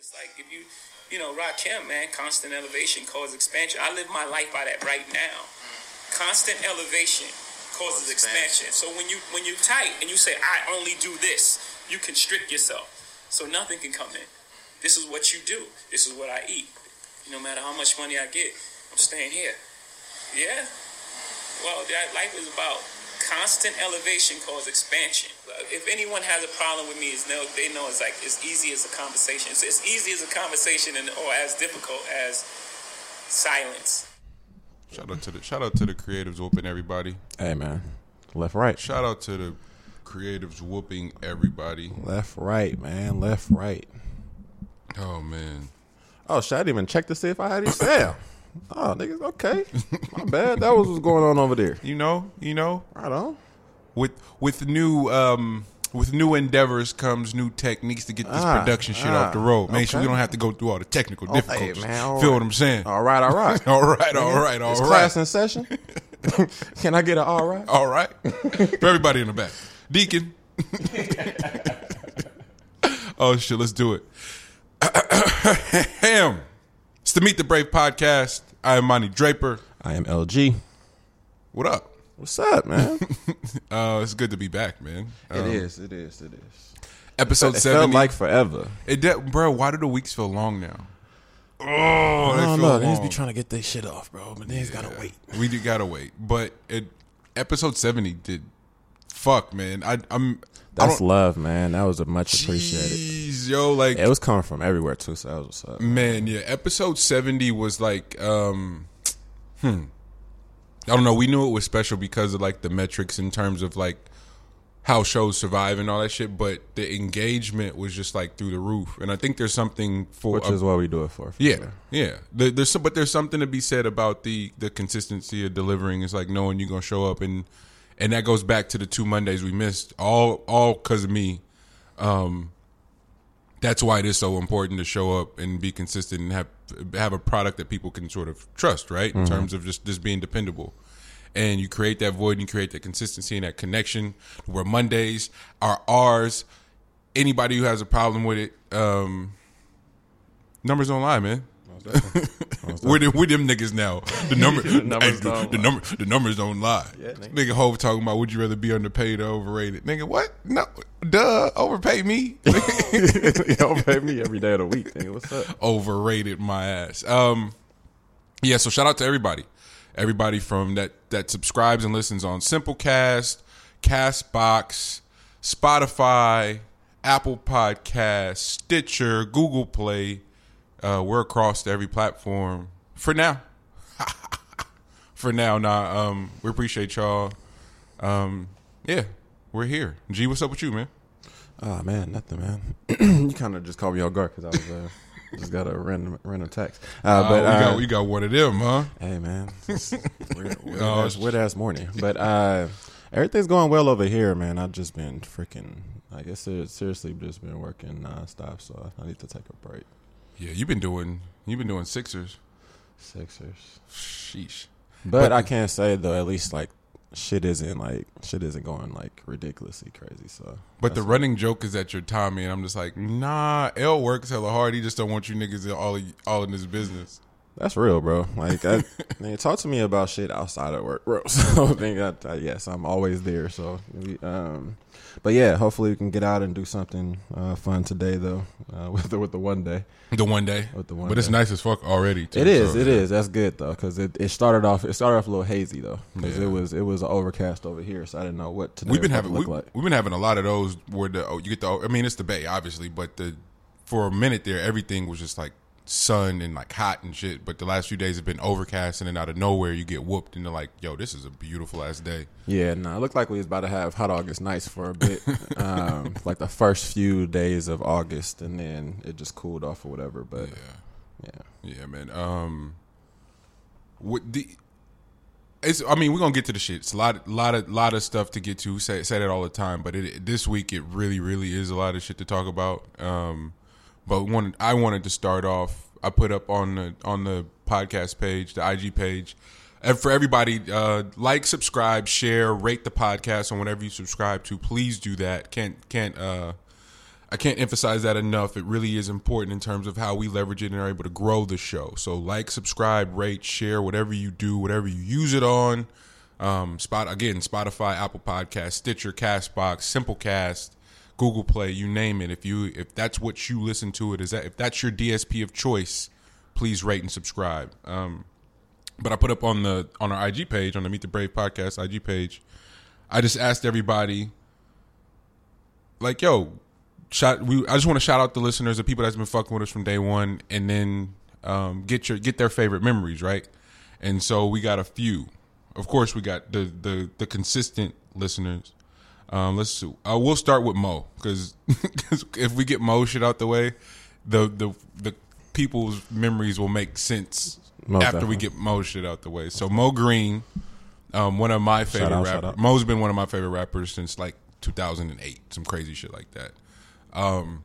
It's like if you, you know, rock him, man, constant elevation causes expansion. I live my life by that right now. Constant elevation causes expansion. So when you when you tight and you say I only do this, you constrict yourself. So nothing can come in. This is what you do. This is what I eat. No matter how much money I get, I'm staying here. Yeah. Well, that life is about constant elevation causes expansion. If anyone has a problem with me, is know they know it's like as easy as a conversation. It's as easy as a conversation, and or as difficult as silence. Shout out to the shout out to the creatives whooping everybody. Hey man, left right, Shout out to the creatives whooping everybody. left right, man, left right. Oh man. Oh should I even check to see if I had any sound. Oh niggas, okay, my bad. That was what's going on over there. You know, you know, I Right on. with with new um with new endeavors comes new techniques to get this Ah, production shit ah, off the road. Make sure we don't have to go through all the technical Oh, hey, difficulties. man, all Feel right. what I'm saying? All right, all right. All right, all right, all Is right. class in session? Can I get an all right? All right. For everybody in the back. Deacon. oh shit, let's do it. Ham. It's the Meet the Brave podcast. I am Monty Draper. I am LG. What up? What's up, man? Uh, it's good to be back, man. Um, it is, it is, it is. Episode It seven. felt like forever. it de- bro, why do the weeks feel long now? Oh, I don't know. They just be trying to get their shit off, bro. But they just gotta wait. We do gotta wait. But it episode seventy did fuck, man. I I'm That's love, man. That was a much appreciated. Jeez, yo, like It was coming from everywhere too, so that was what's up. Man, yeah, episode 70 was like um hmm. I don't know, we knew it was special because of like the metrics in terms of like how shows survive and all that shit, but the engagement was just like through the roof. And I think there's something for Which is what we do it for. for yeah, sure. yeah. There, there's some, but there's something to be said about the the consistency of delivering. It's like knowing you're gonna show up, and and that goes back to the two Mondays we missed, all all because of me. Um, that's why it is so important to show up and be consistent and have have a product that people can sort of trust, right? In terms of just just being dependable. And you create that void and you create that consistency and that connection where Mondays are ours. Anybody who has a problem with it, um, numbers don't lie, man. We're them, we're them niggas now. The number, numbers hey, don't the, lie. number, the numbers don't lie. Yeah, nigga. nigga Hove talking about would you rather be underpaid or overrated? Nigga, what? No, duh, overpay me. Y'all me every day of the week. Nigga. What's up? overrated my ass. Um, yeah. So shout out to everybody, everybody from that that subscribes and listens on Simplecast, Castbox, Spotify, Apple Podcast, Stitcher, Google Play. Uh, we're across every platform for now. for now, nah. Um, we appreciate y'all. Um, yeah, we're here. G, what's up with you, man? Oh man, nothing, man. you kind of just called me off guard because I was uh, just got a random random text. Uh, but we uh, got we got one of them, huh? hey man, it's weird, weird, Oh, ass, weird ass morning. But uh, everything's going well over here, man. I've just been freaking. I guess seriously just been working nonstop, so I need to take a break. Yeah, you've been doing you've been doing Sixers. Sixers. Sheesh. But, But- I can't say though. At least like shit isn't like shit isn't going like ridiculously crazy. So, But the running joke is that you're Tommy, and I'm just like, nah. L works hella hard. He just don't want you niggas in all all in his business. That's real, bro. Like, I, man, talk to me about shit outside of work, bro. So, I think I, I, yes, I'm always there. So, um, but yeah, hopefully we can get out and do something uh, fun today, though, uh, with the with the one day. The one day, With the one but it's day. nice as fuck already. Too, It is, so- it is. That's good though, because it, it started off it started off a little hazy though, because Yeah. it was it was overcast over here, so I didn't know what today We've been was having We, like. We've been having a lot of those where the oh, you get the I mean it's the Bay obviously, but the for a minute there everything was just like sun and like hot and shit. But the last few days have been overcast and then out of nowhere you get whooped and they're like, yo, this is a beautiful ass day. Yeah, no, it looked like we was about to have hot August nights for a bit, um, like the first few days of August, and then it just cooled off or whatever. But Yeah. yeah, Yeah, man. Um, what the? It's. I mean, we're gonna get to the shit. It's a lot, lot of, lot of stuff to get to. Say, say that all the time, but it, this week it really, really is a lot of shit to talk about. Um, but one, I wanted to start off. I put up on the on the podcast page, the IG page, and for everybody, uh, like, subscribe, share, rate the podcast on whatever you subscribe to. Please do that. Can't can't uh, I can't emphasize that enough. It really is important in terms of how we leverage it and are able to grow the show. So like, subscribe, rate, share, whatever you do, whatever you use it on. Um, spot again, Spotify, Apple Podcast, Stitcher, Castbox, Simplecast, Google Play, you name it. If you if that's what you listen to it is that if that's your DSP of choice, please rate and subscribe. Um, but I put up on the on our IG page on the Meet the Brave podcast IG page. I just asked everybody, like, yo, shout. We I just want to shout out the listeners, the people that's been fucking with us from day one, and then um, get your get their favorite memories, right? And so we got a few. Of course, we got the the the consistent listeners. Um, let's see. Uh, we'll start with Mo because if we get Mo shit out the way, the the the people's memories will make sense after we get Mo shit out the way. So Mo Green, um, one of my favorite out, rappers. Mo's been one of my favorite rappers since like 2008, some crazy shit like that. Um,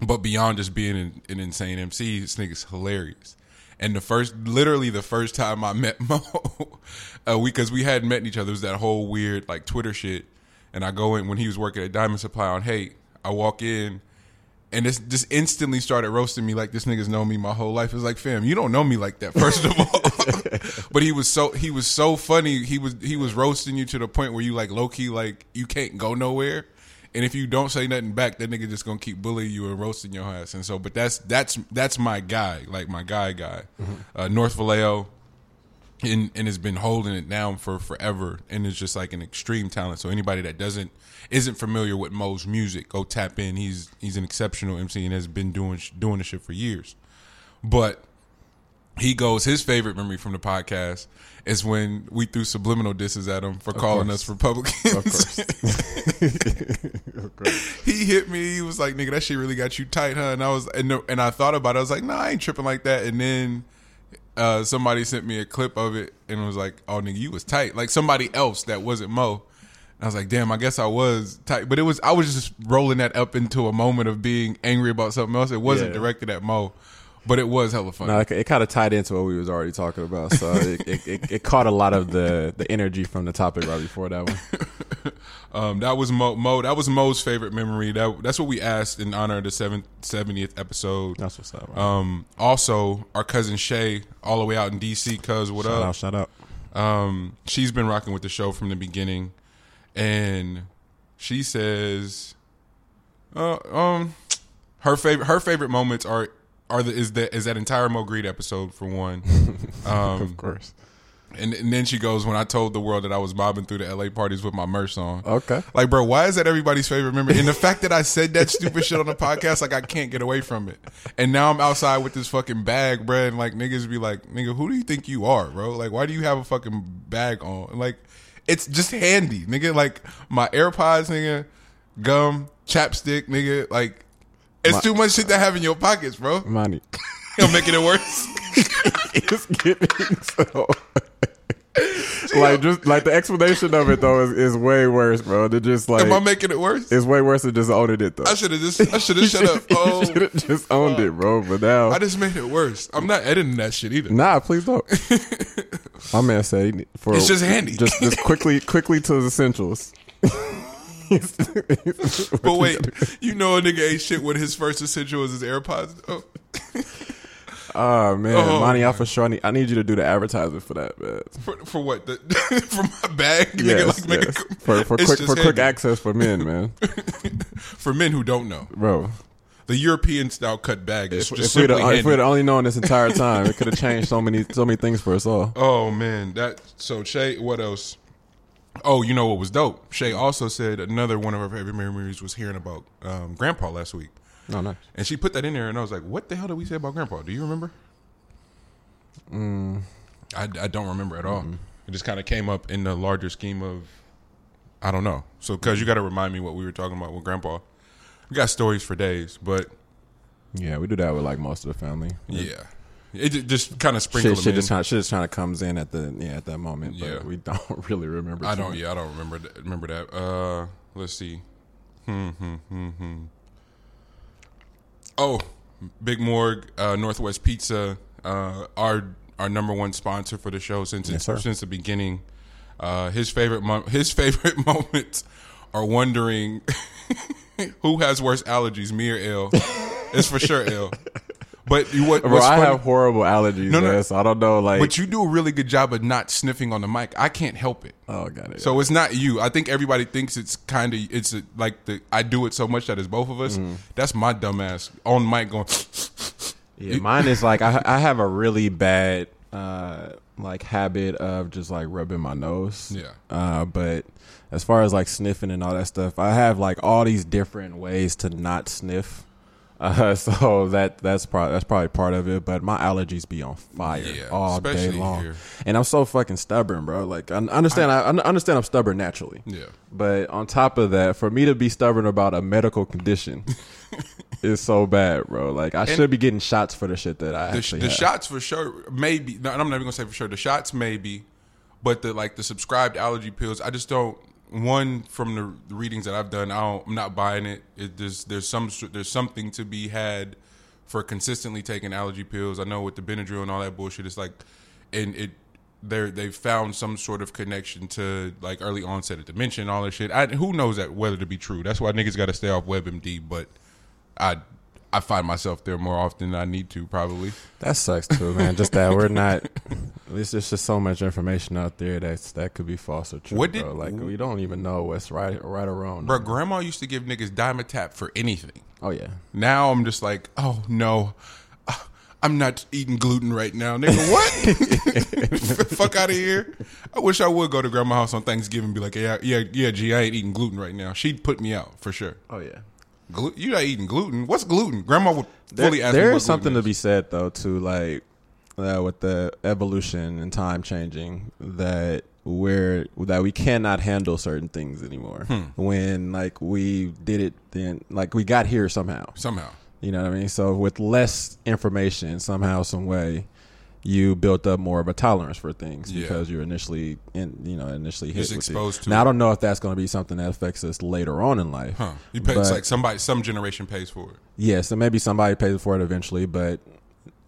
but beyond just being an, an insane MC, this nigga's hilarious. And the first, literally the first time I met Mo, uh, we because we hadn't met each other, it was that whole weird like Twitter shit. And I go in when he was working at Diamond Supply on Haight. I walk in, and this just instantly started roasting me like this nigga's known me my whole life. It's like, fam, you don't know me like that, first of all. but he was so he was so funny. He was he was roasting you to the point where you like low key like you can't go nowhere. And if you don't say nothing back, that nigga just gonna keep bullying you and roasting your ass. And so, but that's that's that's my guy, like my guy guy, uh, North Vallejo, and and has been holding it down for forever, and is just like an extreme talent. So anybody that doesn't isn't familiar with Mo's music, go tap in. He's he's an exceptional MC and has been doing doing the shit for years. But he goes his favorite memory from the podcast is when we threw subliminal disses at him for calling course. us Republicans. Of course. of course. he hit me. He was like, "Nigga, that shit really got you tight, huh?" And I was, and, and I thought about it. I was like, "Nah, I ain't tripping like that." And then uh, somebody sent me a clip of it and was like, "Oh, nigga, you was tight." Like somebody else that wasn't Mo. I was like, "Damn, I guess I was tight." But it was, I was just rolling that up into a moment of being angry about something else. It wasn't Yeah. directed at Mo, but it was hella funny. No, it, it kind of tied into what we was already talking about, so it, it, it, it caught a lot of the the energy from the topic right before that one. Um, that was Mo, Mo. That was Mo's favorite memory. That that's what we asked in honor of the seventh seventieth episode. That's what's up. man. Um, also, our cousin Shay, all the way out in DC. Cuz what shout up? out, shout out. Um, she's been rocking with the show from the beginning, and she says, uh, um, her favorite her favorite moments are are the is that is that entire Mo Green episode for one, um, Of course. and and then she goes when I told the world that I was mobbing through the LA parties with my merch on. Okay. Like, bro, why is that everybody's favorite memory? And the fact that I said that stupid shit on the podcast, like, I can't get away from it. And now I'm outside with this fucking bag, bro, and like niggas be like, nigga, who do you think you are, bro? Like, why do you have a fucking bag on? Like, it's just handy, nigga. Like my AirPods, nigga, gum, chapstick, nigga. Like, it's My- too much shit to have in your pockets, bro. Money. You're making it worse. it's getting so. like just like the explanation of it though is, is way worse, bro. They're just like Am I making it worse? it's way worse than just owning it though. I should have just, I should have shut up. Oh, should have just owned it, bro. But now, I just made it worse. I'm not editing that shit either. nah, please don't. My man said for It's just handy. Just just quickly quickly to the essentials. But wait, you know a nigga ate shit when his first essential was his AirPods. Oh, Oh man, Oh, Monty Shaw, I need, I need you to do the advertisement for that, man. for, for what? The, for my bag? Nigga, Yes, like, make yes. for for quick for quick access for men, man. For men who don't know, Bro, the European style cut bag is if, just if we'd if we'd only known this entire time, it could have changed so many so many things for us all. Oh man, that so Shay. What else? Oh, you know what was dope? Shay also said another one of her favorite memories was hearing about um, Grandpa last week, No, nice. and she put that in there, and I was like, "What the hell did we say about Grandpa? Do you remember?" Mm. I, I don't remember at all. It just kind of came up in the larger scheme of, I don't know. So, because you got to remind me what we were talking about with Grandpa. We got stories for days, but Yeah, we do that with like most of the family. yeah, it just kind of sprinkled Shit, shit in. just kind shit just kind of comes in at the yeah at that moment. But Yeah. we don't really remember. I don't. much. Yeah, I don't remember. That, remember that. Uh, let's see. Hmm. Hmm. Hmm. Hmm. Oh, Big Morg, uh, Northwest Pizza, uh, our our number one sponsor for the show since Yes, sir. since the beginning. Uh, his favorite mo- his favorite moments are wondering who has worse allergies, me or L, it's for sure L. But you what? Bro, I funny- have horrible allergies, No, no. man, so I don't know. Like, but you do a really good job of not sniffing on the mic. I can't help it. oh, got it. So it's not you. I think everybody thinks it's kind of it's a, like the I do it so much that it's both of us. Mm-hmm. That's my dumbass on mic going. Yeah, mine is like I I have a really bad uh like habit of just like rubbing my nose. Yeah. Uh but as far as like sniffing and all that stuff, I have like all these different ways to not sniff. Uh, so that that's probably that's probably part of it, but my allergies be on fire Yeah, all day long, here. and I'm so fucking stubborn, bro. Like I understand, I, I understand I'm stubborn naturally, Yeah. but on top of that, for me to be stubborn about a medical condition is so bad, bro. Like I should be getting shots for the shit that I The, actually the have. shots for sure, maybe. No, I'm not even gonna say for sure. The shots maybe, but the like the subscribed allergy pills, I just don't. One from the, readings that I've done, I I'm not buying it. it. There's there's some there's something to be had for consistently taking allergy pills. I know with the Benadryl and all that bullshit, it's like, and it they they've found some sort of connection to like early onset of dementia and all that shit. I, who knows that whether to be true? That's why niggas got to stay off WebMD. But I I find myself there more often than I need to probably. That sucks too, man. Just that we're not. At least There's just, so much information out there that's that could be false or true. What did- bro. like we don't even know what's right, right or wrong. Bro, grandma used to give niggas Dimetapp for anything. Oh yeah, Now I'm just like, oh no, I'm not eating gluten right now, nigga. What? Fuck out of here. I wish I would go to grandma's house on Thanksgiving and be like, yeah, yeah, yeah, gee, I ain't eating gluten right now. She'd put me out for sure. oh yeah. Glu- you not eating gluten? What's gluten? Grandma would There, fully ask me there is something gluten to be said though, to like uh, with the evolution and time changing that we're that we cannot handle certain things anymore. Hmm. When like we did it, then like we got here somehow. somehow. You know what I mean? So with less information, somehow, some way, you built up more of a tolerance for things Yeah. because you're initially, in, you know, initially hit with it. exposed to Now it. I don't know if that's going to be something that affects us later on in life. Huh. You pay, it's like somebody, some generation pays for it. Yes, and maybe somebody pays for it eventually, but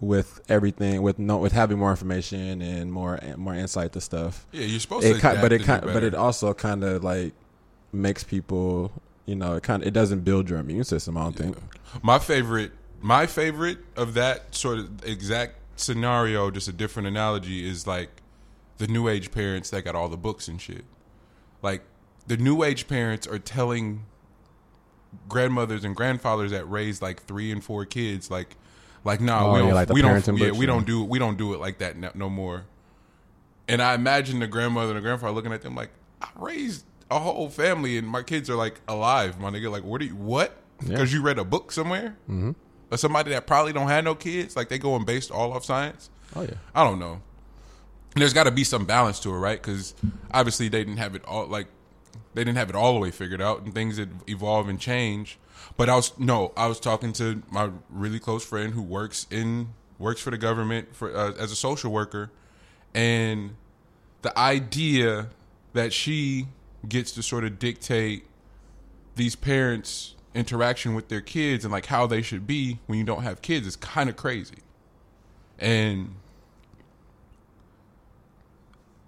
with everything, with no, with having more information and more more insight to stuff, Yeah, you're supposed it to. ki- adapt but it kind, but it also kind of like makes people, you know, it kind of it doesn't build your immune system. I don't think. My favorite, my favorite of that sort of exact scenario, just a different analogy, is like the new age parents that got all the books and shit. Like the new age parents are telling grandmothers and grandfathers that raised like three and four kids, like, like nah, Oh, we don't, like the we don't, yeah, we don't do, we don't do it like that no, no more. And I imagine the grandmother and the grandfather looking at them like, I raised a whole family and my kids are like alive, my nigga. Like, what do you, what? Because you read a book somewhere? Mm-hmm. Or somebody that probably don't have no kids? Like, they going based all off science? Oh yeah. I don't know. There's got to be some balance to it, right? Because obviously they didn't have it all, like, they didn't have it all the way figured out and things that evolve and change. But I was, no, I was talking to my really close friend who works in, works for the government for uh, as a social worker and the idea that she gets to sort of dictate these parents interaction with their kids and like how they should be when you don't have kids is kind of crazy. And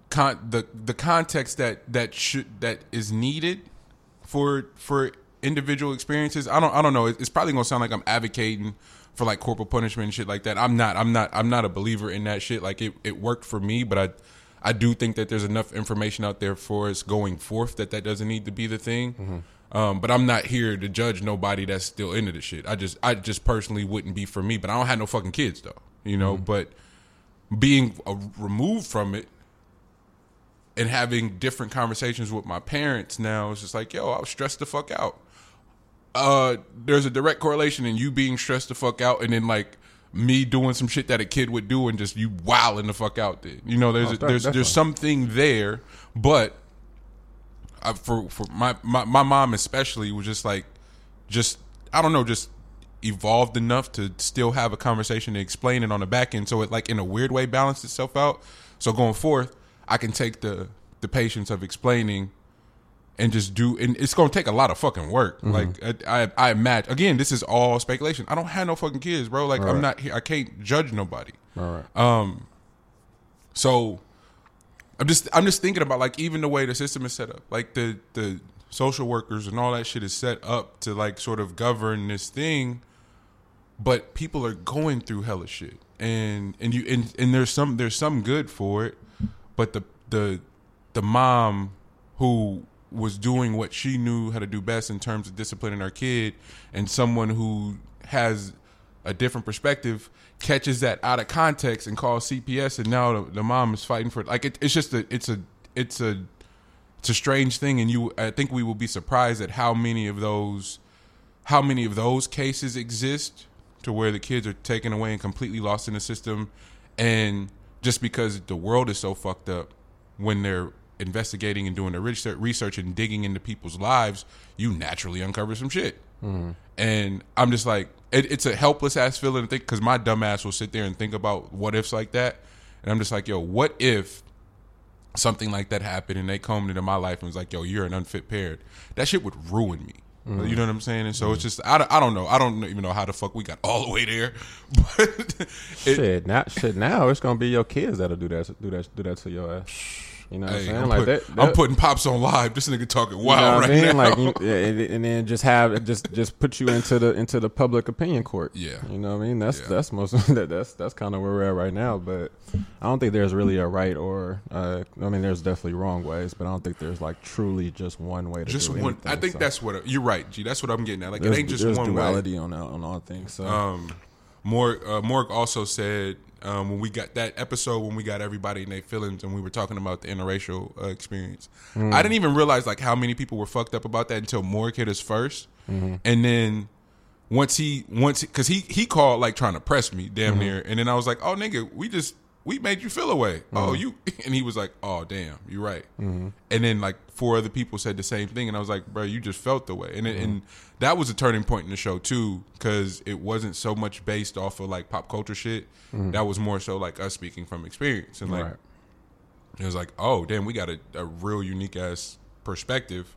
con- the the context that that should that is needed for for individual experiences i don't i don't know. It's probably going to sound like i'm advocating for like corporal punishment and shit like that. I'm not i'm not i'm not a believer in that shit. Like it, it worked for me but i i do think that there's enough information out there for us going forth that that doesn't need to be the thing mm-hmm. Um, but I'm not here to judge nobody that's still into the shit. I just, I just personally wouldn't be for me. But I don't have no fucking kids though, you know. But being uh, removed from it and having different conversations with my parents now is just like, yo, I was stressed the fuck out. Uh, there's a direct correlation in you being stressed the fuck out, and then like me doing some shit that a kid would do, and just you wilding the fuck out. Then you know, there's Oh, a, there's definitely. there's something there, but I, for for my, my my mom especially was just like, just I don't know, just evolved enough to still have a conversation to explain it on the back end, so it like in a weird way balanced itself out. So going forth, I can take the the patience of explaining and just do and it's going to take a lot of fucking work mm-hmm. like I, I i imagine again this is all speculation i don't have no fucking kids bro like i'm Right. not here i can't judge nobody All right. Um, so I'm just I'm just thinking about like even the way the system is set up. Like the the social workers and all that shit is set up to like sort of govern this thing, but people are going through hella shit, and and you and, and there's some there's some good for it, but the the the mom who was doing what she knew how to do best in terms of disciplining her kid, and someone who has a different perspective catches that out of context and calls CPS, and now the, the mom is fighting for it. Like it, it's just a it's a it's a it's a strange thing, and you I think we will be surprised at how many of those how many of those cases exist to where the kids are taken away and completely lost in the system, and just because the world is so fucked up, when they're investigating and doing the research, research and digging into people's lives, you naturally uncover some shit. Mm-hmm. And I'm just like, it, it's a helpless ass feeling to think because my dumb ass will sit there and think about what ifs like that, and I'm just like, yo, what if something like that happened and they come into my life and was like, yo, you're an unfit parent? That shit would ruin me. You know what I'm saying? And so it's just I, don't- I don't know I don't even know how the fuck we got all the way there, but it, shit, now, shit, now it's gonna be your kids that'll do that, do that, do that to your ass. You know what I'm saying? I'm, like put- that, I'm putting pops on live. This nigga talking You wild know what right I mean? now. Like, yeah, and, and then just have just just put you into the into the public opinion court. Yeah. you know what I mean. That's Yeah. that's most that, that's that's kind of where we're at right now. But I don't think there's really a right or uh, I mean, there's definitely wrong ways, but I don't think there's like truly just one way to just one. anything, I think so. that's what you're right, G. That's what I'm getting at. Like there's, it ain't just there's one way. duality on on all things. So Um, Morg, uh, Morg also said um, when we got that episode when we got everybody in their feelings and we were talking about the interracial uh, experience. I didn't even realize like how many people were fucked up about that until Morg hit us 1st and then once he once because he he called like trying to press me damn near, and then I was like, oh nigga, we just we made you feel away. Oh mm-hmm. you, and he was like, oh damn, you're right. Mm-hmm. And then like four other people said the same thing, and I was like, bro, you just felt the way, and it, mm-hmm. and that was a turning point in the show too, because it wasn't so much based off of like pop culture shit. That was more so like us speaking from experience, and like right. it was like, oh damn, we got a, a real unique ass perspective,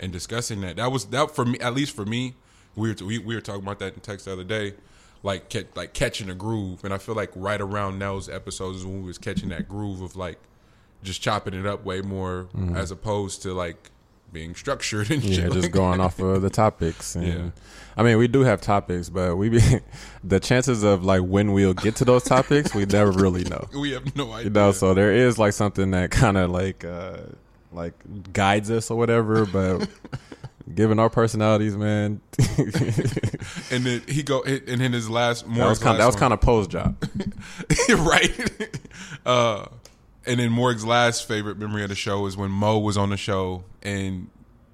and discussing that. That was that for me, at least for me. We were we, we were talking about that in text the other day, like like catching a groove, and I feel like right around those episodes is when we was catching that groove of like just chopping it up way more as opposed to like being structured and Mm-hmm. Yeah, just like going off of the topics. And, Yeah. I mean, we do have topics, but we be the chances of like when we'll get to those topics, we never really know. We have no idea. You know, so there is like something that kind of like uh like guides us or whatever, but given our personalities, man, and then he go and in his last more that was kind that was kind of Poe's job. right. Uh, and then Morg's last favorite memory of the show is when Mo was on the show and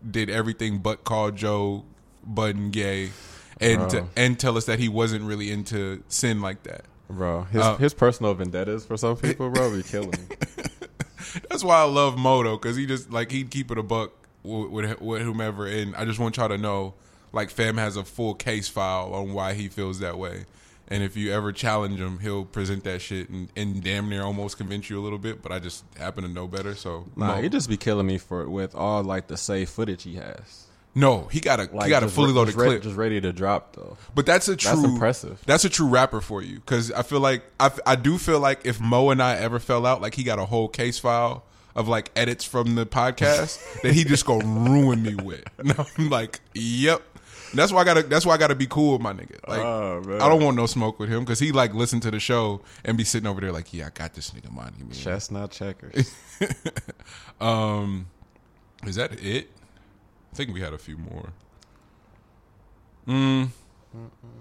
did everything but call Joe Budden gay, and to, and tell us that he wasn't really into sin like that. Bro, his Uh, his personal vendettas for some people, bro, be killing me. That's why I love Mo though, because he just like he'd keep it a buck with, with, whomever, and I just want y'all to know, like, Fam has a full case file on why he feels that way. And if you ever challenge him, he'll present that shit and, and damn near almost convince you a little bit. But I just happen to know better, so Nah, Mo- he just be killing me for with all like the safe footage he has. no, he got a Like he got a fully loaded re- clip. just ready to drop though. But that's a true. impressive. That's a true rapper for you because I feel like I, I do feel like if Mo and I ever fell out, like he got a whole case file of like edits from the podcast that he just gonna ruin me with. And I'm like, yep. That's why I gotta. That's why I gotta be cool with my nigga. Like, Oh. I don't want no smoke with him because he like listen to the show and be sitting over there like, yeah, I got this nigga money, man. Chestnut checkers. Um, is that it? I think we had a few more. Mm,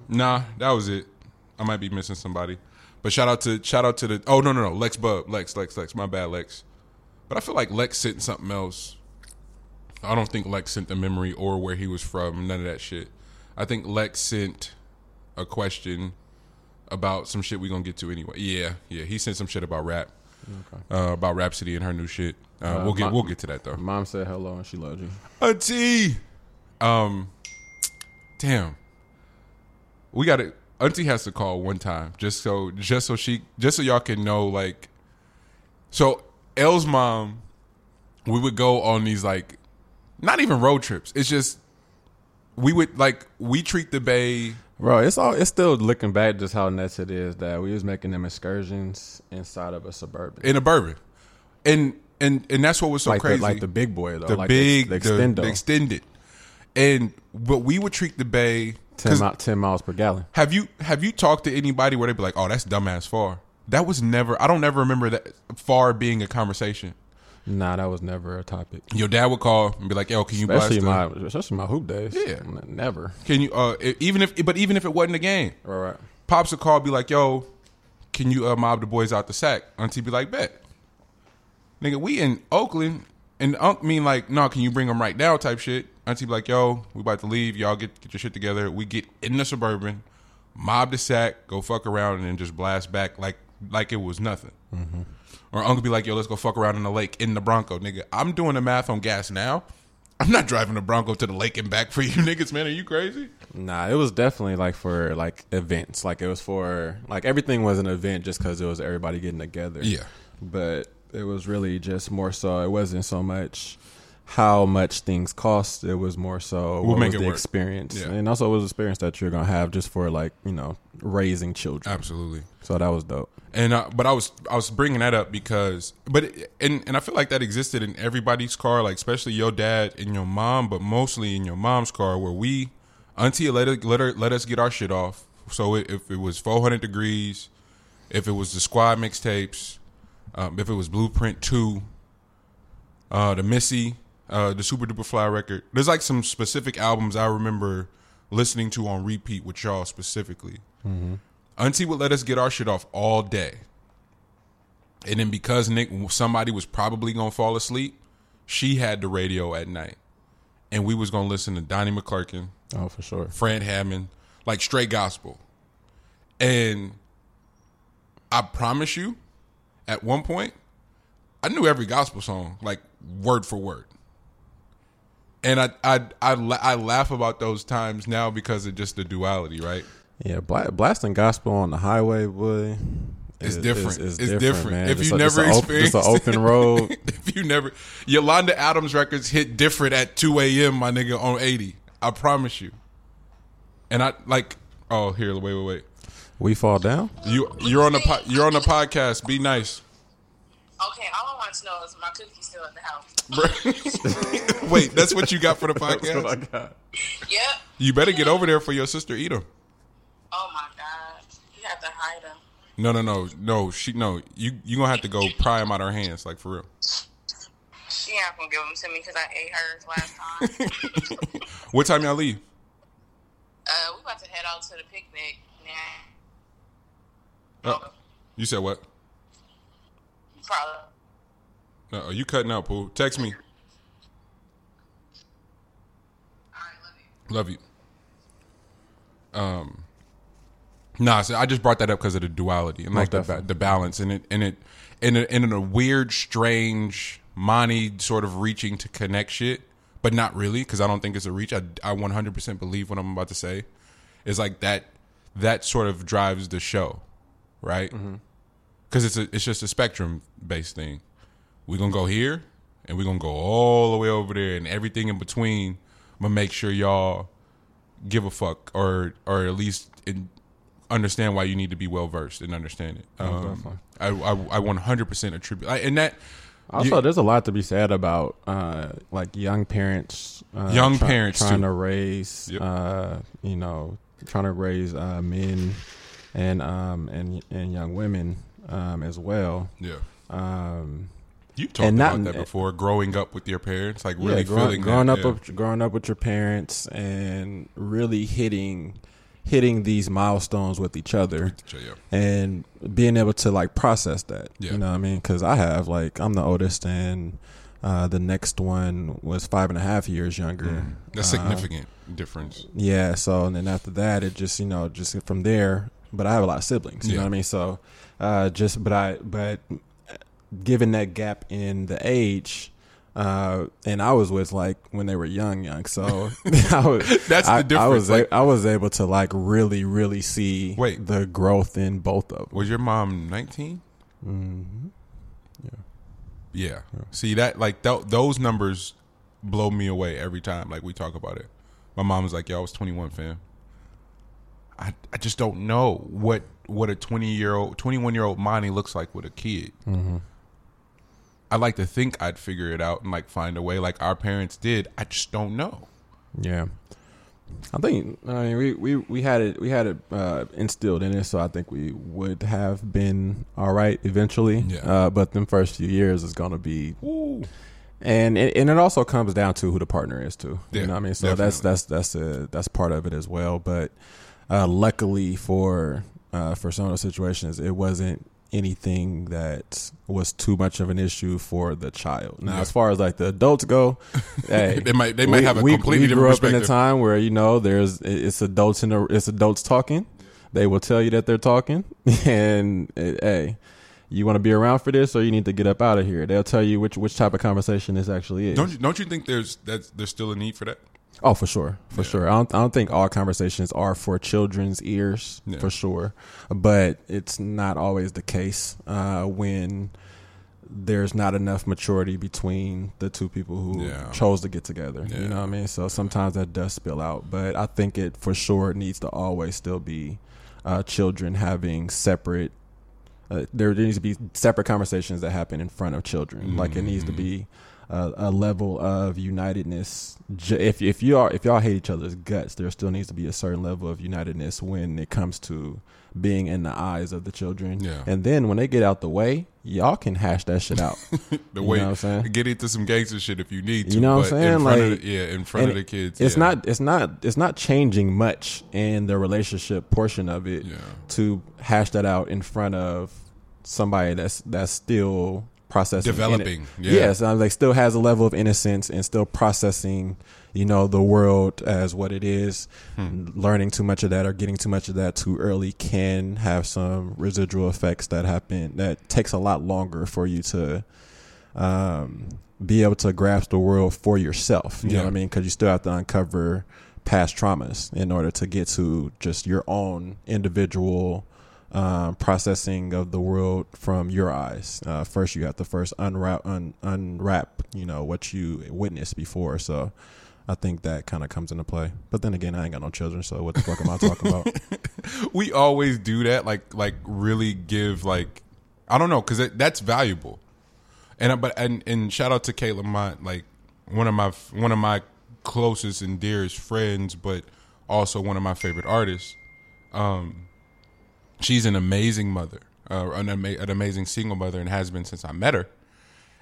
nah, that was it. I might be missing somebody, but shout out to shout out to the. Oh no no no, Lex Bub, Lex Lex Lex. My bad, Lex. But I feel like Lex sent something else. I don't think Lex sent the memory or where he was from. None of that shit. I think Lex sent a question about some shit we're gonna get to anyway. Yeah, yeah. He sent some shit about rap, uh, about Rapsody and her new shit. Uh, Uh, we'll get my- we'll get to that though. Mom said hello and she loves you. Auntie, um, damn, we got to Auntie has to call one time just so just so she just so y'all can know like. So Elle's mom, we would go on these like, not even road trips. It's just we would like we treat the bay Bro, it's all it's still looking back just how nuts it is that we was making them excursions inside of a suburban. in a bourbon. And and and that's what was so like crazy. the, like the big boy though, the like big, the, the, the extended, and but we would treat the Bay. 10, 'cause mi- 10 miles per gallon. Have you have you talked to anybody where they'd be like, "Oh, that's dumbass far"? That was never. I don't ever remember that far being a conversation. Nah, that was never a topic. Your dad would call and be like, "Yo, can you Especially blast? my, the- especially my hoop days. Yeah. Never. can you uh even if but even if it wasn't a game, All right. pops would call, be like, "Yo, can you uh, mob the boys out the sack?" Auntie be like, "Bet." Nigga, we in Oakland, and Unc mean like, "No, can you bring them right now?" Type shit. Auntie be like, "Yo, we about to leave. Y'all get get your shit together. We get in the suburban, mob the sack, go fuck around, and then just blast back like like it was nothing." Mm-hmm. Or Uncle be like, "Yo, let's go fuck around in the lake in the Bronco, nigga." I'm doing the math on gas now. I'm not driving the Bronco to the lake and back for you niggas, man. Are you crazy? Nah, it was definitely like for like events. Like it was for like everything was an event just because it was everybody getting together. Yeah. But it was really just more so. It wasn't so much how much things cost. It was more so what make was the work. experience, Yeah. and also it was experience that you're gonna have just for like you know raising children. Absolutely. So that was dope. And uh, but I was I was bringing that up because but it, and and I feel like that existed in everybody's car, like especially your dad and your mom, but mostly in your mom's car, where we auntie let her, let her let us get our shit off. So it, if it was 400 degrees, if it was the squad mixtapes, um, if it was Blueprint Two, uh, the Missy, uh, the Supa Dupa Fly record. There's like some specific albums I remember listening to on repeat with y'all specifically. Auntie would let us get our shit off all day. And then because Nick somebody was probably gonna fall asleep, she had the radio at night. And we was gonna listen to Donnie McClurkin, Oh, for sure. Fred Hammond, like straight gospel. And I promise you, at one point, I knew every gospel song, like word for word. And I I I, I laugh about those times now because of just the duality, right? Yeah, bla- blasting gospel on the highway, boy. It's is- different. is- is it's different. man. If Just you a- just never a op- experienced just an open road. if you never, Yolanda Adams records hit different at 2 a.m. My nigga on 80. I promise you. And I like. Oh, here, wait, wait, wait. We fall down. You you're on the po- you're on the podcast. Be nice. Okay, all I want to know is my cookie still at the house. wait, that's what you got for the podcast. got. Yep. You better get over there for your sister. Eat them. Oh my god, you have to hide them. No, no, no, no. She no. You you gonna have to go pry them out her hands, like for real. She not gonna give them to me because I ate hers last time. What time y'all leave? uh, we about to head out to the picnic now. Oh, you said what? Probably. No, you cutting out, Pooh. Text me. All right, love you. Love you. Um, nah, so I just brought that up because of the duality and like the, ba- the balance and it and it and it, and in a weird, strange, Monty sort of reaching to connect shit, but not really because I don't think it's a reach. I I one hundred percent believe what I'm about to say. Is like that that sort of drives the show, right? Mm-hmm. Because it's a it's just a spectrum based thing. We're gonna go here and we're gonna go all the way over there and everything in between. I'm gonna make sure y'all give a fuck or or at least in, understand why you need to be well versed and understand it. Um, I, I I 100% attribute I, and that Also, you- there's a lot to be said about uh, like young parents, uh, Young parents, trying too. to raise, Yep. uh, you know, trying to raise uh, men and um, and and young women um, as well. yeah. Um, You talked not- about that before, growing up with your parents, like really yeah, grow- feeling growing that, up yeah. with, growing up with your parents and really hitting hitting these milestones with each other Yeah, and being able to like process that. Yeah. You know what I mean? Because I have like I'm the oldest, and uh, the next one was five and a half years younger. That's Uh, significant difference. yeah. So and then after that, it just you know just from there. But I have a lot of siblings. You Yeah. know what I mean? So uh, just but I but given that gap in the age. Uh, and I was with like when they were young, young. So I was, That's the I, I was like- I was able to like really, really see Wait. the growth in both of them. Was your mom 19? Mm-hmm. Yeah. Yeah. See that like th- those numbers blow me away every time like we talk about it. My mom was like, "Yo, I was 21, fam." I I just don't know what what a 20 year old 21 year old Monty looks like with a kid. I like to think I'd figure it out and like find a way, like our parents did. I just don't know. Yeah. I think I mean we, we, we had it we had it uh, instilled in us, so I think we would have been all right eventually. Yeah. Uh, but the first few years is going to be, and it, and it also comes down to who the partner is too. Yeah, you know what I mean? So that's that's that's a, that's part of it as well. But uh, luckily for uh, for some of those situations, it wasn't anything that was too much of an issue for the child. Now, Yeah. as far as like the adults go, hey, They might- they might have a completely we different grew up in a time where you know there's it's adults in the it's adults talking. They will tell you that they're talking, and eh, hey, you want to be around for this, or you need to get up out of here. They'll tell you which which type of conversation this actually is. Don't you, don't you think there's that's there's still a need for that? Oh, for sure, for sure. I don't, I don't think all conversations are for children's ears, Yeah. for sure. But it's not always the case uh, when there's not enough maturity between the two people who Yeah. chose to get together. Yeah. You know what I mean? So sometimes that does spill out. But I think it for sure needs to always still be uh, children having separate. Uh, there needs to be separate conversations that happen in front of children. Like it needs to be a, a level of unitedness. If if you are if y'all hate each other's guts, there still needs to be a certain level of unitedness when it comes to being in the eyes of the children. Yeah. And then when they get out the way, y'all can hash that shit out. The You way know what I'm saying? get into some gangster shit if you need to. You know what I'm but In saying? Like, the, yeah, in front of the kids. It's yeah. not it's not it's not changing much in the relationship portion of it Yeah. to hash that out in front of somebody that's that's still processing Developing, in yeah. Yes, uh, like still has a level of innocence and still processing, you know, the world as what it is. Hmm. Learning too much of that or getting too much of that too early can have some residual effects that happen that takes a lot longer for you to um, be able to grasp the world for yourself. You know what I mean? Because you still have to uncover past traumas in order to get to just your own individual um, processing of the world from your eyes. Uh, first, you have to first unwrap, un, unwrap, you know, what you witnessed before. So. I think that kind of comes into play, but then again, I ain't got no children, so what the fuck am I talking about? we always do that like like really give like i don't know because that's valuable and but and and shout out to Kayla Mott, like one of my one of my closest and dearest friends but also one of my favorite artists um she's an amazing mother uh, an, ama- an amazing single mother and has been since i met her.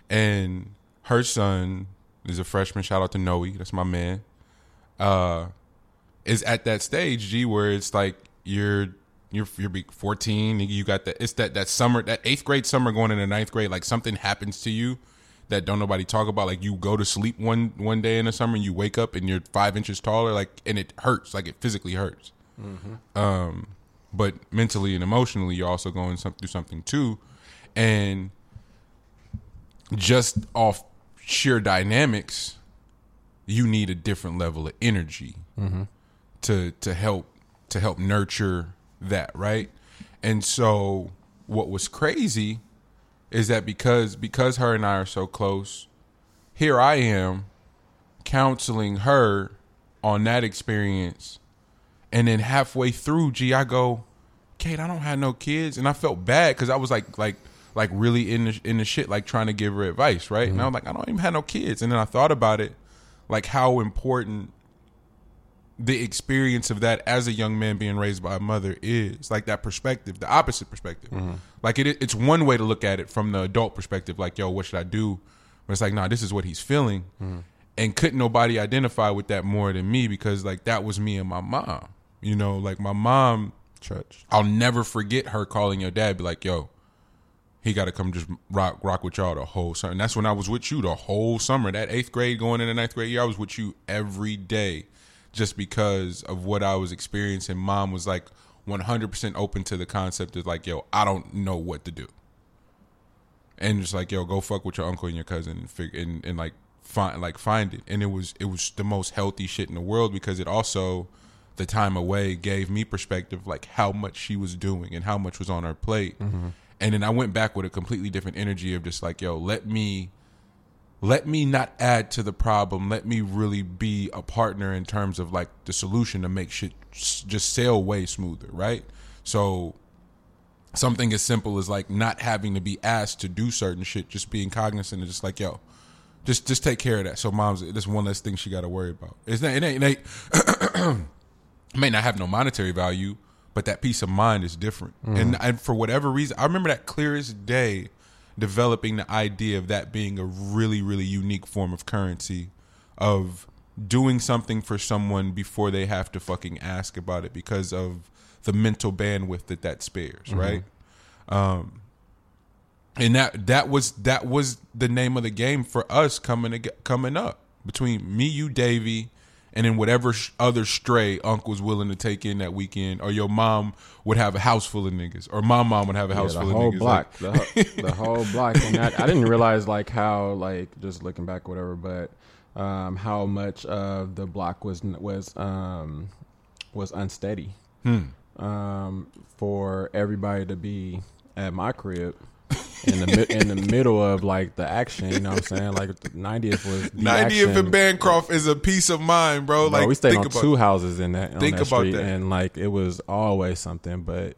And her son is a freshman. Shout out to noe. That's my man. Uh is at that stage, G, where it's like you're you're you're 14, you got that it's that that summer that eighth grade summer going into ninth grade, like something happens to you that don't nobody talk about. Like you go to sleep one one day in the summer and you wake up and you're five inches taller, like and it hurts, like it physically hurts. Um, but mentally and emotionally, you're also going some, through something too, and just off sheer dynamics, you need a different level of energy mm-hmm. to to help to help nurture that, right? And so what was crazy is that because because her and I are so close, here I am counseling her on that experience. And then halfway through, G, I go, Kate, I don't have no kids, and I felt bad because I was like, like, like really in the in the shit, like trying to give her advice, right? And I mm-hmm. was like, I don't even have no kids, and then I thought about it, like how important the experience of that as a young man being raised by a mother is, like that perspective, the opposite perspective. Mm-hmm. Like it, it's one way to look at it from the adult perspective, like, yo, what should I do? But it's like, nah, this is what he's feeling, mm-hmm. and couldn't nobody identify with that more than me because like that was me and my mom. You know, like my mom Church. I'll never forget her calling your dad, be like, "Yo, he got to come just rock rock with y'all the whole summer." And that's when I was with you the whole summer. That eighth grade going into ninth grade year, I was with you every day, just because of what I was experiencing. Mom was like 100 percent open to the concept of like, "Yo, I don't know what to do," and just like, "Yo, go fuck with your uncle and your cousin and figure and, and like find like find it." And it was it was the most healthy shit in the world because it also the time away gave me perspective like how much she was doing and how much was on her plate mm-hmm. and then i went back with a completely different energy of just like yo let me let me not add to the problem let me really be a partner in terms of like the solution to make shit just sail way smoother right so something as simple as like not having to be asked to do certain shit, just being cognizant of just like, yo, just just take care of that. So mom's this one less thing she got to worry about. It's not, it ain't, it ain't may not have no monetary value, but that peace of mind is different. And and for whatever reason, I remember that clearest day developing the idea of that being a really really unique form of currency of doing something for someone before they have to fucking ask about it because of the mental bandwidth that that spares, right? Um, and that that was that was the name of the game for us coming coming up between me, you, Davy, and then whatever sh- other stray uncle was willing to take in that weekend, or your mom would have a house full of niggas, or my mom would have a house Yeah, full of niggas. block, Like, the, ho- the whole block, and that, I didn't realize like how like just looking back, whatever, but um, how much of the block was was um, was unsteady. Um, for everybody to be at my crib in the mi- in the middle of like the action. You know what I'm saying? Like the 90th was the 90th action. and Bancroft is a peace of mind, bro. Bro, Like we stayed think on about two houses in that on think that about street, that. and like it was always something. But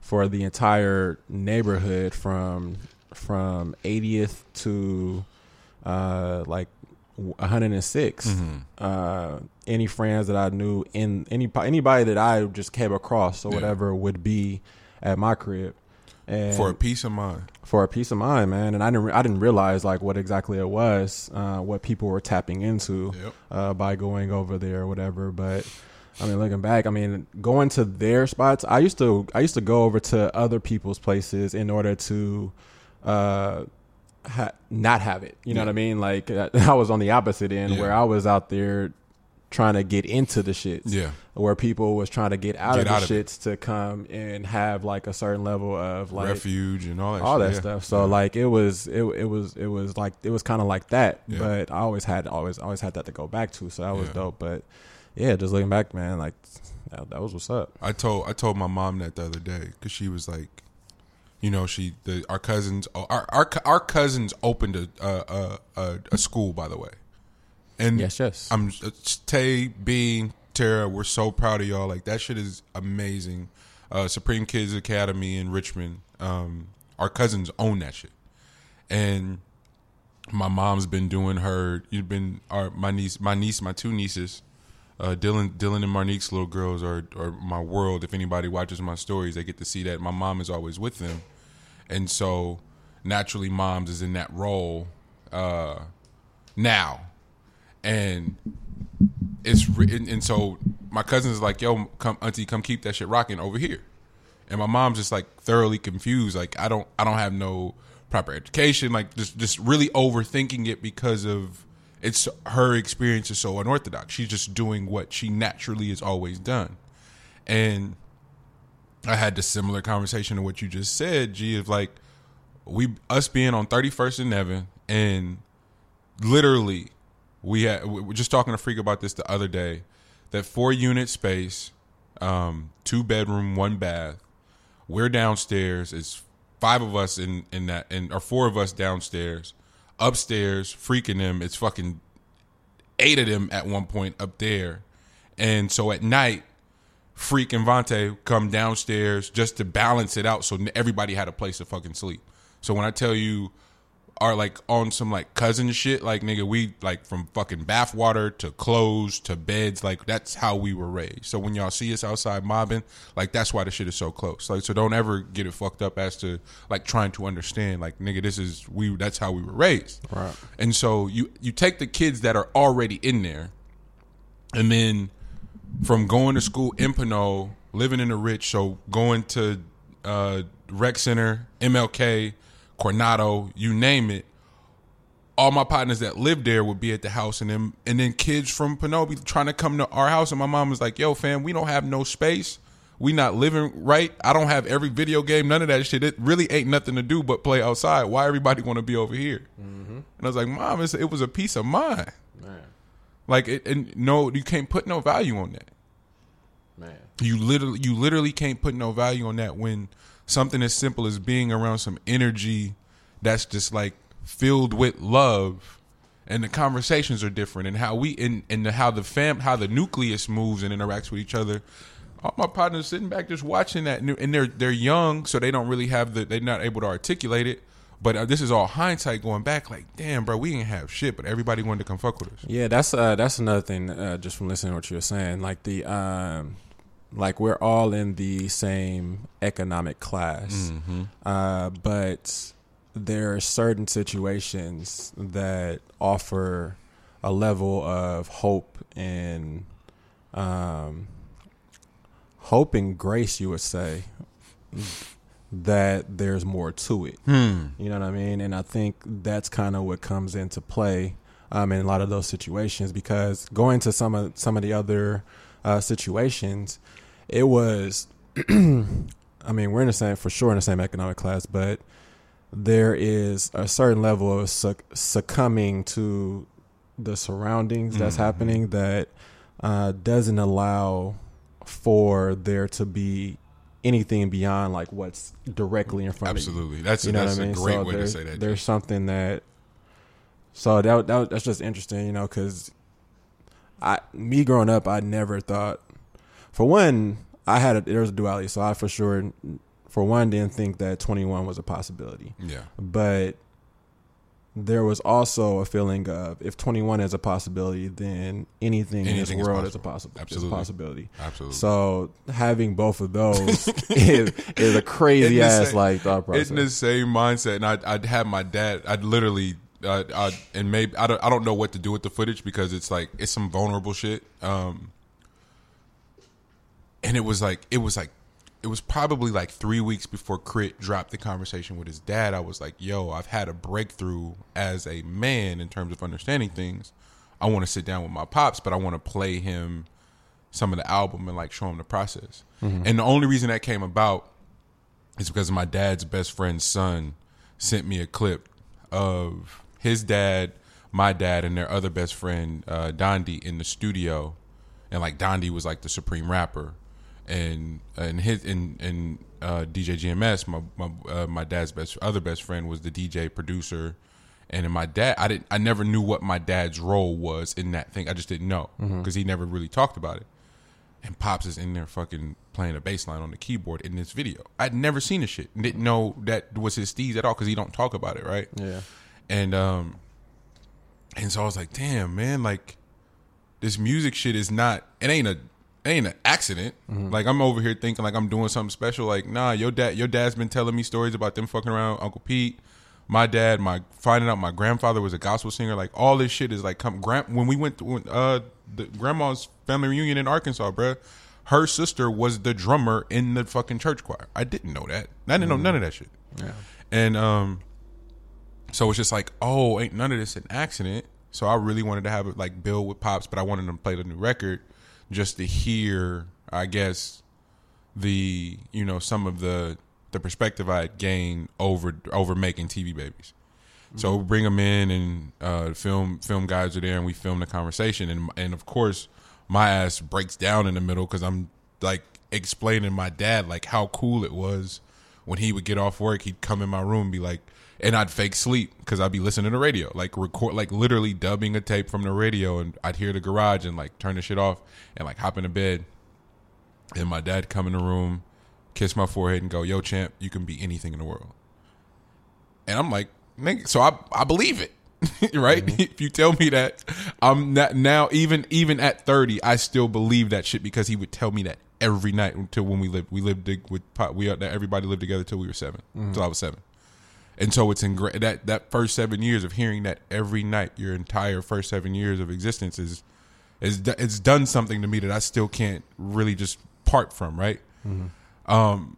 for the entire neighborhood, from from 80th to uh, like 106, Mm-hmm. uh, any friends that I knew in any anybody that I just came across or Yeah. whatever would be at my crib. And for a peace of mind. for a peace of mind, man. And I didn't I didn't realize like what exactly it was, uh, what people were tapping into Yep. uh, by going over there or whatever. But I mean, looking back, I mean, going to their spots. I used to I used to go over to other people's places in order to. Uh, ha- not have it, you know Yeah. what I mean? Like I was on the opposite end Yeah. where I was out there trying to get into the shits Yeah. where people was trying to get out Get of the out of shits to come and have like a certain level of like Refuge and all that all shit. that yeah. stuff. So like it was it it was it was like it was kind of like that. Yeah. But I always had always always had that to go back to. So that was Yeah. dope. But yeah, just looking back, man, like that, that was what's up. I told I told my mom that the other day because she was like, you know, she the our cousins oh, our our our cousins opened a a a, a school by the way, and Yes, yes. I'm uh, Tay Bean Tara, we're so proud of y'all. Like that shit is amazing. Uh, Supreme Kids Academy in Richmond. Um, our cousins own that shit, and my mom's been doing her. You've been our my niece, my niece, my two nieces. Uh, Dylan, Dylan and Marnique's little girls are, are my world. If anybody watches my stories, they get to see that my mom is always with them, and so naturally, mom's is in that role uh, now, and it's re- and, so my cousin's like, "Yo, come, auntie, come keep that shit rocking over here," and my mom's just like thoroughly confused. Like, I don't, I don't have no proper education. Like, just, just really overthinking it because of it's her experience is so unorthodox. She's just doing what she naturally has always done, and I had the similar conversation to what you just said, G, of like we us being on 31st and Nevin and literally we had we were just talking to freak about this the other day that four unit space um two bedroom one bath. We're downstairs. It's five of us in in that and or four of us downstairs. Upstairs freaking them it's fucking eight of them at one point up there. And so at night Freak and Vontae come downstairs just to balance it out so everybody had a place to fucking sleep. So when I tell you are like on some like cousin shit, like nigga, we like from fucking bathwater to clothes to beds, like that's how we were raised. So when y'all see us outside mobbing, like that's why the shit is so close. Like so don't ever get it fucked up as to like trying to understand, like nigga, this is we that's how we were raised. Right. And so you you take the kids that are already in there and then from going to school in Pinot, living in the rich, so going to uh, rec center, MLK, Coronado, you name it. All my partners that lived there would be at the house, and then and then kids from Pinot be trying to come to our house, and my mom was like, "Yo, fam, we don't have no space. We not living right. I don't have every video game, none of that shit. It really ain't nothing to do but play outside. Why everybody want to be over here?" Mm-hmm. And I was like, "Mom, it's, it was a peace of mind." Man, Like, it, and no, you can't put no value on that. man. You literally, you literally can't put no value on that when something as simple as being around some energy that's just like filled with love, and the conversations are different, and how we and, and how the fam, how the nucleus moves and interacts with each other all my partners sitting back just watching that, new, and they're they're young, so they don't really have the they're not able to articulate it. But uh, this is all hindsight going back. Like, damn, bro, we didn't have shit, but everybody wanted to come fuck with us. Yeah, that's uh, that's another thing. Uh, just from listening to what you were saying, like the um, like we're all in the same economic class, uh, but there are certain situations that offer a level of hope and um, hope and grace. You would say that there's more to it. You know what I mean? And I think that's kind of what comes into play um, in a lot of those situations because going to some of some of the other uh, situations, it was. I mean, we're in the same for sure in the same economic class, but there is a certain level of suc- succumbing to the surroundings that's happening that uh, doesn't allow for there to be anything beyond like what's directly in front of you. Absolutely, that's You know that's what I mean? a great So way to say that. There's something that. So that, that that's just interesting, you know, because I me growing up, I never thought. For one, I had a, there was a duality, so I for sure, for one, didn't think that 21 was a possibility. yeah, But there was also a feeling of if 21 is a possibility, then anything, in Anything this is world is a possible. Absolutely. is a possibility. absolutely. So having both of those is, is a crazy ass same- like thought process. in the same mindset, and I'd, I'd have my dad. I'd literally, uh, I'd, and maybe I don't, I don't know what to do with the footage because it's like it's some vulnerable shit. Um, and it was like it was like it was probably like three weeks before Crit dropped the conversation with his dad. I was like, "Yo, I've had a breakthrough as a man in terms of understanding things. I want to sit down with my pops, but I want to play him some of the album and like show him the process." And the only reason that came about is because my dad's best friend's son sent me a clip of his dad, my dad, and their other best friend, uh, Dondi, in the studio, and like Dondi was like the supreme rapper, and and his and and uh, DJ GMS, my my uh, my dad's best other best friend was the DJ producer, and in my dad, I didn't, I never knew what my dad's role was in that thing. I just didn't know because he never really talked about it. And Pops is in there fucking playing a bass line on the keyboard in this video. I'd never seen this shit. Didn't know that was his steez at all because he don't talk about it, right? yeah. And um and so I was like, damn, man, like this music shit is not it ain't a ain't an accident. Like I'm over here thinking like I'm doing something special. Like, nah, your dad your dad's been telling me stories about them fucking around Uncle Pete. My dad, my finding out my grandfather was a gospel singer, like all this shit is like come grand when we went to when, uh the grandma's family reunion in Arkansas, bruh, her sister was the drummer in the fucking church choir. I didn't know that. I didn't know none of that shit. Yeah. And um so it's just like, oh, ain't none of this an accident. So I really wanted to have it like Bill with Pops, but I wanted them to play the new record just to hear, I guess, the you know some of the the perspective I had gained over over making TV babies. So we bring them in, and uh, film film guys are there, and we film the conversation, and and of course my ass breaks down in the middle because I'm like explaining my dad like how cool it was when he would get off work, he'd come in my room and be like, and I'd fake sleep because I'd be listening to radio, like record, like literally dubbing a tape from the radio, and I'd hear the garage and like turn the shit off and like hop into bed, and my dad come in the room, kiss my forehead, and go, "Yo, champ, you can be anything in the world." And I'm like, nigga, so I I believe it, right? Mm-hmm. If you tell me that, I'm not now even even at 30, I still believe that shit because he would tell me that every night until when we lived. We lived with we everybody lived together till we were 7 till mm-hmm. I was seven. And so it's in that that first seven years of hearing that every night, your entire first seven years of existence is is it's done something to me that I still can't really just part from, right? Um,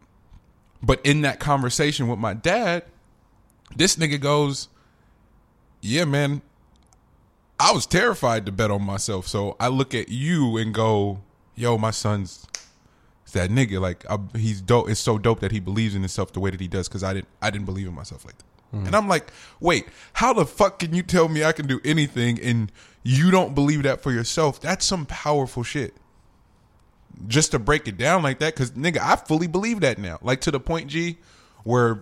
but in that conversation with my dad, this nigga goes, "Yeah, man, I was terrified to bet on myself. So I look at you and go, yo, my son's that nigga. Like I, he's dope. It's so dope that he believes in himself the way that he does. Because I didn't, I didn't believe in myself like that. Hmm. And I'm like, wait, how the fuck can you tell me I can do anything and you don't believe that for yourself? That's some powerful shit. Just to break it down like that, because nigga, I fully believe that now. Like to the point, G, where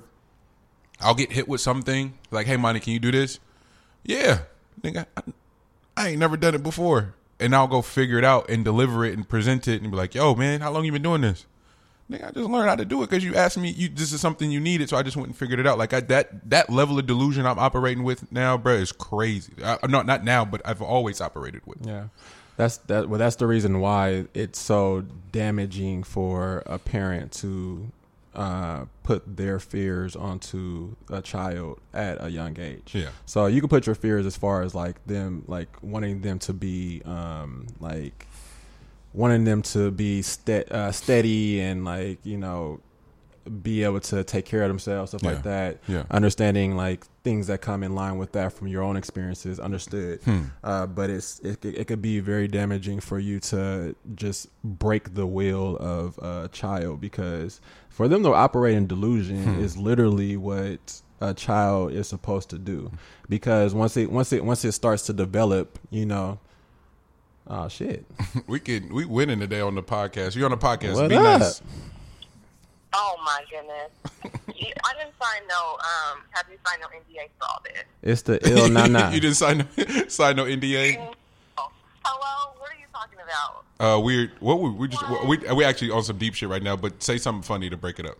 I'll get hit with something like, "Hey, Monty, can you do this?" Yeah, nigga, I, I ain't never done it before. And I'll go figure it out and deliver it and present it and be like, "Yo, man, how long you been doing this?" Nigga, I just learned how to do it because you asked me. You this is something you needed, so I just went and figured it out. Like I, that that level of delusion I'm operating with now, bro, is crazy. I, not not now, but I've always operated with. Yeah. That's that well that's the reason why it's so damaging for a parent to uh, put their fears onto a child at a young age. Yeah. So you can put your fears as far as like them like wanting them to be um like wanting them to be ste- uh, steady and like, you know, be able to take care of themselves, stuff Yeah. like that. Yeah. Understanding like things that come in line with that from your own experiences, understood. Hmm. Uh, but it's it, it could be very damaging for you to just break the will of a child because for them to operate in delusion Hmm. is literally what a child is supposed to do. Because once it once it once it starts to develop, you know, oh shit, We could we winning today on the podcast. you're on the podcast? What Be up? nice. Oh my goodness. You- I didn't sign no. Um, have you signed no NDA for all this? it's the ill nana. you didn't sign no, sign no NDA. Oh, hello. What are talking about? Uh, weird. What we we just we we actually on some deep shit right now. But say something funny to break it up.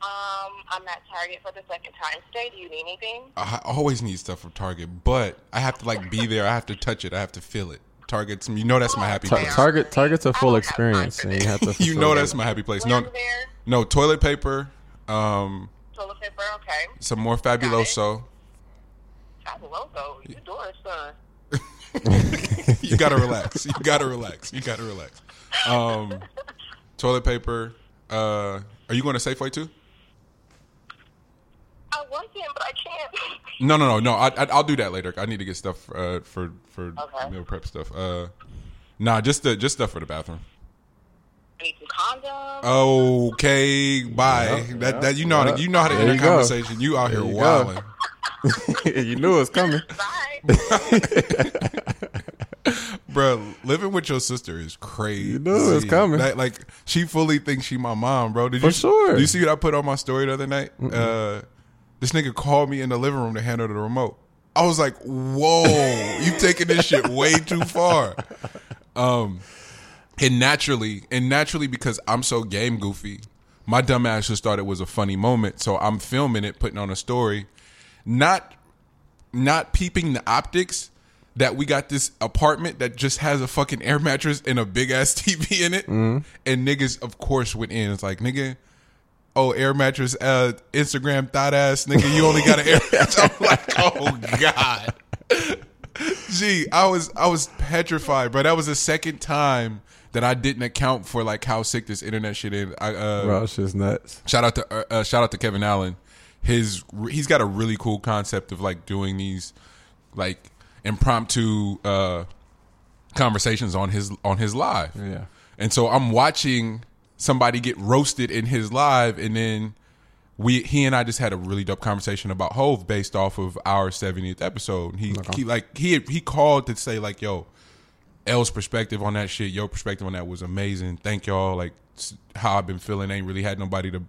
Um, I'm at Target for the second time today. Do you need anything? I always need stuff from Target, but I have to like be there. I have to touch it. I have to feel it. Target's, you know, that's my happy Ta- place. target target's a full don't have time experience, and you have to. you know, fulfill that's it. my happy place. No, no toilet paper. Um, Toilet paper. Okay. some more fabuloso. Fabuloso. You Doris son. you gotta relax. You gotta relax. You gotta relax. Um, toilet paper. Uh, are you going to Safeway too? I wasn't, but I can't. No, no, no, no. I, I, I'll do that later. I need to get stuff uh, for for Okay. meal prep stuff. Uh, nah, just the just stuff for the bathroom. I need some condoms. Okay, bye. Yeah, that yeah, that you know how to, you know how to There end a you go. conversation. You out here There you go. wilding. you knew it was coming. Bye. bro. Living with your sister is crazy. You knew it was coming. That- like she fully thinks she my mom, bro. Did For you sure. Did you see what I put on my story the other night? Uh, this nigga called me in the living room to hand her the remote. I was like, "Whoa, you taking this shit way too far." Um, and naturally, and naturally because I'm so game goofy, my dumb ass just thought it was a funny moment, so I'm filming it, putting on a story, not not peeping the optics that we got this apartment that just has a fucking air mattress and a big ass TV in it, and niggas of course went in. It's like nigga. Oh, air mattress, uh, Instagram thought ass nigga. You only got an air mattress. I'm like, oh god. Gee, I was I was petrified, bro. That was the second time that I didn't account for like how sick this internet shit is. I uh, Bro, it's just nuts. shout out to uh, uh, shout out to Kevin Allen. His he's got a really cool concept of like doing these like impromptu uh conversations on his on his live. Yeah. And so I'm watching somebody get roasted in his live and then we he and I just had a really dope conversation about Hove based off of our 70th episode. He he like he he called to say like, "Yo, L's perspective on that shit, your perspective on that was amazing. Thank y'all. Like how I've been feeling, ain't really had nobody to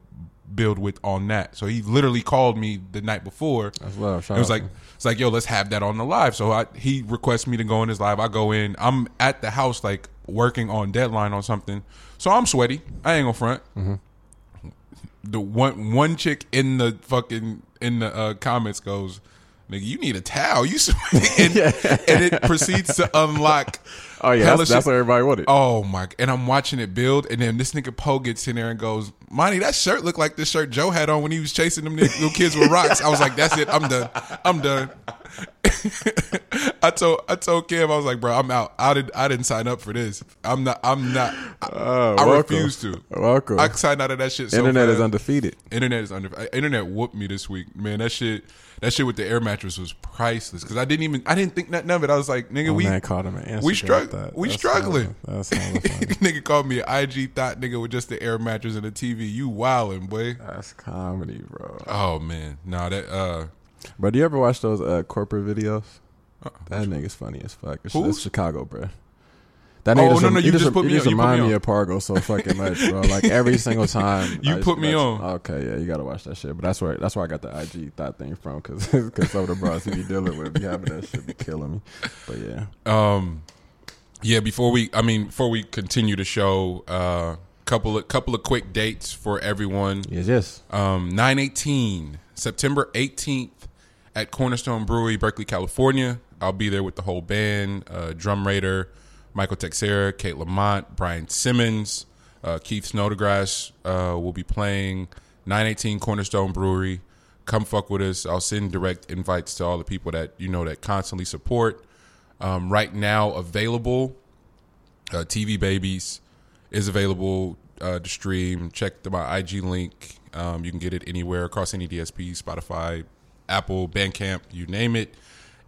build with on that. So he literally called me the night before. That's love. Shout It was like it's like yo, let's have that on the live. So I, he requests me to go in his live. I go in. I'm at the house like working on deadline on something. So I'm sweaty. I ain't gonna front. Mm-hmm. The one one chick in the fucking in the uh, comments goes, "Nigga, you need a towel. You sweaty." and, and it proceeds to unlock. Oh yeah, that's, that's what everybody wanted. Oh my! And I'm watching it build, and then this nigga Poe gets in there and goes, "Monty, that shirt looked like the shirt Joe had on when he was chasing them little kids with rocks." I was like, "That's it. I'm done. I'm done." I told I told Kim, I was like, "Bro, I'm out. I didn't I didn't sign up for this. I'm not. I'm not. I, Oh, I refuse to. Welcome. I signed out of that shit. So Internet is undefeated. Internet is under. uh, Internet whooped me this week, man. That shit. That shit with the air mattress was priceless because I didn't even. I didn't think nothing of it. I was like, nigga, Oh, we man called him an Instagram we strugg- we That's struggling. That's funny. nigga called me an IG thought nigga with just the air mattress and a TV. You wildin', boy. That's comedy, bro. Oh man, nah, that uh, Bro, do you ever watch those uh, corporate videos? That nigga's funny as fuck. It's, it's Chicago, bro. That Oh, nigga no, just, no, he you just, just put me just on- me remind me of Pargo so fucking much, bro. Like every single time. You put me on. Okay, yeah, you gotta watch that shit. But that's where that's where I got the IG thought thing from because because some of the bros he be dealing with be having that shit be killing me. But yeah, Um, yeah. Before we, I mean, before we continue the show, uh, couple of couple of quick dates for everyone. yes, yes. Um, nine eighteen, September eighteenth, at Cornerstone Brewery, Berkeley, California. I'll be there with the whole band: uh, Drum Raider, Michael Texera, Kate Lamont, Brian Simmons, uh, Keith Snowdegrass uh, will be playing. Nine eighteen Cornerstone Brewery. Come fuck with us. I'll send direct invites to all the people that you know that constantly support. Um, right now, available. Uh, TV Babies is available uh, to stream. Check the, my IG link. Um, you can get it anywhere across any DSP, Spotify, Apple, Bandcamp, you name it.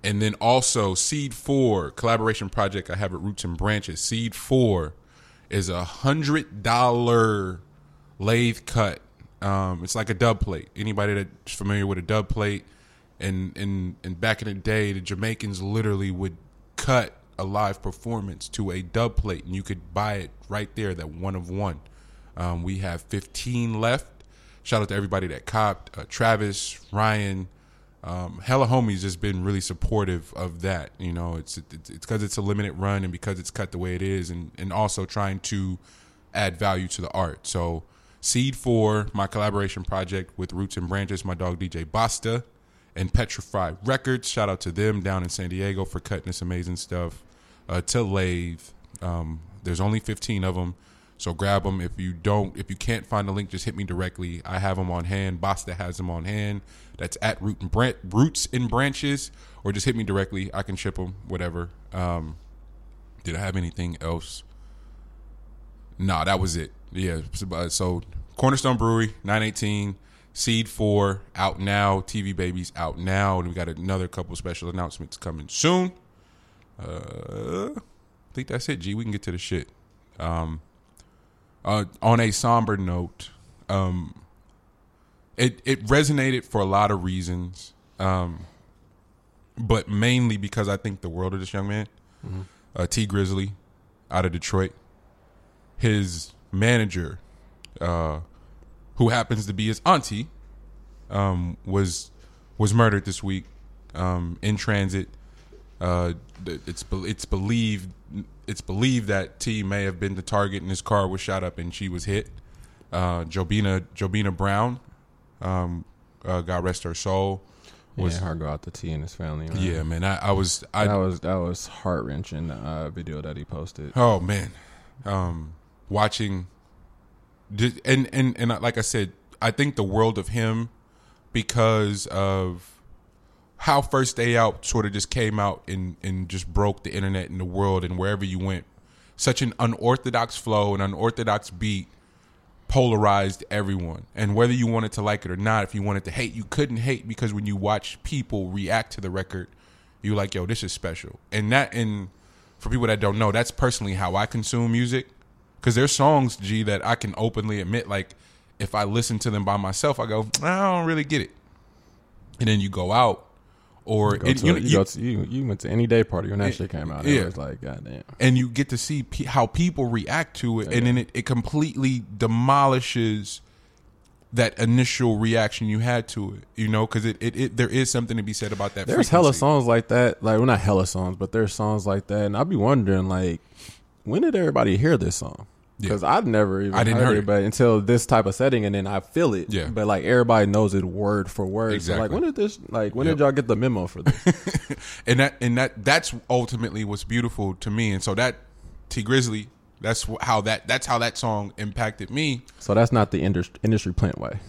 And then also Seed Four collaboration project I have at Roots and Branches. Seed Four is a hundred dollar lathe cut. Um, it's like a dub plate. Anybody that's familiar with a dub plate, and and and back in the day, the Jamaicans literally would cut a live performance to a dub plate, and you could buy it right there. That one of one. Um, we have 15 left. Shout out to everybody that copped. Uh, Travis, Ryan, um, hella homies has been really supportive of that. You know, it's it's because it's a limited run and because it's cut the way it is, and and also trying to add value to the art. So, Seed Four, my collaboration project with Roots and Branches, my dog DJ Basta, and Petrify Records. Shout out to them down in San Diego for cutting this amazing stuff. Uh, to Lathe, um, there's only 15 of them. So grab them. If you don't, if you can't find the link, just hit me directly. I have them on hand. Basta has them on hand. That's at Root and Bran- Roots and Branches, or just hit me directly. I can ship them, whatever. Um, did I have anything else? Nah, that was it. Yeah. So, uh, Cornerstone Brewery, nine eighteen. Seed Four out now. TV Babies out now, and we got another couple special announcements coming soon. Uh, I think that's it. G, we can get to the shit. Um, uh, on a somber note, um, it it resonated for a lot of reasons, um, but mainly because I think the world of this young man, uh, Tee Grizzley, out of Detroit, his manager, uh, who happens to be his auntie, um, was was murdered this week um, in transit. Uh, it's it's believed it's believed that T may have been the target, and his car was shot up, and she was hit. Uh, Jobina Jobina Brown, um, uh, God rest her soul. Was yeah, hard go out to T and his family. Man. yeah, man. I, I was I that was that was heart wrenching. Uh, video that he posted. Oh man, um, watching, and and and like I said, I think the world of him because of how first day out sort of just came out and and just broke the internet and the world and wherever you went. Such an unorthodox flow, an unorthodox beat polarized everyone. And whether you wanted to like it or not, if you wanted to hate, you couldn't hate because when you watch people react to the record, you're like, yo, this is special. And that and for people that don't know, that's personally how I consume music. Cause there's songs, G, that I can openly admit, like, if I listen to them by myself, I go, I don't really get it. And then you go out, or Go it, to, you, you, you- go to, you, you went to any day party when that shit came out. yeah. It was like, goddamn. and you get to see pe- how people react to it, and then it, it completely demolishes that initial reaction you had to it. You know, because it, it, it there is something to be said about that. There's hella songs like that. Like, well, not hella songs, but there's songs like that. And I'd be wondering, like, when did everybody hear this song? Because I'd never even I didn't heard it, it. but until this type of setting, and then I feel it. Yeah. But like everybody knows it word for word. So like, when did this? Like, when Yep. did y'all get the memo for this? and that and that that's ultimately what's beautiful to me. And so that Tee Grizzley, that's how that that's how that song impacted me. so that's not the industry industry plant way.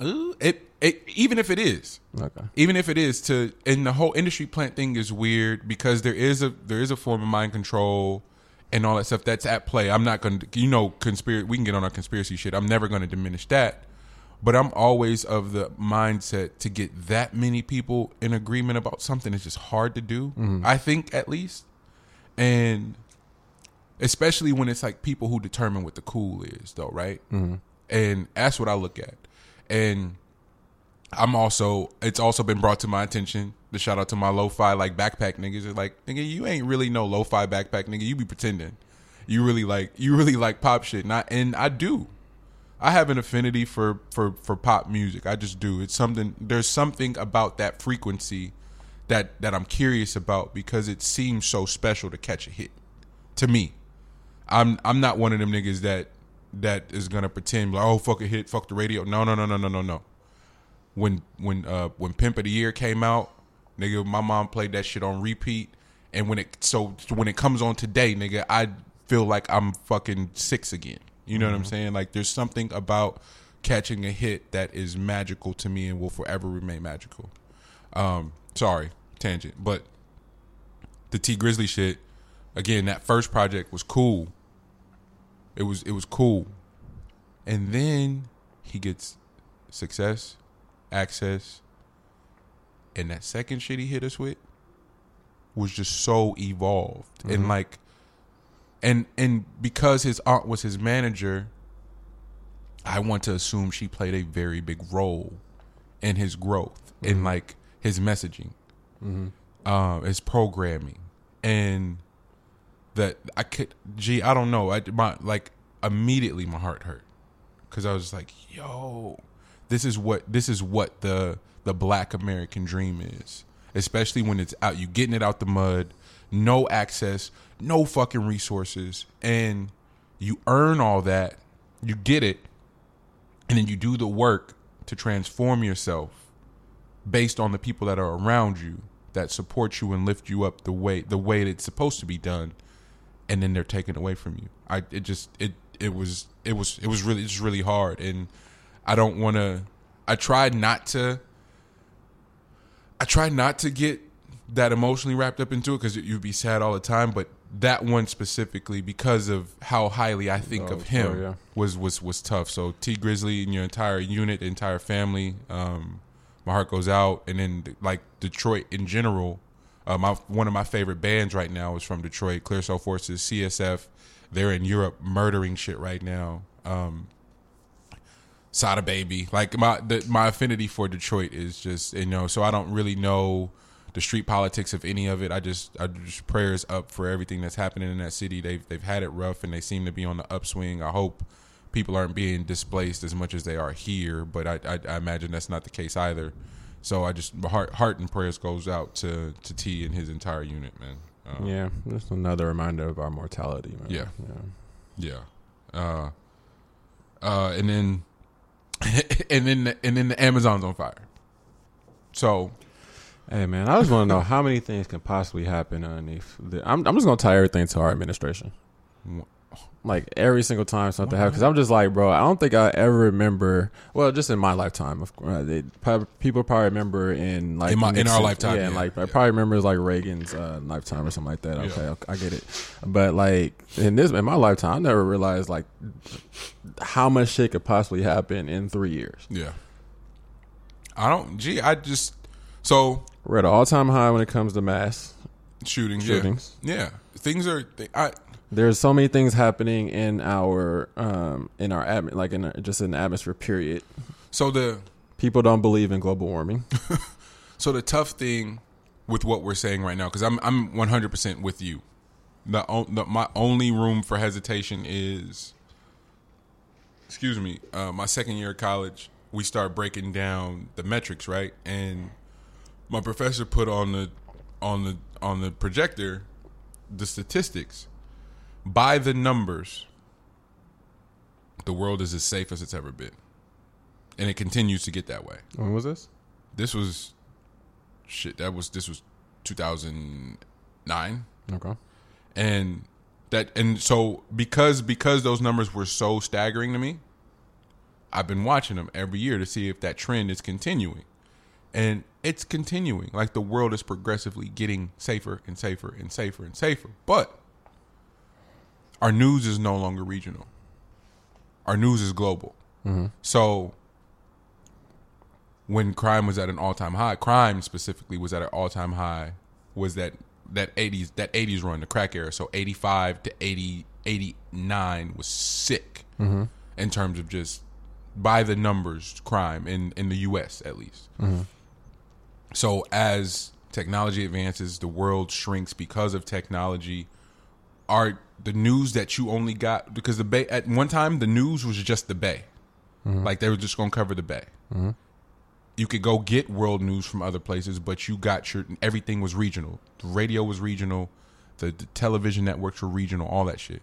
Uh, It it even if it is, Okay. even if it is to and the whole industry plant thing is weird because there is a there is a form of mind control and all that stuff that's at play. I'm not going to you know conspiracy we can get on our conspiracy shit. I'm never going to diminish that. But I'm always of the mindset to get that many people in agreement about something is just hard to do. Mm-hmm. I think at least. And especially when it's like people who determine what the cool is though, right? Mm-hmm. And that's what I look at. And I'm also it's also been brought to my attention the shout out to my lo-fi like backpack niggas. It's like nigga, you ain't really no lo-fi backpack nigga. You be pretending. You really like you really like pop shit. Not and I do. I have an affinity for for for pop music. I just do. It's something. There's something about that frequency that that I'm curious about because it seems so special to catch a hit. To me, I'm I'm not one of them niggas that that is gonna pretend like oh fuck a hit, fuck the radio. No no no no no no no. When when uh when Pimp of the Year came out, nigga, my mom played that shit on repeat. And when it so when it comes on today, nigga, I feel like I'm fucking six again. You know what I'm saying? Like there's something about catching a hit that is magical to me and will forever remain magical. Um, sorry, tangent, but the Tee Grizzley shit, again, that first project was cool. It was it was cool. And then he gets success, access, and that second shit he hit us with was just so evolved. And mm-hmm. like and and because his aunt was his manager, I want to assume she played a very big role in his growth, in mm-hmm. like his messaging, mm-hmm. uh, his programming, and that I could. Gee, I don't know. I my like immediately my heart hurt because I was like, yo, this is what this is what the the Black American dream is, especially when it's out. You getting it out the mud, no access, no fucking resources, and you earn all that. You get it, and then you do the work to transform yourself based on the people that are around you that support you and lift you up the way the way it's supposed to be done and then they're taken away from you i it just it it was it was it was really it's really hard and i don't want to i tried not to i try not to get that emotionally wrapped up into it because you'd be sad all the time but that one specifically because of how highly i think Oh, of him sure, yeah. was was was tough. So tee grizzley and your entire unit entire family um my heart goes out. And then like detroit in general uh, my one of my favorite bands right now is from detroit clear soul forces csf they're in europe murdering shit right now. Um Sada Baby. Like my the, my affinity for Detroit is just you know, so I don't really know the street politics of any of it. I just I just prayers up for everything that's happening in that city. They've they've had it rough and they seem to be on the upswing. I hope people aren't being displaced as much as they are here, but I I, I imagine that's not the case either. So I just my heart heart and prayers goes out to to T and his entire unit, man. Uh, Yeah, just another reminder of our mortality, man. Yeah. yeah. Yeah. Uh uh and then and then the, and then the Amazon's on fire. So Hey man, I just want to know how many things can possibly happen underneath. The, I'm I'm just gonna tie everything to our administration. Like every single time something happens, because I'm just like, bro, I don't think I ever remember. Well, just in my lifetime, of course, they, people probably remember in like In my- in our lifetime, yeah, and yeah, like I probably remember like Reagan's uh, lifetime or something like that. Yeah. Okay, okay, I get it. But like in this, in my lifetime, I never realized like how much shit could possibly happen in three years. yeah. I don't gee, I just so We're at an all time high when it comes to mass shootings, shootings. yeah. Yeah. Things are I There's so many things happening in our um in our atm- like in our, just in the atmosphere. Period. so the People don't believe in global warming. So the tough thing with what we're saying right now, because I'm I'm 100 percent with you. The, the my only room for hesitation is, excuse me, uh, my second year of college. We start breaking down the metrics, right? And my professor put on the on the on the projector the statistics by the numbers. The world is as safe as it's ever been, and it continues to get that way when was this? this was shit that was this was 2009 Okay. and that and so because because those numbers were so staggering to me i've been watching them every year to see if that trend is continuing and it's continuing like the world is progressively getting safer and safer and safer and safer but our news is no longer regional. Our news is global. Mm-hmm. So when crime was at an all-time high crime specifically was at an all-time high was that that 80s that 80s run the crack era. So 85 to 80 89 was sick mm-hmm. in terms of just by the numbers crime in in the US at least. Mm-hmm. So as technology advances, the world shrinks because of technology. Are the news that you only got because the bay at one time the news was just the bay, mm-hmm. like they were just gonna cover the bay. Mm-hmm. You could go get world news from other places, but you got your everything was regional. The radio was regional, the, the television networks were regional, all that shit.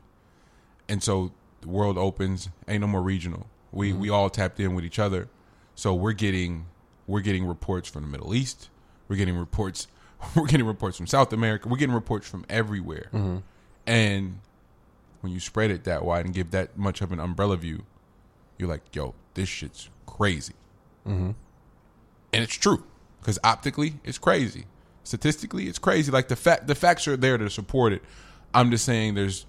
And so the world opens, ain't no more regional. We mm-hmm. we all tapped in with each other. So we're getting we're getting reports from the Middle East. We're getting reports we're getting reports from South America. We're getting reports from everywhere. And when you spread it that wide and give that much of an umbrella view, you're like, yo, this shit's crazy. And it's true because optically, it's crazy. Statistically, it's crazy. Like the fact, the facts are there to support it. I'm just saying, there's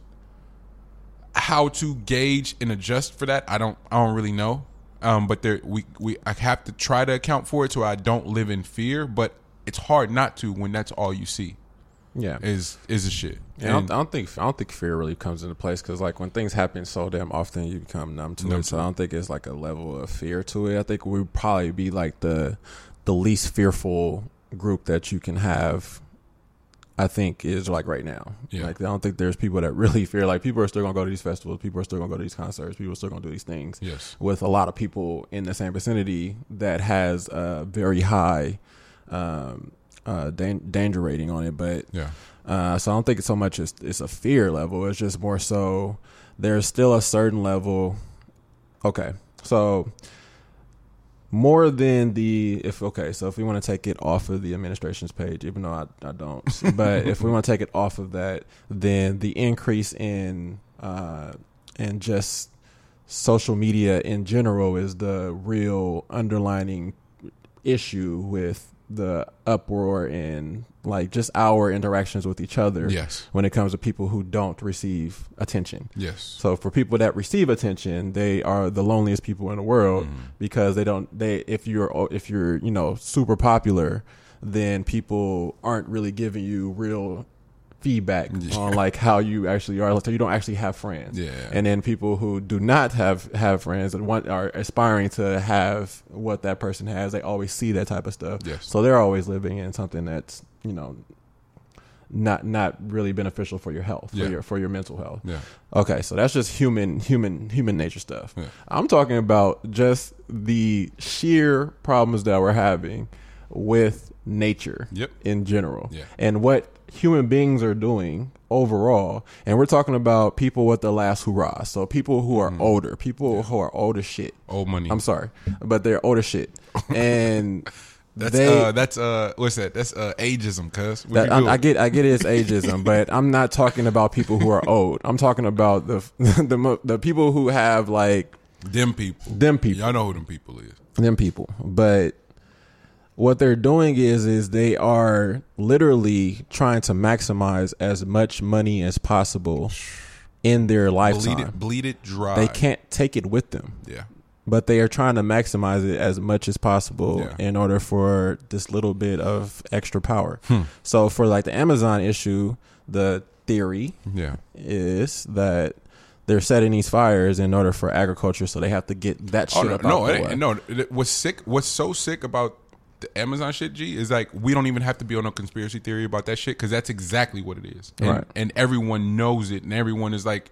how to gauge and adjust for that. I don't, I don't really know. Um, but there, we, we, I have to try to account for it so I don't live in fear. But it's hard not to when that's all you see Yeah. is is a shit. Yeah, I, don't, I don't think I don't think fear really comes into place because like when things happen so damn often, you become numb to Numb it. to So. I don't think it's like a level of fear to it. I think we'd probably be like the the least fearful group that you can have. I think is like right now. Yeah. Like I don't think there's people that really fear. Like people are still gonna go to these festivals. People are still gonna go to these concerts. People are still gonna do these things. Yes. With a lot of people in the same vicinity that has a very high um, uh, dan- danger rating on it, but yeah, uh, so I don't think it's so much it's, it's a fear level. It's just more so there's still a certain level. Okay, so more than the if okay, so if we want to take it off of the administration's page, even though I, I don't, but if we want to take it off of that, then the increase in uh, in just social media in general is the real underlining issue with the uproar and like just our interactions with each other Yes. when it comes to people who don't receive attention. yes, So for people that receive attention, they are the loneliest people in the world Mm. because they don't they if you're if you're, you know, super popular, then people aren't really giving you real feedback Yeah. on like how you actually are. So you don't actually have friends. Yeah. And then people who do not have have friends and want are aspiring to have what that person has, they always see that type of stuff. Yes. So they're always living in something that's, you know, not not really beneficial for your health, Yeah. for your for your mental health. yeah, Okay, so that's just human human human nature stuff. Yeah. I'm talking about just the sheer problems that we're having with nature Yep. in general Yeah. and what human beings are doing overall. And we're talking about people with the last hurrah. So people who are older, people who are older shit. old money. I'm sorry, but they're older shit. And That's they, uh, that's uh, what's that? That's uh, ageism, cuz. That, I? I get, I get it's ageism, but I'm not talking about people who are old. I'm talking about the the the people who have like them people. them people, Y'all know who them people is. them people. But what they're doing is, is they are literally trying to maximize as much money as possible in their Bleed lifetime. it, bleed it dry. They can't take it with them. Yeah, but they are trying to maximize it as much as possible Yeah. in order for this little bit of extra power. Hmm. So for like the Amazon issue, the theory yeah. is that they're setting these fires in order for agriculture, so they have to get that Oh shit no, up no, out it the way. no. it- What's sick? What's so sick about the Amazon shit? G is like we don't even have to be on a conspiracy theory about that shit because that's exactly what it is, and, Right. and everyone knows it, and everyone is like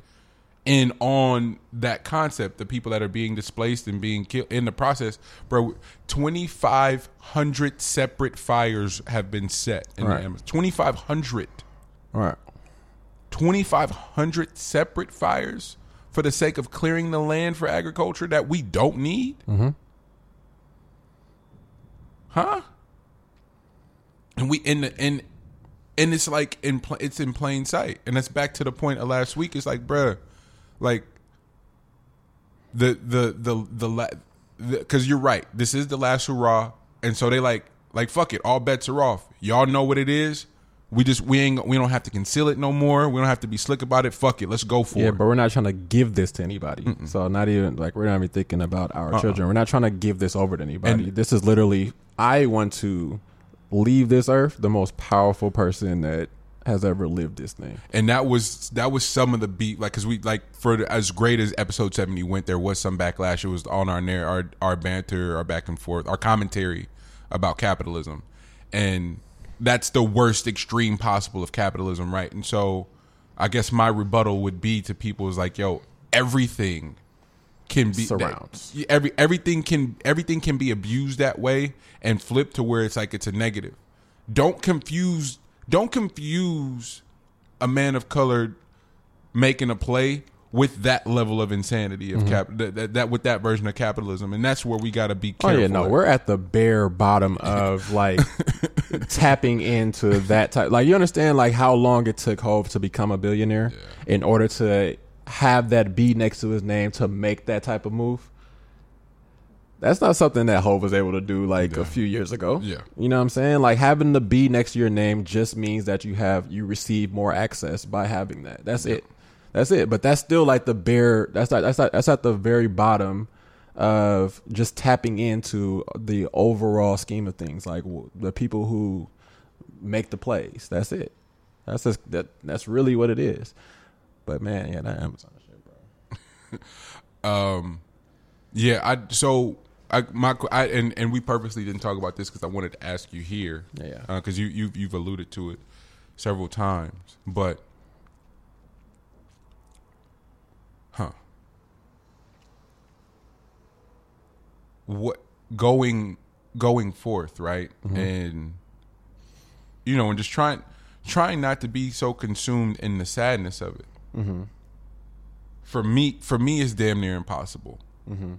in on that concept. The people that are being displaced and being killed in the process, bro. Twenty five hundred separate fires have been set in Right. the Amazon. Twenty five hundred. Right. 2,500 separate fires for the sake of clearing the land for agriculture that we don't need? Mm-hmm. Huh? And we in the in and it's like in pl- it's in plain sight, and that's back to the point of last week. It's like, bruh, like the the the the la- because you're right. This is the last hurrah, and so they like like fuck it. All bets are off. Y'all know what it is. We just we ain't we don't have to conceal it no more. We don't have to be slick about it. Fuck it. Let's go for Yeah, it. Yeah, but we're not trying to give this to anybody. So not even like we're not even thinking about our uh-uh. children. We're not trying to give this over to anybody. Uh-uh. And- this is literally I want to leave this earth the most powerful person that has ever lived this thing. and that was that was some of the beat like because we like for as great as episode 70 went there was some backlash it was on our our our banter our back and forth our commentary about capitalism and that's the worst extreme possible of capitalism, right? And so, I guess my rebuttal would be to people is like, yo, everything can be Surrounds. that- every everything can everything can be abused that way and flipped to where it's like it's a negative. Don't confuse don't confuse a man of color making a play with that level of insanity Mm-hmm. of cap that, that, that with that version of capitalism, and that's where we got to be Oh yeah, no, we're at the bare bottom of like tapping into that type. Like you understand, like how long it took Hove to become a billionaire in order to have that B next to his name to make that type of move. That's not something that Hove was able to do like a few years ago. Yeah. you know what I'm saying. Like having the B next to your name just means that you have you receive more access by having that. That's it. That's it. But that's still like the bare. That's not. That's not. That's at the very bottom of just tapping into the overall scheme of things. Like the people who make the plays. That's it. That's just, that. That's really what it is. But man, yeah, that Amazon shit, bro. Um, yeah, I so I my I and and we purposely didn't talk about this because I wanted to ask you here. Yeah, yeah. Uh, because you you you've alluded to it several times, but huh? What going going forth right mm-hmm. and you know and just trying trying not to be so consumed in the sadness of it Mm-hmm. for me for me it's damn near impossible. Mm-hmm.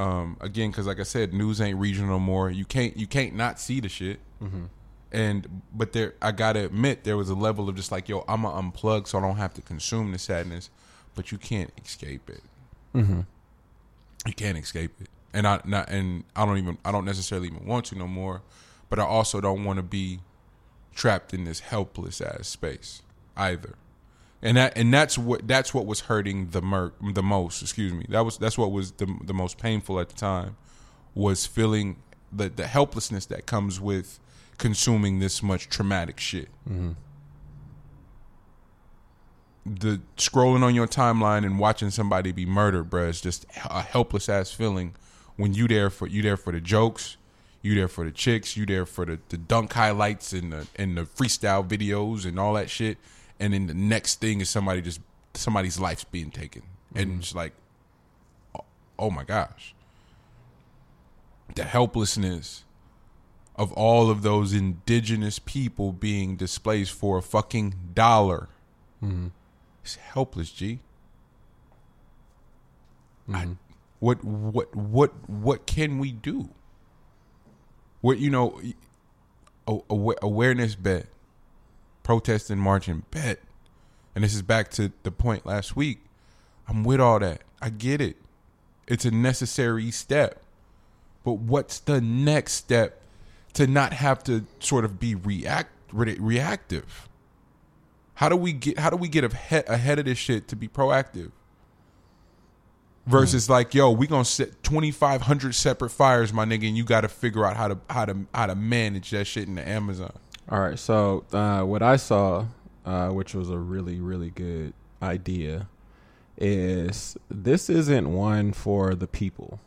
Um again because like i said news ain't regional no more. You can't you can't not see the shit. Mm-hmm. And but there i gotta admit there was a level of just like yo i'm gonna unplug so i don't have to consume the sadness but you can't escape it. You can't escape it. And i not and i don't even i don't necessarily even want to no more but i also don't want to be trapped in this helpless ass space either and that and that's what that's what was hurting the mer- the most excuse me. That was that's what was the the most painful at the time was feeling the the helplessness that comes with consuming this much traumatic shit. Mm-hmm. The scrolling on your timeline and watching somebody be murdered bruh is just a helpless ass feeling when you there for you there for the jokes you there for the chicks you there for the, the dunk highlights and the and the freestyle videos and all that shit and then the next thing is somebody just somebody's life's being taken. And it's like oh, oh my gosh. The helplessness of all of those indigenous people being displaced for a fucking dollar. Mm-hmm. it's helpless g. I, what what what what can we do? What you know a- awareness bet protesting marching bet. And this is back to the point last week. I'm with all that. I get it. It's a necessary step. But what's the next step to not have to sort of be react re- reactive? How do we get how do we get ahead, ahead of this shit to be proactive? Versus hmm. like yo we gonna set 2500 separate fires my nigga and you gotta figure out how to how to how to manage that shit in the amazon All right. So uh, what I saw, uh, which was a really really good idea, is this isn't one for the people.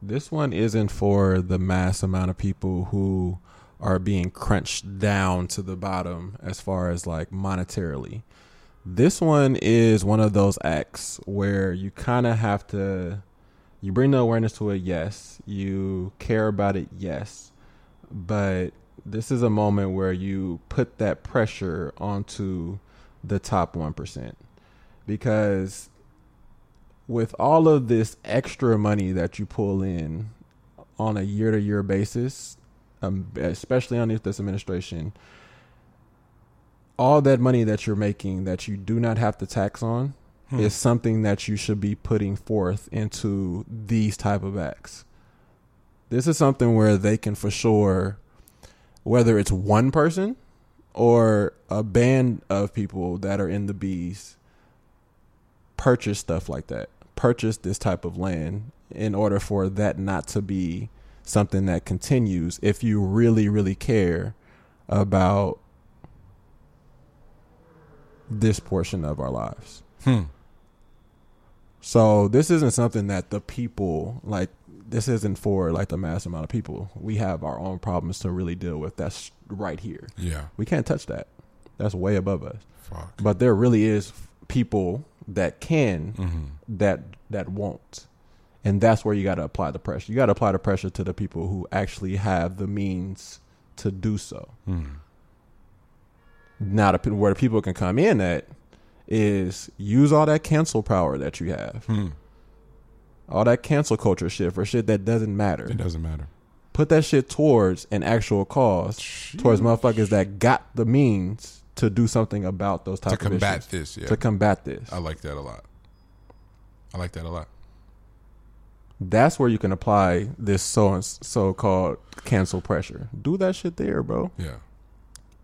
This one isn't for the mass amount of people who are being crunched down to the bottom as far as like monetarily. This one is one of those acts where you kind of have to you bring the awareness to it, yes. You care about it, yes. But this is a moment where you put that pressure onto the top 1%. Because with all of this extra money that you pull in on a year to year basis, um, especially under this administration, all that money that you're making that you do not have to tax on is something that you should be putting forth into these type of acts. This is something where they can for sure, whether it's one person or a band of people that are in the bees, purchase stuff like that. Purchase this type of land in order for that not to be something that continues if you really, really care about this portion of our lives. Hmm. So this isn't something that the people like this isn't for like the mass amount of people. We have our own problems to really deal with. That's right here. Yeah. We can't touch that. That's way above us. Fuck. But there really is people that can Mm-hmm. that that won't. And that's where you got to apply the pressure. You got to apply the pressure to the people who actually have the means to do so. Mm-hmm. Now, the, where the people can come in at is use all that cancel power that you have, Hmm. All that cancel culture shit for shit that doesn't matter. It doesn't matter. Put that shit towards an actual cause, towards motherfuckers that got the means to do something about those type To of combat issues. this, yeah. To combat this. I like that a lot. I like that a lot. That's where you can apply this so so called cancel pressure. Do that shit there, bro. Yeah.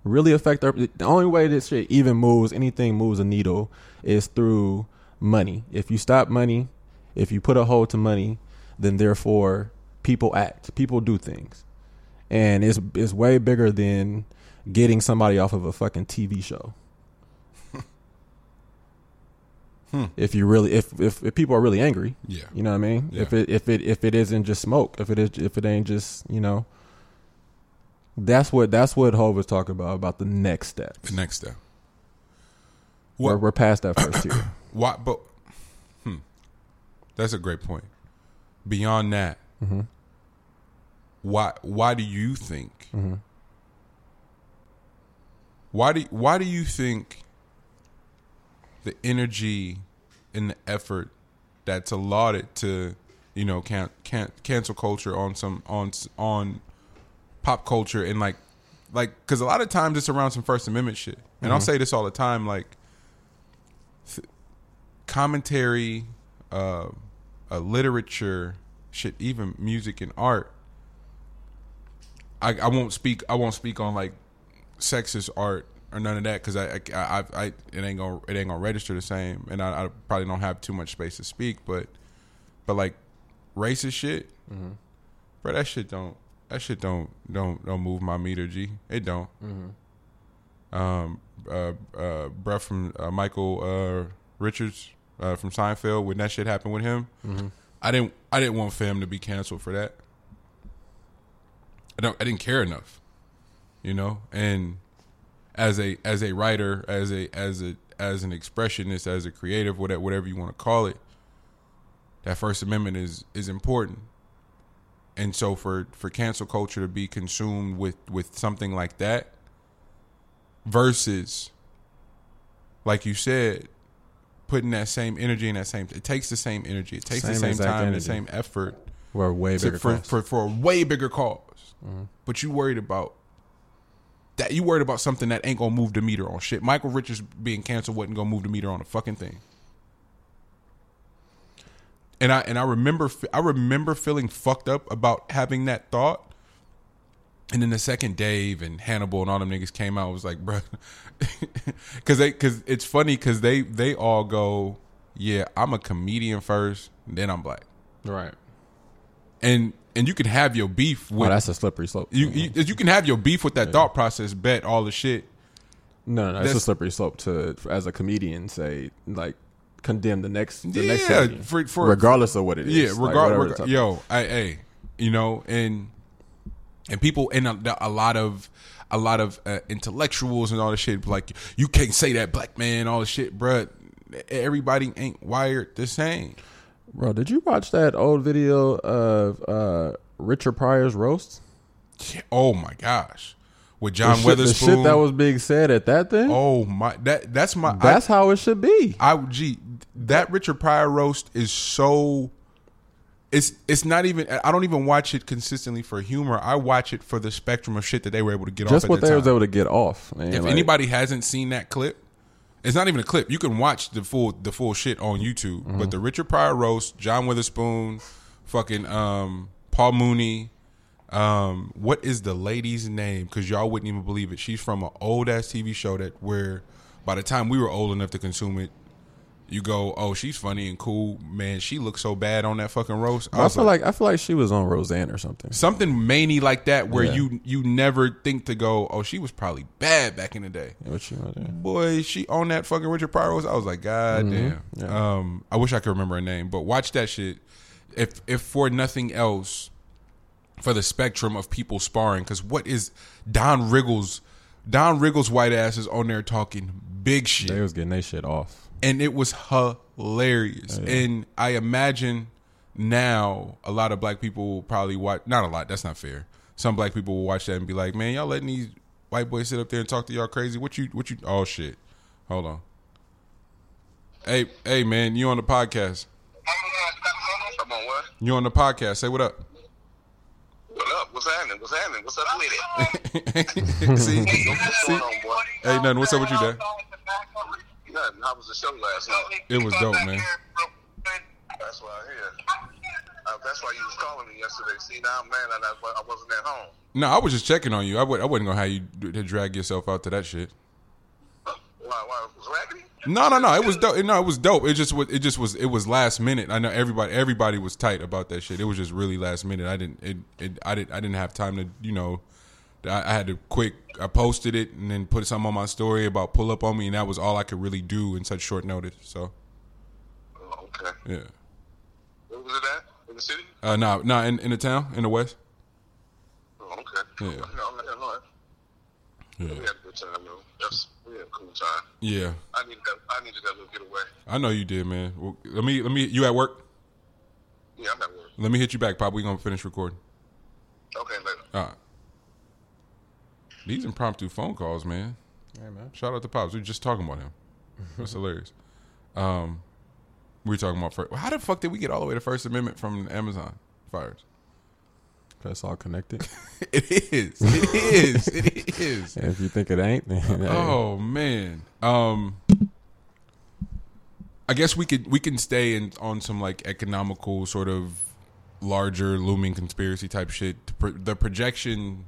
Really affect our. The only way this shit even moves, anything moves a needle, is through money. If you stop money, if you put a hold to money, then therefore people act, people do things, and it's it's way bigger than getting somebody off of a fucking TV show. If you really, if, if if people are really angry, Yeah. you know what I mean. Yeah. If it if it if it isn't just smoke, if it is if it ain't just you know, that's what that's what Hov was talking about about the next step. The next step. We're, we're past that first tier. Why? But hmm, that's a great point. Beyond that, Mm-hmm. why? Why do you think? Why do Why do you think the energy and the effort that's allotted to you know can can cancel culture on some on on pop culture and like like because a lot of times it's around some First Amendment shit, and I'll say this all the time, like commentary, uh, uh, literature, shit, even music and art. I, I won't speak. I won't speak on like sexist art or none of that because I, I, I, I, it ain't gonna, it ain't gonna register the same, and I, I probably don't have too much space to speak. But, but like racist shit, bro, that shit don't, that shit don't, don't, don't move my meter. G, it don't. Um, uh, uh, bruh from uh, Michael uh, Richards uh, from Seinfeld when that shit happened with him. I didn't I didn't want fam to be canceled for that. I don't I didn't care enough. You know? And as a as a writer, as a as a as an expressionist, as a creative, whatever whatever you want to call it, that First Amendment is is important. And so for for cancel culture to be consumed with with something like that versus like you said putting that same energy and that same it takes the same energy. It takes the Same same time and the same effort We're way to, for, for for a way bigger because Mm-hmm. but you worried about that you worried about something that ain't gonna move the meter on shit. Michael richards being canceled wasn't gonna move the meter on a fucking thing. And i and i remember i remember feeling fucked up about having that thought and then the second Dave and Hannibal and all them niggas came out, it was like, bro, because they, because it's funny because they they all go, yeah, I'm a comedian first, then I'm black, right. and and you can have your beef oh, with Oh, that's a slippery slope. you, you you can have your beef with that thought process, bet all the shit. no, no, no. It's a slippery slope to, as a comedian, say, like, condemn the next, the next Yeah, comedian, for- for- regardless of what it is. Yeah, like, regard, whatever reg- yo, I, hey, you know, and and people and a, a lot of a lot of uh, intellectuals and all the shit like you can't say that black man all the shit, bruh. Everybody ain't wired the same. Bro, did you watch that old video of uh, Richard Pryor's roast? Yeah, Oh my gosh, with The John shit, Witherspoon. the shit that was being said at that thing. oh my, that that's my That's how it should be. I, I gee that Richard Pryor roast is so. It's it's not even. I don't even watch it consistently for humor. I watch it for the spectrum of shit that they were able to get Just off. what the they time. was able to get off. Man. if Like, anybody hasn't seen that clip, it's not even a clip. You can watch the full the full shit on YouTube. Mm-hmm. But the Richard Pryor roast, John Witherspoon, fucking um, Paul Mooney. Um, what is the lady's name? Because y'all wouldn't even believe it. She's from an old ass TV show that where by the time we were old enough to consume it, you go, oh, she's funny and cool. Man, she looks so bad on that fucking roast. I was feel like I feel like she was on Roseanne or something. something many like that where Yeah. you you never think to go, oh, she was probably bad back in the day What she was boy, she on that fucking Richard Pryor. was- I was like, God Mm-hmm. damn. Um, I wish I could remember her name, but watch that shit. if if for nothing else, for the spectrum of people sparring. Because what is Don Rickles? Don Rickles' white ass is on there talking big shit They was getting their shit off. And it was hilarious. Oh, and I imagine now a lot of black people will probably watch. Not a lot. That's not fair. Some black people will watch that and be like, "Man, y'all letting these white boys sit up there and talk to y'all crazy? What you? What you? Oh shit! Hold on. Hey, hey, man, you on the podcast? I'm on what? You on the podcast? Say what up. What up? What's happening? What's happening? What's up with it? see, What's going hey, nothing. What's up with you, Dad? Nothing. How was the show last night? It was dope, man. That's why I hear. Uh, that's why you was calling me yesterday. See now, man, I, I wasn't at home. No, I was just checking on you. I would. I wasn't gonna have you d- to drag yourself out to that shit. Why? Why was raggedy? No, no, no. It was dope. No, it was dope. It just was. It just was. It was last minute. I know everybody. Everybody was tight about that shit. It was just really last minute. I didn't. It. it I didn't. I didn't have time to. You know. I, I had to quick. I posted it and then put something on my story about pull up on me, and that was all I could really do in such short notice. So Oh, okay. yeah. Where was it at? In the city? Uh, no, no, in, in the town, in the west. Oh, okay. Yeah. No. We Yeah. had a good time, though. That's we had a cool time. Yeah. I needed that. I needed that little getaway. I know you did, man. Well, let me. Let me. You at work? Yeah, I'm at work. Let me hit you back, Pop. We gonna finish recording. Okay, later. All right. These impromptu phone calls, man. Hey man. Shout out to Pops. We were just talking about him. That's hilarious. Um, we were talking about first. How the fuck did we get all the way to First Amendment from Amazon fires? That's all connected. It is. It is. It is. If you think it ain't, then hey. Oh man. Um, I guess we could we can stay in on some like economical sort of larger looming conspiracy type shit. The projection,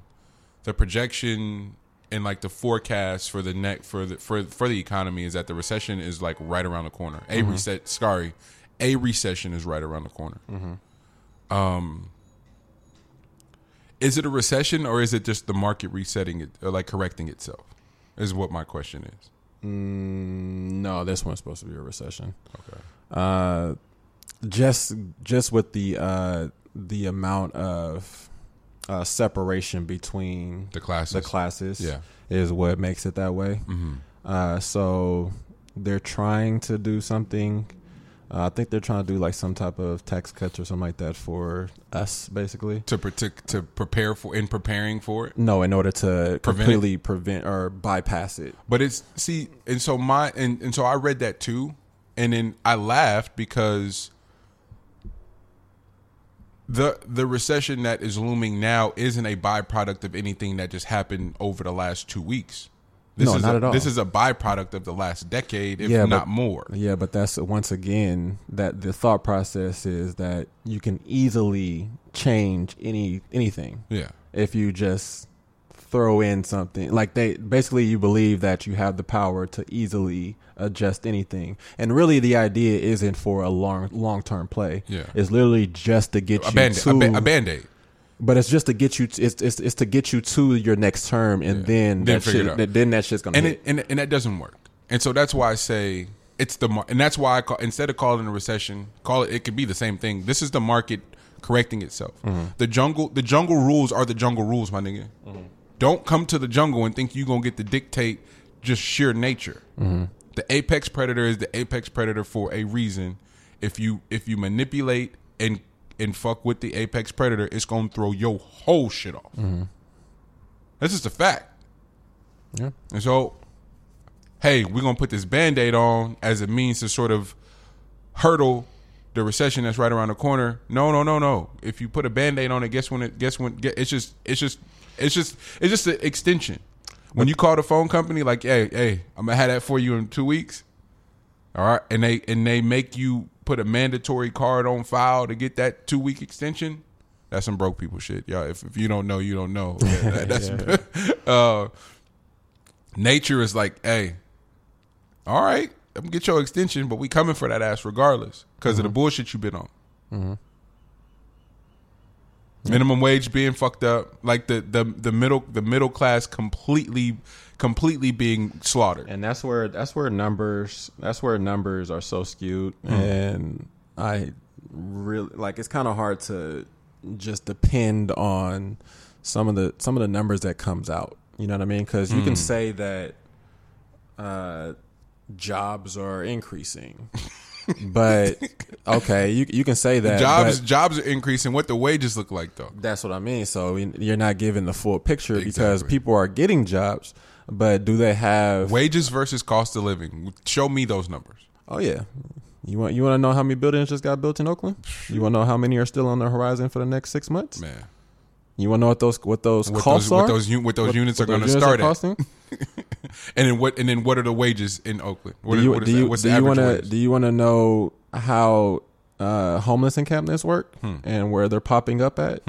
the projection, and like the forecast for the neck for the for for the economy is that the recession is like right around the corner. A reset. Sorry, a recession is right around the corner. Um. Is it a recession or is it just the market resetting it, or like correcting itself? Is what my question is. Mm, no, this one's supposed to be a recession. Okay. Uh, just just with the uh, the amount of uh, separation between The classes. the classes, Yeah. is what makes it that way. Mm-hmm. Uh, so they're trying to do something. Uh, I think they're trying to do like some type of tax cuts or something like that for us, basically. To, pre- to to prepare for in preparing for it. No, in order to Prevent it? completely prevent or bypass it. But it's see, and so my and, and so I read that too, and then I laughed because the the recession that is looming now isn't a byproduct of anything that just happened over the last two weeks. This No, is not a, at all. This is a byproduct of the last decade, if Yeah, but- not more. Yeah, but that's once again that the thought process is that you can easily change any anything Yeah. if you just throw in something like they basically you believe that you have the power to easily adjust anything and really the idea isn't for a long long term play Yeah. it's literally just to get A you band to a, ba- a band-aid. but it's just to get you t- it's, it's it's to get you to your next term and Yeah. then Then that shit that, then that shit's gonna and it, and and that doesn't work. And so that's why I say it's the mar- and that's why I call instead of calling a recession, call it. It could be the same thing. This is the market correcting itself. Mm-hmm. The jungle, the jungle rules are the jungle rules, my nigga. Mm-hmm. Don't come to the jungle and think you're gonna get to dictate just sheer nature. Mm-hmm. The apex predator is the apex predator for a reason. If you if you manipulate and and fuck with the apex predator, it's gonna throw your whole shit off. Mm-hmm. That's just a fact. yeah And so, hey, we're gonna put this band aid on as a means to sort of hurdle the recession that's right around the corner. No, no, no, no. If you put a band aid on it, guess when it guess when it's just it's just it's just it's just an extension. When you call the phone company, like, hey, hey, I'm gonna have that for you in two weeks. All right, and they and they make you put a mandatory card on file to get that two week extension. That's some broke people shit, y'all. If, if you don't know, you don't know. Yeah, that- that's uh, nature is like, hey, all right, I'm gonna get your extension, but we coming for that ass regardless because of the bullshit you've been on. Minimum wage being fucked up, like the, the the middle the middle class completely completely being slaughtered. and that's where that's where numbers that's where numbers are so skewed and i really like it's kind of hard to just depend on some of the some of the numbers that comes out. You know what I mean? Because you can say that uh, jobs are increasing, but okay, you you can say that jobs jobs are increasing. What the wages look like though? that's what I mean. So you're not giving the full picture because people are getting jobs, but do they have? Wages versus cost of living. Show me those numbers. Oh yeah. You want you want to know how many buildings just got built in Oakland? You want to know how many are still on the horizon for the next six months? Man. You want to know what those what those What costs those, are? what those what those units what are going to start at, costing? and then what and then what are the wages in Oakland? What do you do you, What's do the you to wage? do you want to know how uh, homeless encampments work Hmm. and where they're popping up at?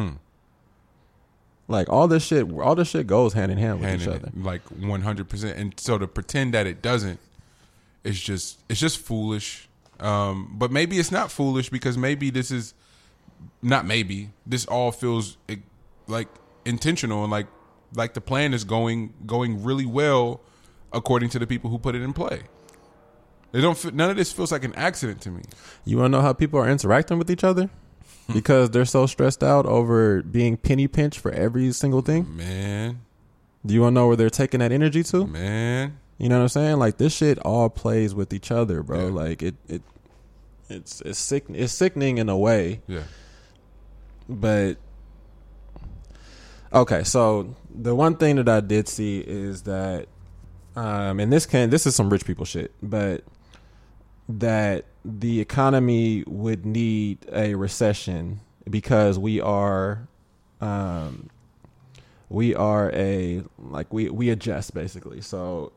Like all this shit, all this shit goes hand in hand with hand each other. hand, like one hundred percent. And so to pretend that it doesn't, it's just it's just foolish. Um, but maybe it's not foolish because maybe this is not maybe this all feels like intentional and like like the plan is going going really well according to the people who put it in play. They don't. None of this feels like an accident to me. You want to know how people are interacting with each other? Hmm. because they're so stressed out over being penny pinched for every single thing. Man, Do you want to know where they're taking that energy to? man. You know what I'm saying? Like this shit all plays with each other, bro. Yeah. Like it, it, it's it's sick. It's sickening in a way, Yeah. but okay. So the one thing that I did see is that, um, and this can this is some rich people shit, but that the economy would need a recession because we are, um, we are a like we we adjust basically. So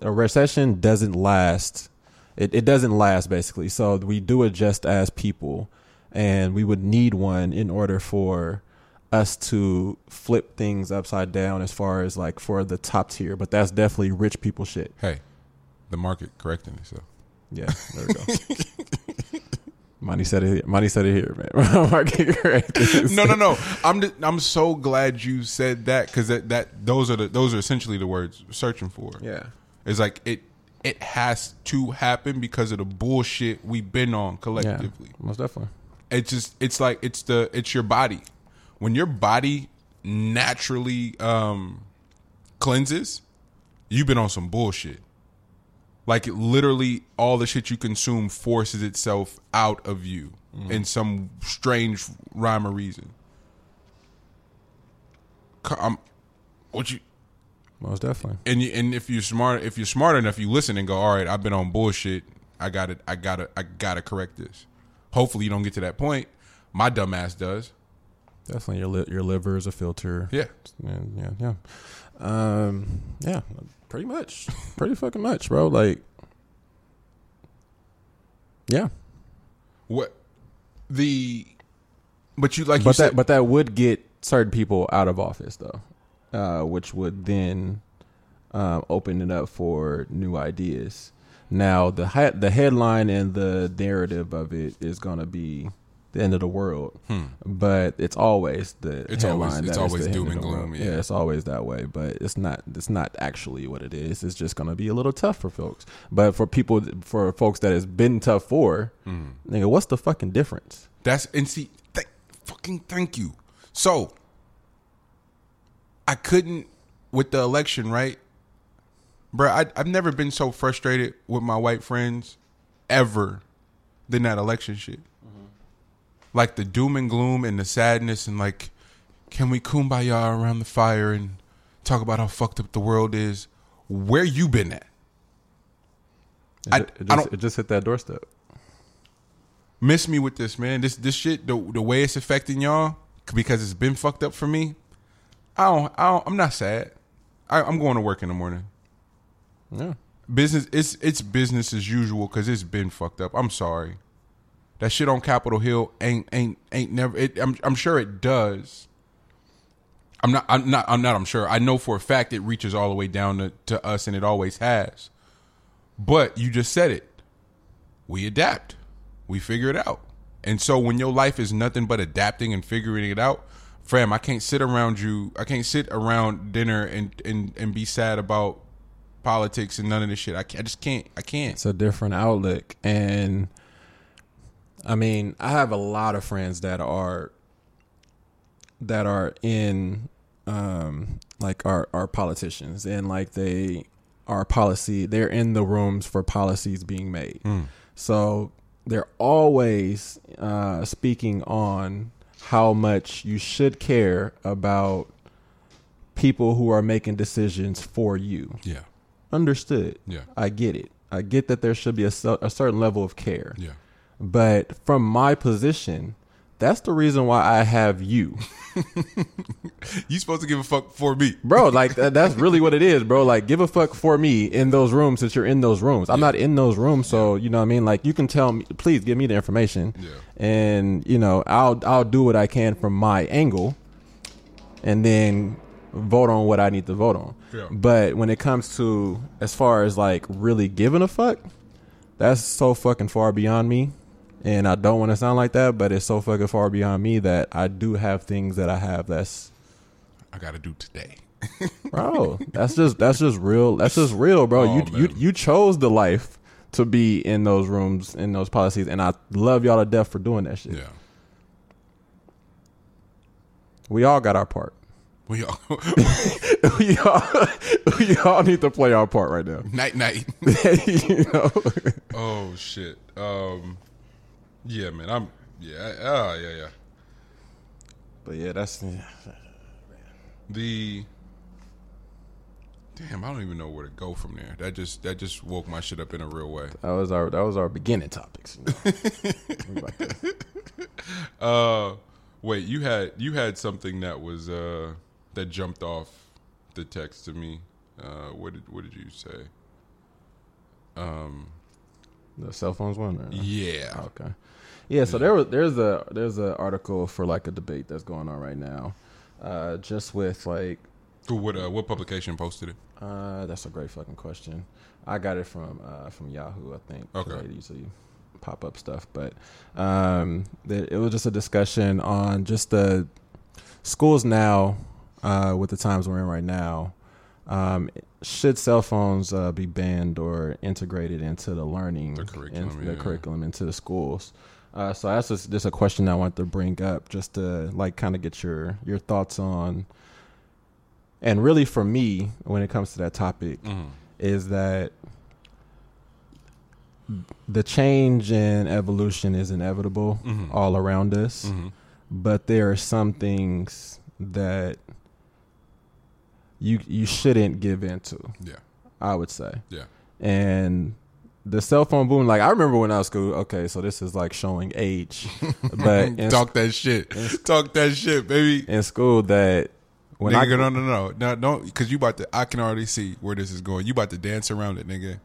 a recession doesn't last. It, it doesn't last basically. So we do adjust as people, and we would need one in order for us to flip things upside down as far as like for the top tier. But that's definitely rich people shit. Hey, the market correcting itself. Yeah, there we go. Money said it. Money said it here, man. Market correct. no, no, no. I'm just, I'm so glad you said that because that, that those are the those are essentially the words we're searching for. Yeah. It's like it it has to happen because of the bullshit we've been on Yeah, collectively. most definitely. It's just it's like it's the it's your body. When your body naturally um cleanses, you've been on some bullshit. Like it literally all the shit you consume forces itself out of you in some strange rhyme or reason. I'm, what you Most definitely. and you, and if you're smart if you're smart enough you listen and go all right i've been on bullshit i gotta i gotta i gotta correct this hopefully you don't get to that point my dumbass does Definitely, your li- your liver is a filter. yeah And yeah, yeah, um, yeah, pretty much, pretty fucking much, bro. Like, yeah, what the but you like you but said that but that would get certain people out of office though, uh, which would then um, open it up for new ideas. Now the hi- the headline and the narrative of it is going to be the end of the world, but it's always the Hmm. It's always- it's always doom and gloom, world. yeah. it's always that way. But it's not it's not actually what it is. It's just going to be a little tough for folks. But for people for folks that has been tough for, Hmm. nigga, what's the fucking difference? That's and see, th- fucking thank you. So I couldn't with the election, right, bro? I, I've never been so frustrated with my white friends ever than that election shit. Like the doom and gloom and the sadness and like, can we kumbaya around the fire and talk about how fucked up the world is? Where you been at? It, I- it just, don't- it just hit that doorstep. miss me with this, man. This this shit, the the way it's affecting y'all because it's been fucked up for me. I don't, I don't I'm not sad. I, I'm going to work in the morning. Yeah. Business, it's it's business as usual because it's been fucked up. I'm sorry. That shit on Capitol Hill ain't ain't ain't never. It, I'm I'm sure it does. I'm not. I'm not. I'm not. I'm sure. I know for a fact it reaches all the way down to, to us, and it always has. But you just said it. We adapt. We figure it out. And so when your life is nothing but adapting and figuring it out, fam, I can't sit around you. I can't sit around dinner and and and be sad about politics and none of this shit. I, I just can't. I can't. It's a different outlook, and I mean, I have a lot of friends that are that are in um like our our politicians and like they are policy they're in the rooms for policies being made. So they're always uh speaking on how much you should care about people who are making decisions for you. Yeah. Understood. Yeah. I get it. I get that there should be a, a certain level of care. Yeah. But from my position, that's the reason why I have you, You supposed to give a fuck for me. bro. Like that, that's really what it is, bro. Like give a fuck for me in those rooms since you're in those rooms. I'm not in those rooms, so you know what I mean. Like you can tell me, please give me the information, Yeah. and you know I'll I'll do what I can from my angle, and then vote on what I need to vote on. Yeah. But when it comes to as far as like really giving a fuck, that's so fucking far beyond me. And I don't want to sound like that, but it's so fucking far beyond me that I do have things that I have that's I got to do today. bro. that's just that's just real. That's just real, bro. Oh, you you you chose the life to be in those rooms in those policies, and I love y'all to death for doing that shit. Yeah. We all got our part. We all we all we all need to play our part right now. night night. you know. Oh shit. Um. Yeah, man. I'm. Yeah. Ah, yeah, yeah. But yeah, that's The. Damn, I don't even know where to go from there. That just that just woke my shit up in a real way. that was our that was our beginning topics. you know. We about to- Uh, wait, you had you had something that was uh that jumped off the text to me. Uh, what did what did you say? Um, the cell phones one. Or? Yeah. Okay. Yeah, so there was there's a there's a article for like a debate that's going on right now, uh, just with like For what uh, what publication posted it? uh, that's a great fucking question. I got it from uh, from Yahoo, I think. Okay. They usually pop up stuff, but um, it was just a discussion on just the schools now uh, with the times we're in right now. Um, should cell phones uh, be banned or integrated into the learning, The curriculum, into the yeah. curriculum into the schools? Uh, so that's just, just a question I want to bring up, just to like kind of get your your thoughts on. And really, for me, when it comes to that topic, Mm-hmm. is that the change and evolution is inevitable Mm-hmm. all around us, but there are some things that you you shouldn't give into. Yeah. I would say, Yeah. and the cell phone boom. Like I remember when I was school. Okay, so this is like showing age, but in, Talk that shit. Talk that shit, baby. in school that when nigga, I no, no, no, no, don't, because you about to. I can already see where this is going. You about to dance around it, nigga.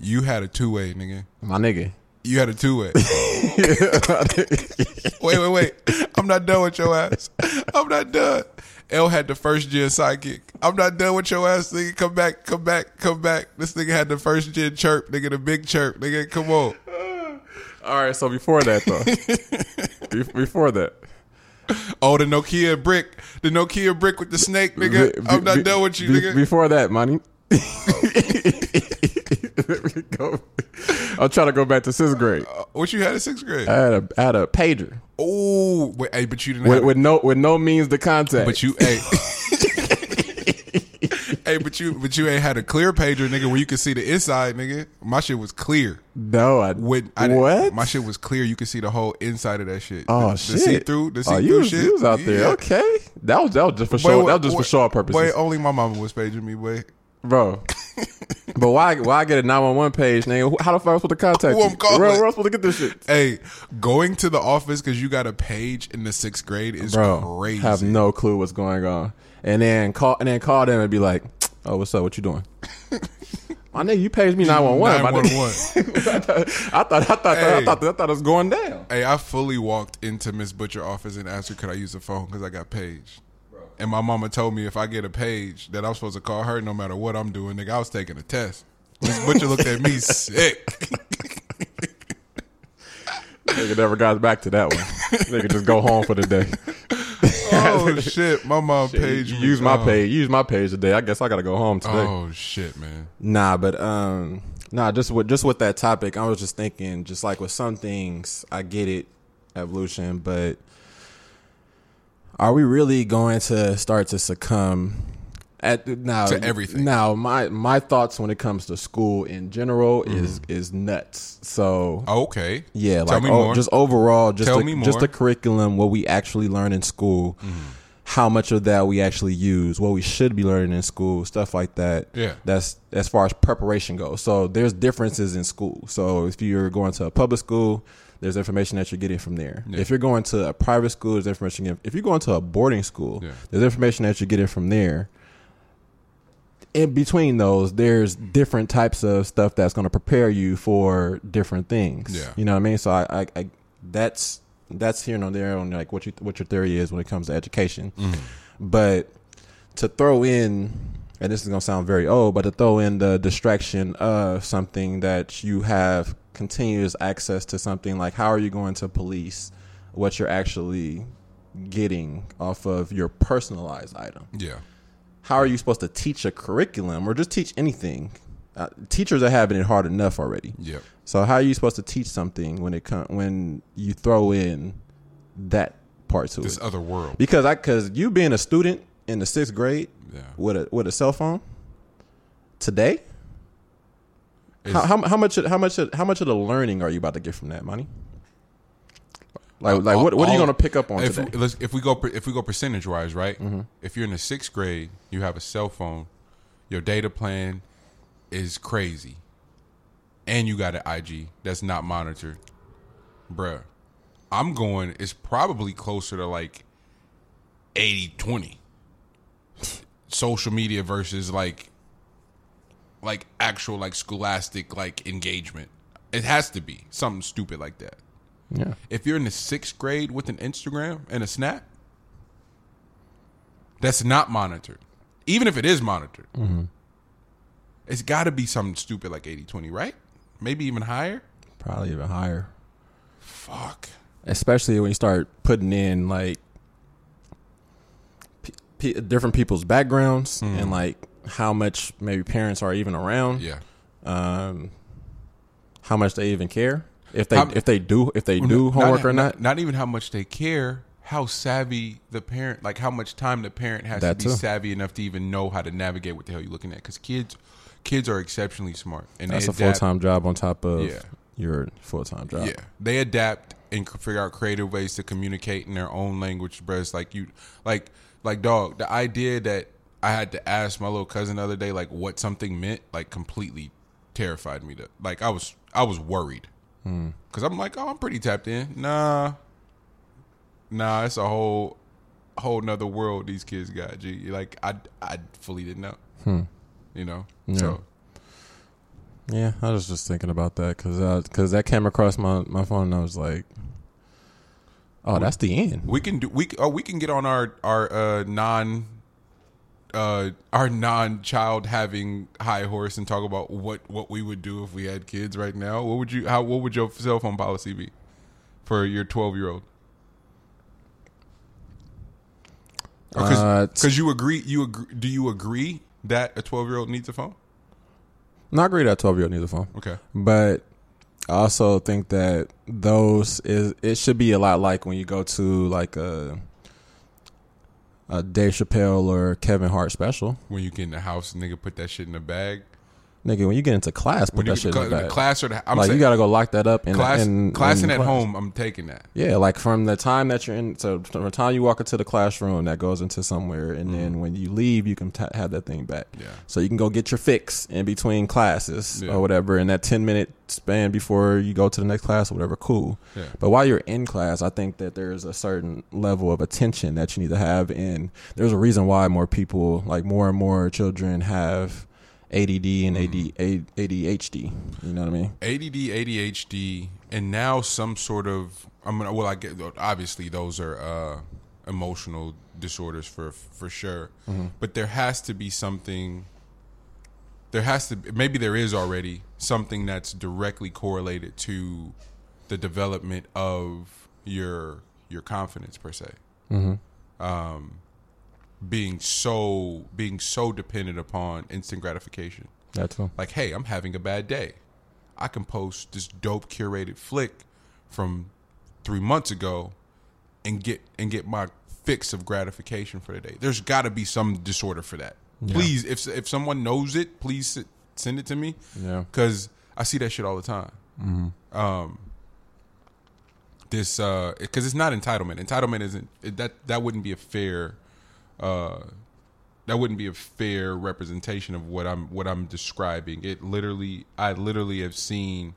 You had a two way, nigga. my nigga. You had a two way. wait, wait, wait. I'm not done with your ass. I'm not done. L had the first gen sidekick. I'm not done with your ass, nigga. Come back, come back, come back. This nigga had the first gen chirp, nigga, the big chirp, nigga. Come on. All right, so before that though, before that, Oh, the Nokia brick, the Nokia brick with the snake, nigga. Be- I'm not be- done with you, be- nigga. Before that, money. Go- I'm trying to go back to sixth grade. Uh, uh, what you had in sixth grade? I had a I had a pager Oh, wait, hey, but you didn't with, have. with no with no means to contact. but you, hey, hey, but you, but you ain't had a clear pager, nigga, where you could see the inside, nigga. My shit was clear. no, I When I didn't- what? My shit was clear. You could see the whole inside of that shit. Oh the, shit! The see through, the see oh, through shit. you was out there. Yeah. Okay, that was that was just for show. that was just for show purposes, Boy, only my mama was paging me, boy. Bro. but why why get a nine one one page, nigga? How the fuck am I supposed to contact Who you? I'm calling? Where, where am I supposed to get this shit? Hey, going to the office because you got a page in the sixth grade is bro, crazy. have no clue what's going on, and then call and then call them and be like, "Oh, what's up? What you doing?" My nigga, you paged me nine one one. Nine one one. I thought I thought I thought, I Hey. thought I thought it was going down. Hey, I fully walked into Miss Butcher office and asked her could I use the phone because I got paged. And my mama told me if I get a page that I'm supposed to call her no matter what I'm doing. Nigga, I was taking a test. Miss Butcher looked at me sick. Nigga never got back to that one. Nigga just go home for the day. oh shit, my mom paged me. Use my Oh. page. Use my page today. I guess I gotta go home today. Oh shit, man. Nah, but um, Nah, just with just with that topic, I was just thinking, just like with some things, I get it, evolution, but are we really going to start to succumb at now To everything. Now, my my thoughts when it comes to school in general is is nuts. So Okay. yeah, Mm-hmm. Tell like me oh, more. just overall, just Tell the, just the curriculum, what we actually learn in school, Mm-hmm. how much of that we actually use, what we should be learning in school, stuff like that. Yeah. that's as far as preparation goes. So there's differences in school. So if you're going to a public school, there's information that you're getting from there. Yeah. If you're going to a private school, there's information. If you're going to a boarding school, Yeah. there's information that you're getting from there in between those, there's different types of stuff that's going to prepare you for different things. Yeah. you know what I mean. So I, I, I that's that's here and there on like what you what your theory is when it comes to education. Mm-hmm. But to throw in, and this is going to sound very old, but to throw in the distraction of something that you have continuous access to something like how are you going to police what you're actually getting off of your personalized item? Yeah. how are you supposed to teach a curriculum or just teach anything? Uh, teachers are having it hard enough already. Yep. So how are you supposed to teach something when it come when you throw in that part to This it? other world. Because I because you being a student in the sixth grade Yeah. with a with a cell phone today, how, how how much how much how much of the learning are you about to get from that money? Like like what what are you going to pick up on if, today? let's- if we go if we go percentage wise, right? Mm-hmm. If you're in the sixth grade, you have a cell phone, your data plan is crazy, and you got an IG that's not monitored, bruh. I'm going. It's probably closer to like 80-20. Social media versus like like actual like scholastic like engagement. It has to be something stupid like that. Yeah. If you're in the sixth grade with an Instagram and a Snap, that's not monitored. Even if it is monitored, mm-hmm. it's got to be something stupid like 80 20, right? Maybe even higher? Probably even higher. Fuck. especially when you start putting in like p- different people's backgrounds and like how much maybe parents are even around Yeah. um how much they even care if they How- if they do if they do homework or not Not even how much they care, how savvy the parent, like how much time the parent has That to be too. savvy enough to even know how to navigate what the hell you're looking at. Because kids, kids are exceptionally smart, and that's a full time job on top of Yeah. your full time job Yeah, they adapt and figure out creative ways to communicate in their own language. Bro, it's like you, like, like dog. The idea that I had to ask my little cousin the other day, like, what something meant, like, completely terrified me. To like, I was, I was worried hmm. because I'm like, oh, I'm pretty tapped in. Nah, nah, it's a whole, whole nother world these kids got. G, like, I, I fully didn't know. Hmm. You know, so yeah i was just thinking about that because because that came across my my phone and i was like oh that's the end We can do we oh we can get on our our uh non uh our non child having high horse and talk about what what we would do if we had kids right now. What would you how what would your cell phone policy be for your 12 year old? Uh, Because you agree you agree do you agree that a 12 year old needs a phone? not agree that 12 year old needs a phone Okay. but I also think that those is it should be a lot like when you go to like a a Dave Chappelle or Kevin Hart special. When you get in the house, nigga, put that shit in a bag. Nigga, when you get into class, put When you that shit cl- in the bag. class or the I'm like saying you gotta go lock that up in class in, class in and at class. home. I'm taking that. Yeah, like from the time that you're in, so from the time you walk into the classroom, that goes into somewhere, and then mm. when you leave, you can ta have that thing back. Yeah. So you can go get your fix in between classes Yeah. or whatever, in that ten minute span before you go to the next class or whatever. Cool. Yeah. But while you're in class, I think that there's a certain level of attention that you need to have, and there's a reason why more people, like more and more children, have ADD and Mm-hmm. AD, ADHD. You know what I mean? ADD, ADHD, and now some sort of. I mean, well, I get obviously those are uh, emotional disorders for for sure, but there has to be something. There has to maybe there is already something that's directly correlated to the development of your your confidence per se. Um, being so being so dependent upon instant gratification That too. Like, hey, I'm having a bad day. I can post this dope curated flick from three months ago and get and get my fix of gratification for the day. There's got to be some disorder for that. Please, if if someone knows it, please send it to me. Yeah. because I see that shit all the time. Um, this uh, because it's not entitlement. Entitlement isn't it, that that wouldn't be a fair. Uh, that wouldn't be a fair representation of what I'm what I'm describing. It literally, I literally have seen,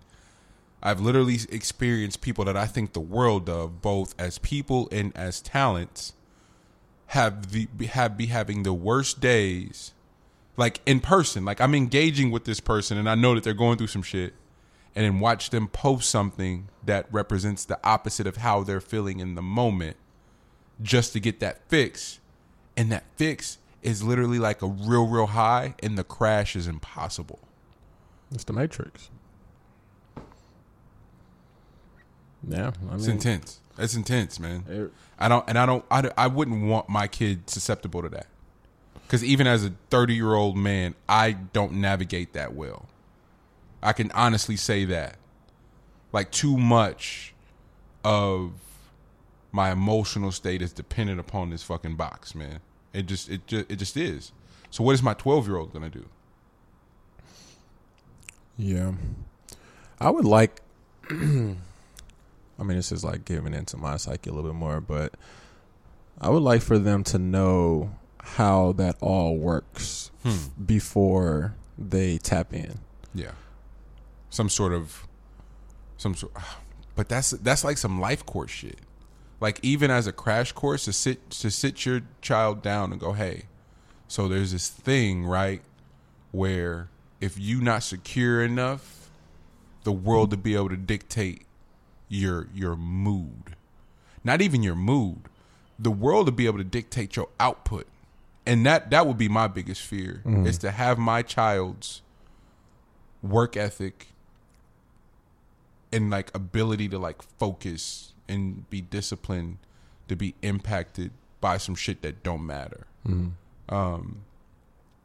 I've literally experienced people that I think the world of, both as people and as talents, have the have be having the worst days, like in person. Like I'm engaging with this person, and I know that they're going through some shit, and then watch them post something that represents the opposite of how they're feeling in the moment, just to get that fix, and that fix is literally like a real, real high, and the crash is impossible. It's the Matrix. Yeah, I It's intense. It's intense, man. it- I don't, and I don't, I, I wouldn't want my kid susceptible to that. Because even as a 30 year old man, I don't navigate that well. I can honestly say that. Like, too much of my emotional state is dependent upon this fucking box, man. It just, it just, it just is. So, what is my 12 year old gonna do? yeah. I would like. I mean, this is like giving into my psyche a little bit more, but I would like for them to know how that all works hmm. before they tap in. Yeah. Some sort of some sort but that's that's like some life course shit. Like even as a crash course to sit to sit your child down and go, "Hey, so there's this thing, right, where if you not secure enough, the world to be able to dictate your your mood. Not even your mood. The world to be able to dictate your output. And that that would be my biggest fear mm-hmm. is to have my child's work ethic and like ability to like focus and be disciplined to be impacted by some shit that don't matter. Um,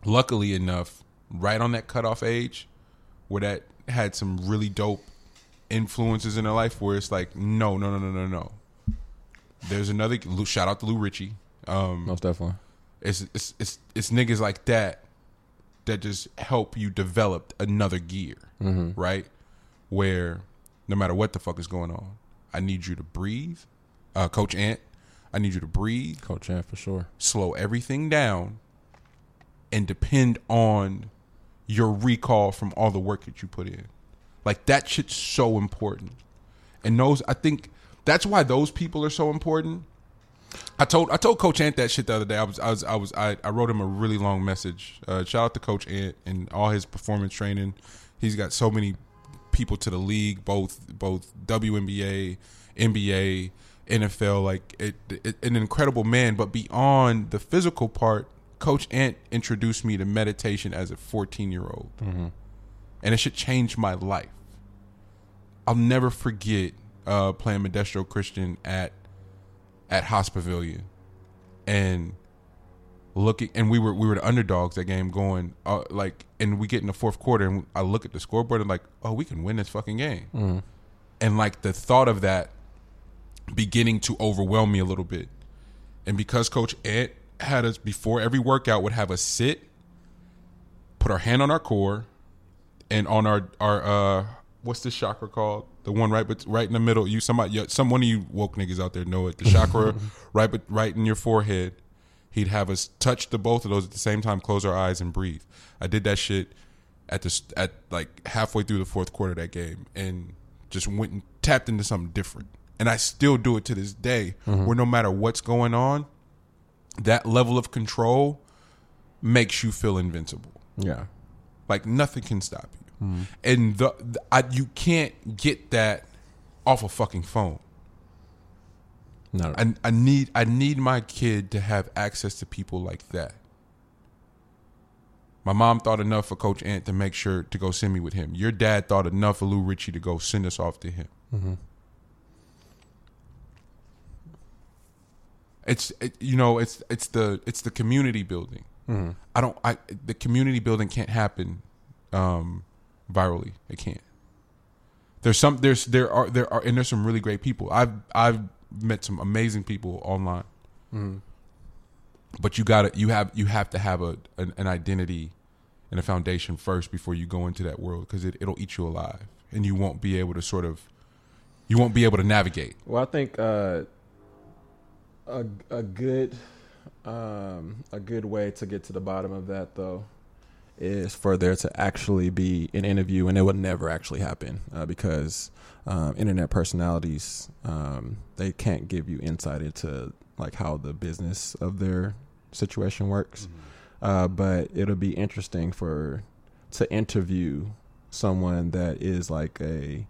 luckily enough, right on that cutoff age, where that had some really dope influences in her life, where it's like, no, no, no, no, no, no. There's another shout out to Lou Ritchie. Um, Most definitely. it's it's it's it's niggas like that that just help you develop another gear, right? Where no matter what the fuck is going on, I need you to breathe. Uh, Coach Ant, I need you to breathe, Coach Ant for sure. slow everything down, and depend on your recall from all the work that you put in. Like that shit's so important. And those I think that's why those people are so important. I told I told Coach Ant that shit the other day. I was I was I was I, I wrote him a really long message. Uh, shout out to Coach Ant and all his performance training. He's got so many people to the league, both both WNBA, NBA, NFL. Like it, it, an incredible man. But beyond the physical part, Coach Ant introduced me to meditation as a 14 year old, and it should change my life. I'll never forget uh, playing Modesto Christian at at Haas Pavilion, and looking, and we were we were the underdogs that game, going uh, like, and we get in the fourth quarter, and I look at the scoreboard and like, oh, we can win this fucking game, and like the thought of that beginning to overwhelm me a little bit, and because Coach Ant had us before every workout would have us sit, put our hand on our core, and on our our uh what's this chakra called? The one right but right in the middle. You somebody some one of you woke niggas out there know it. The chakra right but right in your forehead. He'd have us touch the both of those at the same time, close our eyes and breathe. I did that shit at the at like halfway through the fourth quarter of that game and just went and tapped into something different. And I still do it to this day mm-hmm. where no matter what's going on, that level of control makes you feel invincible. Yeah. Like nothing can stop you, mm-hmm. and the, the I, you can't get that off a fucking phone. No. I, I need I need my kid to have access to people like that. My mom thought enough for Coach Ant to make sure to go send me with him. Your dad thought enough for Lou Ritchie to go send us off to him. It's it, you know it's it's the it's the community building. I don't I the community building can't happen um, virally. It can't. There's some there's there are there are and there's some really great people. I've I've met some amazing people online. But you got to you have you have to have a an, an identity and a foundation first before you go into that world because it, it'll eat you alive and you won't be able to sort of you won't be able to navigate. Well, I think uh, a a good um, a good way to get to the bottom of that though is for there to actually be an interview, and it would never actually happen uh, because um, internet personalities um, they can't give you insight into like how the business of their situation works. Uh, but it'll be interesting for to interview someone that is like a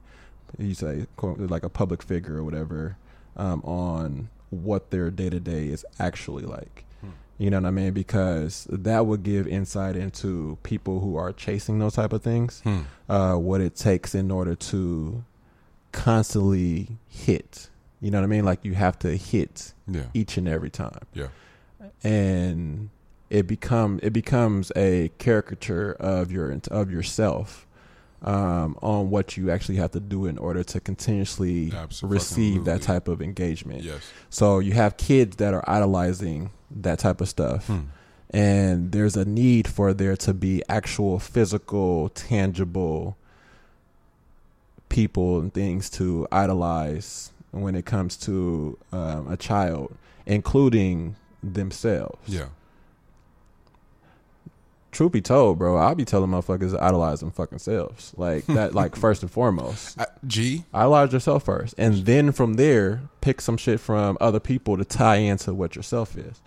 you say quote, like a public figure or whatever um, on what their day to day is actually like. You know what I mean? Because that would give insight into people who are chasing those type of things, uh, what it takes in order to constantly hit. You know what I mean? Like you have to hit Yeah. each and every time Yeah. and it become it becomes a caricature of your of yourself um, on what you actually have to do in order to continuously receive that type of engagement. Yes. So you have kids that are idolizing that type of stuff. Hmm. And there's a need for there to be actual physical, tangible people and things to idolize when it comes to um, a child, including themselves. Yeah. Truth be told, bro, I'll be telling motherfuckers to idolize them fucking selves. Like that, like first and foremost. I, G. Idolize yourself first. And then from there, pick some shit from other people to tie into what yourself is.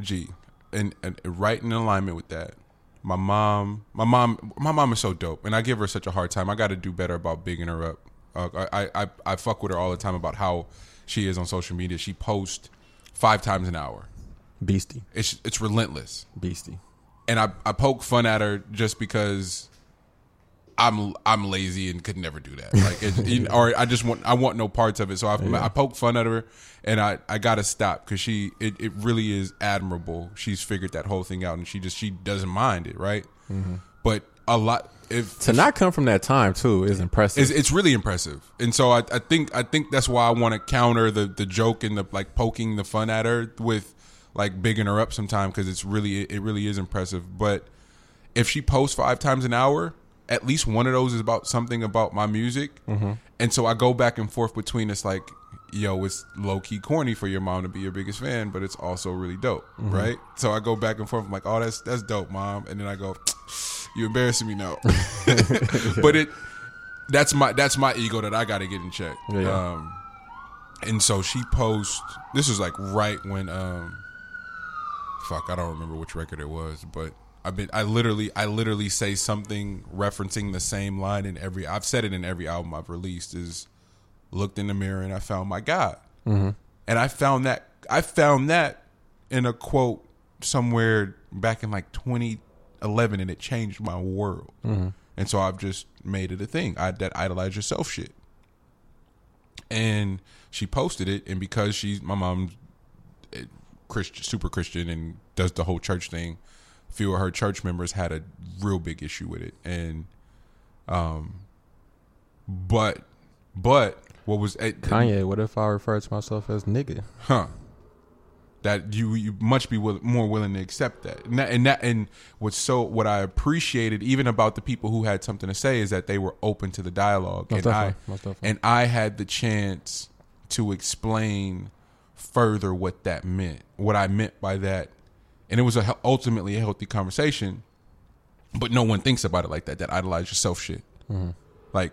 G, and, and right in alignment with that, my mom, my mom, my mom is so dope, and I give her such a hard time. I got to do better about bigging her up. Uh, I, I I fuck with her all the time about how she is on social media. She posts five times an hour. Beastie. It's it's relentless, Beastie. and I I poke fun at her just because. I'm I'm lazy and could never do that. Like, it, you know, or I just want I want no parts of it. So I I poke fun at her, and I I gotta stop because she it, it really is admirable. She's figured that whole thing out, and she just she doesn't mind it, right? Mm-hmm. But a lot if To not come from that time too is impressive. it's, it's really impressive, and so I, I think I think that's why I want to counter the the joke and the like poking the fun at her with like bigging her up sometime because it's really it really is impressive. But if she posts five times an hour, at least one of those is about something about my music, and so I go back and forth between it's like. Yo, it's low key corny for your mom to be your biggest fan, but it's also really dope, right? So I go back and forth. I'm like, oh, that's that's dope, mom, and then I go, you embarrassing me now. but it that's my that's my ego that I got to get in check. Yeah, yeah. Um, and so she posts. This is like right when um, fuck, I don't remember which record it was, but I've been I literally I literally say something referencing the same line in every. I've said it in every album I've released. Is looked in the mirror and I found my God, Mm-hmm. and I found that I found that in a quote somewhere back in like 2011, and it changed my world. Mm-hmm. And so I've just made it a thing. I that idolize yourself shit. And she posted it, and because she's my mom's eh, Christian, super Christian, and does the whole church thing, few of her church members had a real big issue with it, and um, but but what was eh, Kanye, what if I refer to myself as nigga? huh. That you you much be will, more willing to accept that. And that and that and what's so what I appreciated even about the people who had something to say is that they were open to the dialogue. Most and I and I had the chance to explain further what that meant what I meant by that and it was a, ultimately a healthy conversation but no one thinks about it like that that idolize yourself shit. Like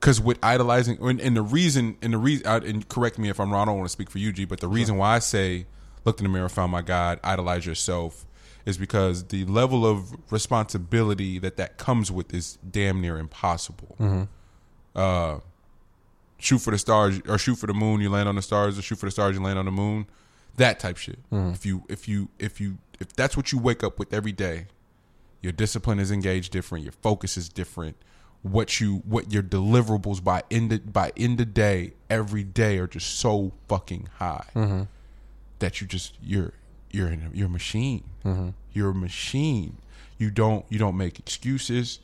because with idolizing and, and the reason and the reason and correct me if i'm wrong i don't want to speak for you g but the reason why i say looked in the mirror found my god idolize yourself is because the level of responsibility that that comes with is damn near impossible. Uh shoot for the stars or shoot for the moon you land on the stars or shoot for the stars you land on the moon that type shit. Mm-hmm. If you if you if you if that's what you wake up with every day your discipline is engaged different your focus is different what you what your deliverables by end of, by end of day every day are just so fucking high mm-hmm. that you just you're you're in a, you're a machine. Mm-hmm. You're a machine. You don't you don't make excuses.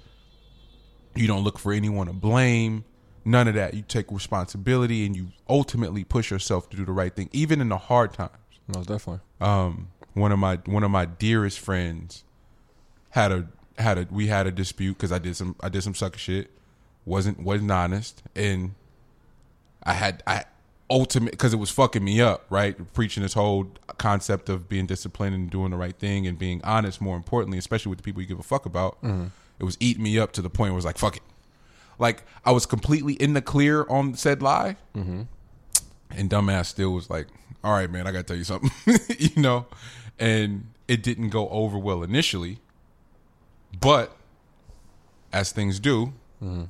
You don't look for anyone to blame. None of that. You take responsibility and you ultimately push yourself to do the right thing, even in the hard times. Most definitely. Um, one of my one of my dearest friends had a had a we had a dispute because I did some I did some sucker shit. wasn't wasn't honest, and I had I ultimate because it was fucking me up. Right, preaching this whole concept of being disciplined and doing the right thing and being honest. More importantly, especially with the people you give a fuck about, it was eating me up to the point where it was like fuck it. Like I was completely in the clear on said lie, and dumbass still was like, "All right, man, I gotta tell you something," you know, and it didn't go over well initially, but as things do, mm-hmm.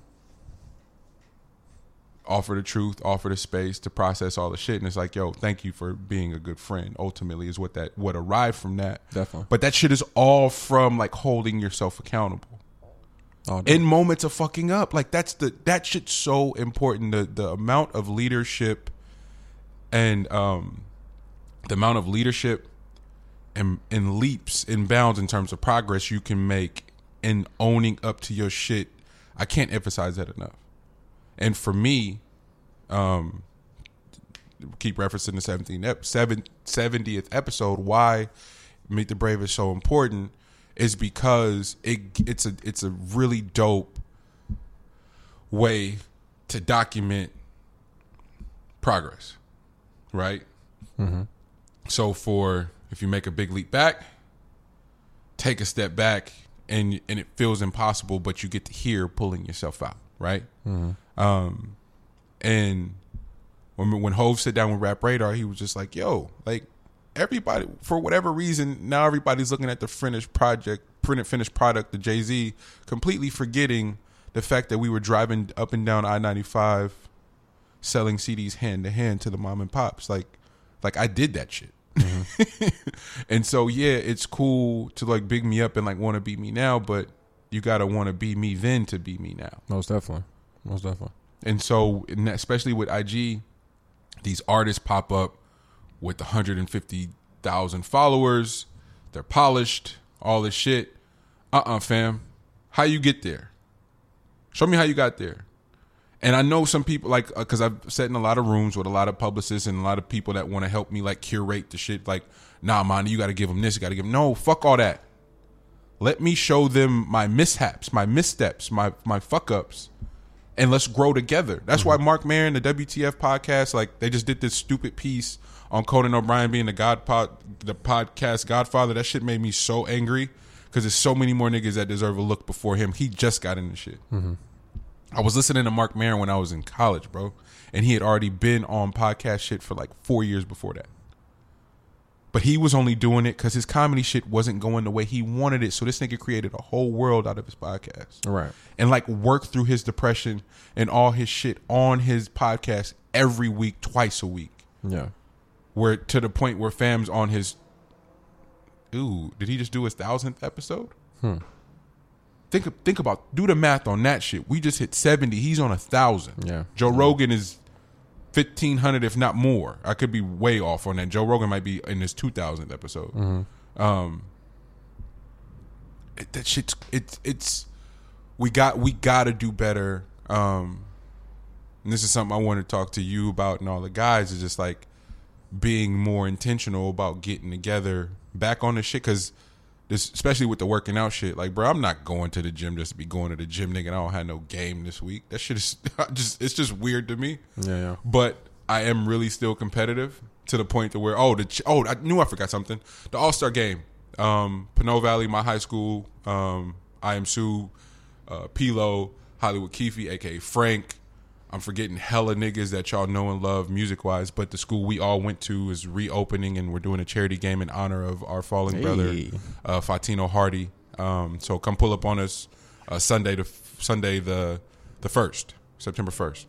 offer the truth, offer the space to process all the shit, and it's like, yo, thank you for being a good friend. Ultimately, is what that what arrived from that. Definitely. but that shit is all from like holding yourself accountable oh, day. in moments of fucking up. Like that's the that shit's so important. The the amount of leadership and um the amount of leadership and and leaps and bounds in terms of progress you can make in owning up to your shit. I can't emphasize that enough. And for me, um keep referencing the 17th 70th episode why meet the brave is so important is because it it's a it's a really dope way to document progress right? So for if you make a big leap back take a step back and and it feels impossible but you get to hear pulling yourself out right? Um and when when Hove sat down with Rap Radar, he was just like, "Yo, like everybody for whatever reason now everybody's looking at the finished project, printed finished product, the Jay Z, completely forgetting the fact that we were driving up and down I ninety five, selling CDs hand to hand to the mom and pops. Like, like I did that shit." and so yeah, it's cool to like big me up and like want to be me now, but you gotta want to be me then to be me now. Most definitely. Most definitely. And so, and especially with IG, these artists pop up with 150,000 followers. They're polished, all this shit. Uh uh fam. How you get there? Show me how you got there. And I know some people, like, uh, because I've sat in a lot of rooms with a lot of publicists and a lot of people that want to help me, like, curate the shit. Like, nah, man, you got to give them this, you got to give them. No, fuck all that. Let me show them my mishaps, my missteps, my my fuck ups and let's grow together. That's why mm-hmm. Marc Maron, the WTF podcast, like they just did this stupid piece on Conan O'Brien being the God pod, the podcast Godfather. That shit made me so angry because there's so many more niggas that deserve a look before him. He just got in the shit. Mm-hmm. I was listening to Marc Maron when I was in college, bro, and he had already been on podcast shit for like four years before that. But he was only doing it because his comedy shit wasn't going the way he wanted it. So this nigga created a whole world out of his podcast Right. and like worked through his depression and all his shit on his podcast every week, twice a week. Yeah. Where to the point where fam's on his Ooh, did he just do his thousandth episode? Hmm. Think think about do the math on that shit. We just hit seventy. He's on a thousand. Yeah. Joe Rogan is fifteen hundred, if not more. I could be way off on that. Joe Rogan might be in his two thousandth episode. Um, it, that shit's it's it's we got we got to do better. Um, and this is something I want to talk to you about and all the guys is just like being more intentional about getting together back on the shit because this especially with the working out shit like bro i'm not going to the gym just to be going to the gym nigga i don't have no game this week that shit is just it's just weird to me Yeah, yeah. but i am really still competitive to the point to where oh the oh i knew i forgot something the all-star game um Pinole Valley, my high school, um, Iamsu, uh, P-Lo, Hollywood Keefe, aka Frank. I'm forgetting hella niggas that y'all know and love music wise, but the school we all went to is reopening and we're doing a charity game in honor of our fallen brother, uh, Fatino Hardy. Um, so come pull up on us uh, Sunday the Sunday the the first September first.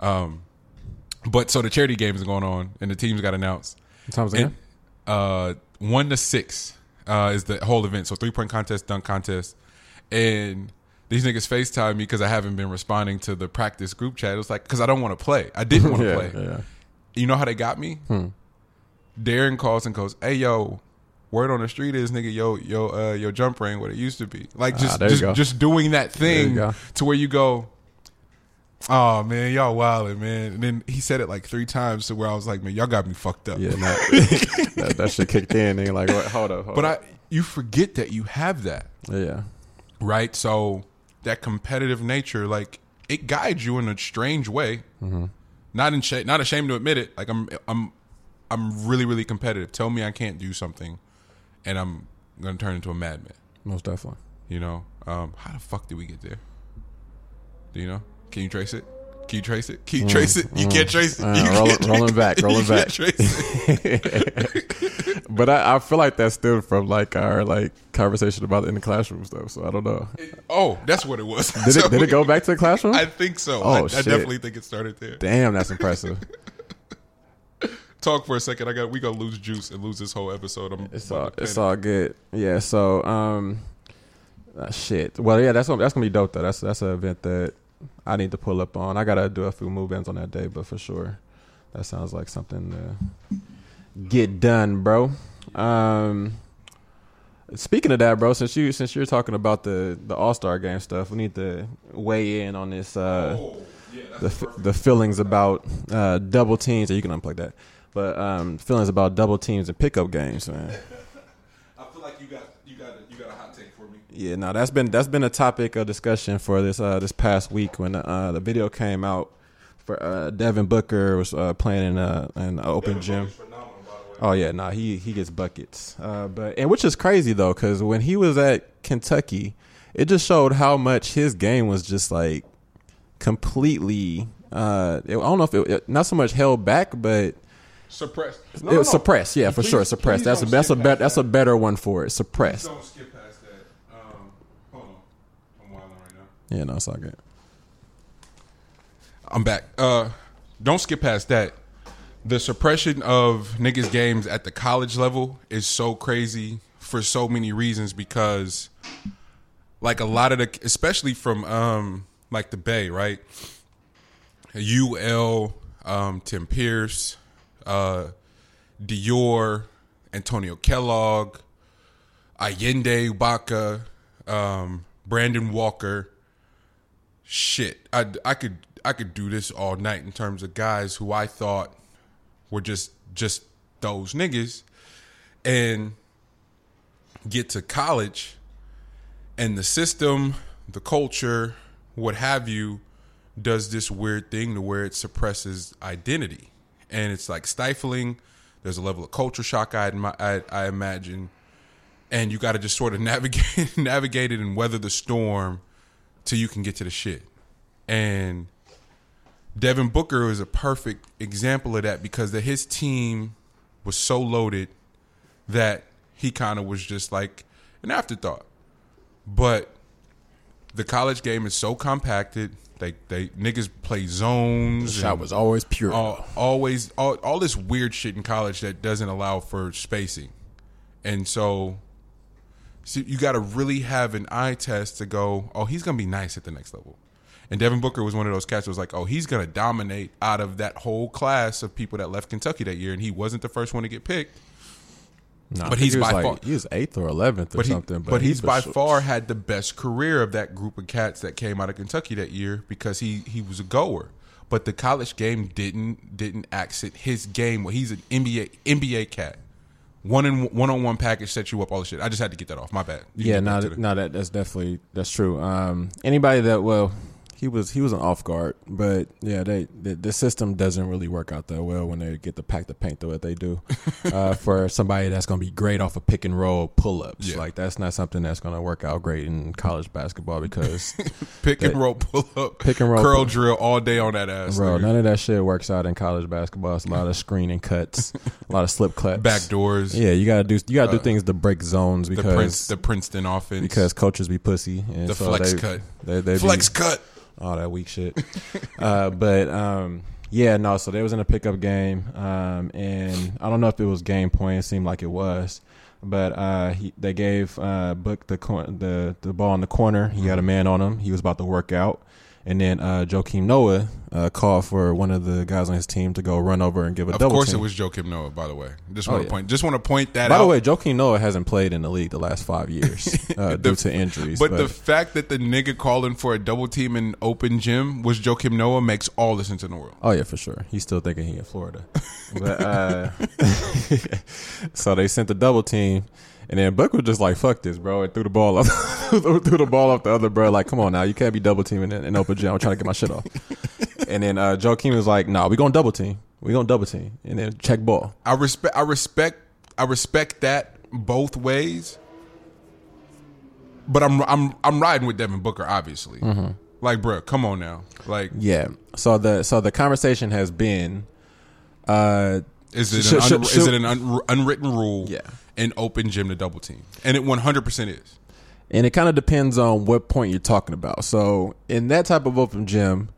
Um, but so the charity game is going on and the teams got announced. What time's And, again? uh, one to six uh, is the whole event. So three point contest, dunk contest, and these niggas Facetime me because I haven't been responding to the practice group chat. It was like because I don't want to play. I didn't want to Yeah, play. yeah. You know how they got me? Darren calls and goes, "Hey yo, word on the street is nigga, yo, yo, uh, your jump ring what it used to be. Like Ah, just you just, just doing that thing to where you go. Oh man, y'all wildin', man. And then he said it like three times to where I was like, man, y'all got me fucked up. Yeah, nah, that, that shit kicked in. And like, what? hold up, hold But up. I, you forget that you have that, yeah, right? So that competitive nature, like it guides you in a strange way. Mm-hmm. Not in sh- not ashamed to admit it. Like I'm, I'm, I'm really, really competitive. Tell me I can't do something, and I'm gonna turn into a madman. most definitely. You know, um, how the fuck did we get there? Do you know? Can you trace it? Can you trace it? Can you trace it? You can't trace it. Uh, You can't rolling- trace rolling it. back, rolling back. trace it. But I, I feel like that's still from like our like conversation about in the classroom stuff. So I don't know. Oh, that's what it was. Did it did it go back to the classroom? I think so. Oh, I, I definitely think it started there. Damn, that's impressive. Talk for a second. I got we gonna lose juice and lose this whole episode. I'm It's all it's all good. Yeah. So um, uh, shit. Well, yeah, that's what, that's gonna be dope though. That's that's an event that I need to pull up on. I gotta do a few move ins on that day, but for sure, that sounds like something to get done, bro. Um. Speaking of that, bro, since you since you're talking about the the All Star game stuff, we need to weigh in on this. Uh, Oh, yeah, the f- the feelings about uh, double teams. You can unplug that, but um, feelings about double teams and pickup games, man. I feel like you got you got you got a hot take for me. Yeah, no, that's been that's been a topic of discussion for this uh, this past week when uh, the video came out for uh, Devin Booker was uh, playing in an open gym. The way. Oh yeah, nah, he he gets buckets. Uh, but and which is crazy though, because when he was at Kentucky, it just showed how much his game was just like completely. Uh, I don't know if it, it not so much held back, but Suppressed. it was suppressed. Yeah, for Please- sure, suppressed. That's a that's a better that's a better one for it. Suppressed. Don't skip past that. Um, hold on, I'm wilding right now. Yeah, no, it's all good. I'm back. Uh, don't skip past that. The suppression of niggas games at the college level is so crazy for so many reasons because like a lot of the especially from um like the Bay, right? UL, um, Tim Pierce, uh, Dior, Antonio Kellogg, Allende Baca, um, Brandon Walker, shit, I, I could I could do this all night in terms of guys who I thought were just just those niggas, and get to college, and the system, the culture, what have you, does this weird thing to where it suppresses identity, and it's like stifling. There's a level of culture shock I I, I imagine, and you got to just sort of navigate navigate it and weather the storm till you can get to the shit. And Devin Booker is a perfect example of that because that his team was so loaded that he kind of was just like an afterthought. But the college game is so compacted. They they niggas play zones. Shot was always pure. all, always all, all this weird shit in college that doesn't allow for spacing. And so so you got to really have an eye test to go, oh, he's going to be nice at the next level. And Devin Booker was one of those cats that was like, oh, he's going to dominate out of that whole class of people that left Kentucky that year. And he wasn't the first one to get picked. I but he's he was by like, far- he was eighth or eleventh or But, he, something. but, he he's for by sure- far had the best career of that group of cats that came out of Kentucky that year because he, he was a goer. But the college game didn't didn't accent his game. Well, he's an NBA NBA cat. One in one on one package sets you up all the shit. I just had to get that off. My bad. You Yeah, no, back to th- the- no, that that's definitely that's true. Um, anybody that well, he was he was an off guard, but yeah, they the, the system doesn't really work out that well when they get the pack the paint the way they do. uh, for somebody that's going to be great off of pick and roll pull ups, Yeah. like that's not something that's going to work out great in college basketball because pick and roll, pull up, Pick and roll, curl pull- drill all day on that ass. bro, nigga. none of that shit works out in college basketball. It's a lot of screening cuts, a lot of slip claps, Back doors. Yeah, you gotta do you gotta Uh, do things to break zones The because Prince, the Princeton offense. because coaches be pussy and the so flex they, cut, They, they flex be, cut. All that weak shit. uh, but um, yeah, no. So they was in a pickup game, um, and I don't know if it was game point. It seemed like it was, but uh, he, they gave uh, Book the cor- the the ball in the corner. He had a man on him. He was about to work out, and then uh, Joakim Noah uh, call for one of the guys on his team to go run over and give a Of double Of course, team. it was Joakim Noah. By the way, just Oh, want to yeah. point. Just want to point that By out. the way, Joakim Noah hasn't played in the league the last five years uh, due to injuries. But, the fact that the nigga calling for a double team in open gym was Joakim Noah makes all the sense in the world. Oh yeah, for sure. He's still thinking he in Florida. but uh so they sent the double team and then Buck was just like, fuck this, bro, and threw the ball up threw the ball off the other bro. Like, come on now, you can't be double teaming in, in open gym. I'm trying to get my shit off. and then uh Joakim was like, nah, we gonna double team. We gonna double team. And then check ball. I respect. I respect. I respect that both ways. But I'm I'm I'm riding with Devin Booker, obviously. Like, bruh, come on now. Like, Yeah. So the so the conversation has been uh is it an, should- un- is it an un- unwritten rule? Yeah. in open gym to double team, and it 100 percent is. And it kind of depends on what point you're talking about. So in that type of open gym,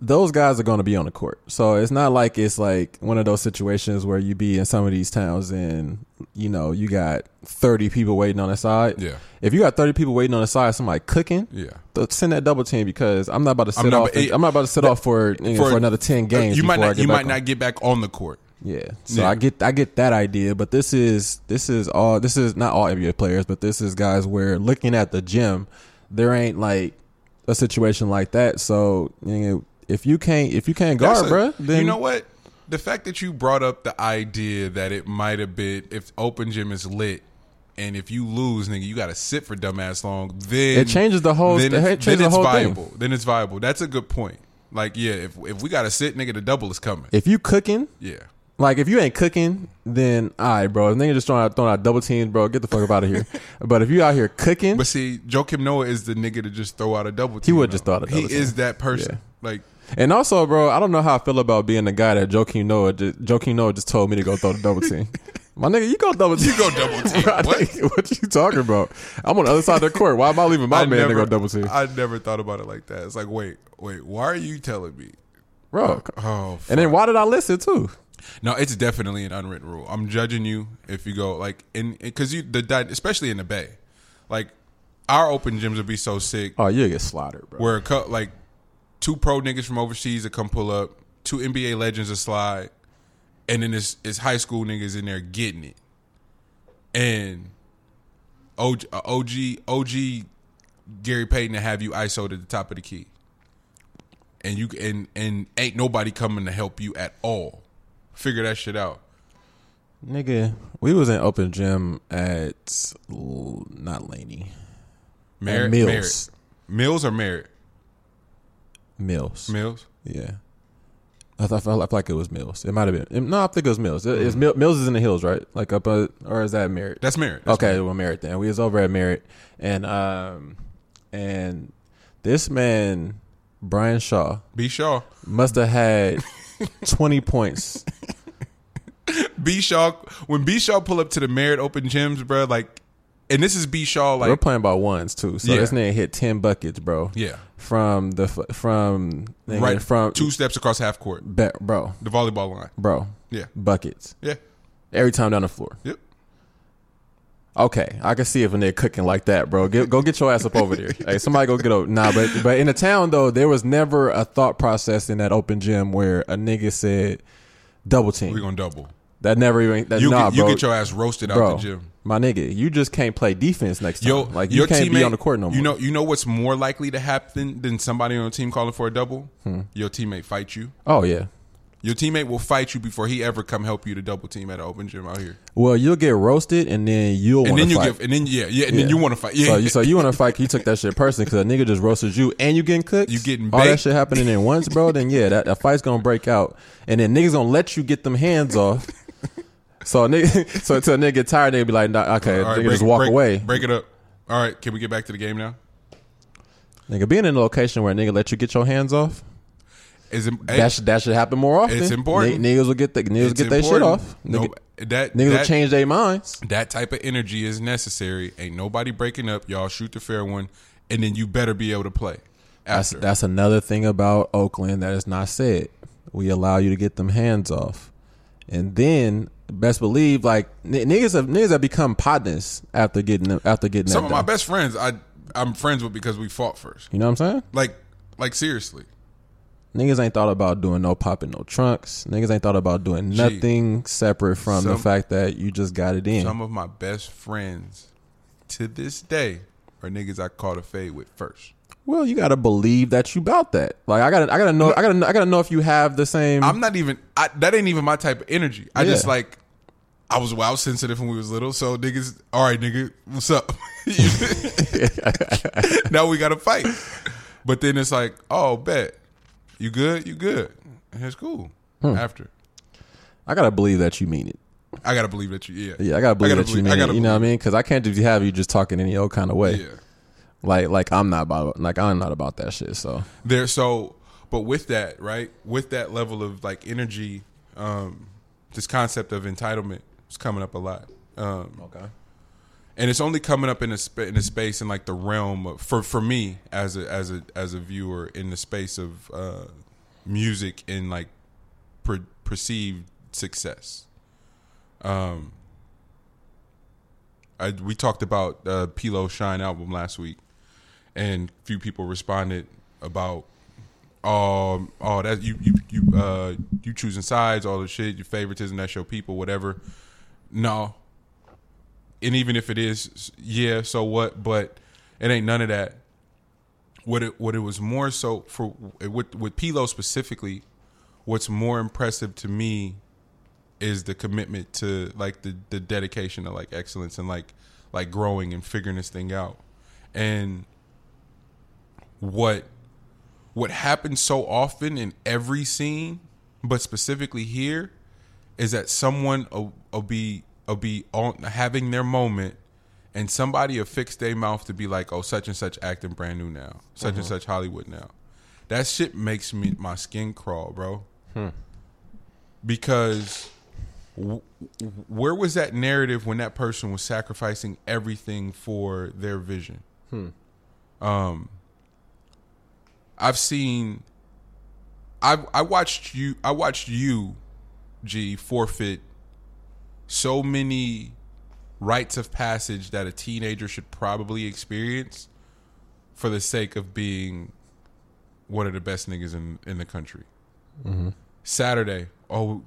those guys are going to be on the court. So it's not like it's like one of those situations where you be in some of these towns and you know you got 30 people waiting on the side. Yeah. If you got 30 people waiting on the side, somebody cooking. Yeah. Send that double team because I'm not about to sit not- off. it- I'm not about to sit off for you know, for, another 10 uh, games. You might not. You might on. not get back on the court. Yeah. So Yeah. I get I get that idea, but this is this is all this is not all NBA players, but this is guys where looking at the gym, there ain't like a situation like that. So you know, if you can't if you can't guard, bruh, then you know what? The fact that you brought up the idea that it might have been if open gym is lit, and if you lose, nigga, you got to sit for dumbass long. Then It changes the whole- Then it changes then the it's whole thing. viable. Then it's viable. That's a good point. Like, yeah, if if we got to sit, nigga, the double is coming. if you cooking, yeah, like if you ain't cooking, then all right, bro. If nigga just throwing out throwing out double teams, bro, get the fuck up out of here. but if you out here cooking, but see, Joakim Noah is the nigga to just throw out a double. Team. He would just throw out a double He team. is that person. Yeah. Like, And also, bro, I don't know how I feel about being the guy that Joakim Noah just, Joakim Noah just told me to go throw the double team. My nigga, you go double team. You go double team. Bro, What? think- what you talking about? I'm on the other side of the court. Why am I leaving my I man to go double team? I never thought about it like that. It's like, wait, wait, why are you telling me? Bro. Oh, And then why did I listen too? No, it's definitely an unwritten rule. I'm judging you if you go like in because you the especially in the Bay, like our open gyms would be so sick Oh, you get slaughtered, bro. where a cut like two pro niggas from overseas that come pull up, two NBA legends that slide, and then it's, it's high school niggas in there getting it, and OG uh, OG OG Gary Payton to have you ISO at the top of the key, and you and and ain't nobody coming to help you at all. Figure that shit out. Nigga, we was in open gym at not Laney. Merritt, Mills. Merritt. Mills or Merritt? Mills. Mills. Yeah. I thought I felt like it was Mills. It might have been. No, I think it was Mills. It- It's Mil- Mills is in the hills, right? Like up, uh, or is that Merritt? That's Merritt. That's okay, well, Merritt. Then we was over at Merritt, and um, and this man Brian Shaw B Shaw. must have had twenty points. B Shaw. When B Shaw pull up to the Merritt Open Gyms, bro, like, and this is B Shaw, like We're playing by ones too, so Yeah. this nigga hit ten buckets, bro. yeah, From the from nigga, right from two steps across half court, be- bro, the volleyball line. bro, Yeah, buckets yeah, every time down the floor. yep. Okay, I can see if a nigga cooking like that, bro. Get, go get your ass up over there. hey, somebody go get over. Nah, but but in the town though, there was never a thought process in that open gym where a nigga said double team. We gonna double. that never even. That, You nah, get you bro. get your ass roasted out bro, the gym. my nigga, you just can't play defense next time. Yo, like you can't be on the court no more. You know, you know what's more likely to happen than somebody on a team calling for a double? Hmm. Your teammate fight you. Oh yeah. Your teammate will fight you before he ever come help you to double team at an open gym out here. Well, you'll get roasted, and then you'll And then you fight. give, and then yeah, yeah, and then you want to fight. Yeah, So you, so you want to fight? You took that shit personally because a nigga just roasted you, and you getting cooked. You getting all that shit happening in once, bro. Then yeah, that, that fight's gonna break out, and then niggas gonna let you get them hands off. So a nigga, so until a nigga get tired, they be like, nah, okay, right, break just walk break- away. Break it up. All right, can we get back to the game now? Nigga, being in a location where a nigga let you get your hands off, Is it, that should that should happen more often. It's important. Ni- niggas will get the niggas it's get their shit off. No, Nigga, that niggas will that, change their minds. that type of energy is necessary. Ain't nobody breaking up. Y'all shoot the fair one, and then you better be able to play. That's After. that's another thing about Oakland that is not said. We allow you to get them hands off, and then best believe like n- niggas have niggas have become partners after getting them after getting Some of my best friends, I I'm friends with because we fought first. You know what I'm saying? Like like seriously, Niggas ain't thought about doing no popping no trunks. Niggas ain't thought about doing nothing separate from the fact that you just got it in. Some of my best friends to this day are niggas I caught a fade with first. well, you gotta believe that you bout that. Like I gotta, I gotta know, I gotta, I gotta know if you have the same. I'm not even. I, that ain't even my type of energy. I just like. I was wild sensitive when we was little, so niggas. All right, nigga, what's up? now we got to fight. But then it's like, oh, bet you good, you good, and it's cool. Hmm. After, I gotta believe that you mean it. I gotta believe that you. Yeah, Yeah, I gotta believe that you mean I it. gotta You know what I mean? Because I can't just have you just talking any old kind of way. Yeah. Like, like I'm not about, like I'm not about that shit. So there so but with that right with that level of like energy um this concept of entitlement is coming up a lot um okay. And it's only coming up in a sp- in a space in like the realm of, for for me as a as a as a viewer in the space of uh music and like per, perceived success. Um I, we talked about uh P-Lo Shine album last week and few people responded about um oh that you you you uh you choosing sides all the shit your favoritism that show people whatever. No and even if it is yeah so what but it ain't none of that. What it what it was more so for with with P-Lo specifically what's more impressive to me is the commitment to like the the dedication to like excellence and like like growing and figuring this thing out. And what what happens so often in every scene, but specifically here, is that someone will, will be will be on having their moment, and somebody will fix their mouth to be like, "Oh, such and such acting brand new now, such and mm-hmm. such Hollywood now." That shit makes me my skin crawl, bro. Hmm. Because w- where was that narrative when that person was sacrificing everything for their vision? Hmm. Um, I've seen. I I watched you. I watched you, G forfeit so many rites of passage that a teenager should probably experience for the sake of being one of the best niggas in in the country. Mm-hmm. Saturday, oh,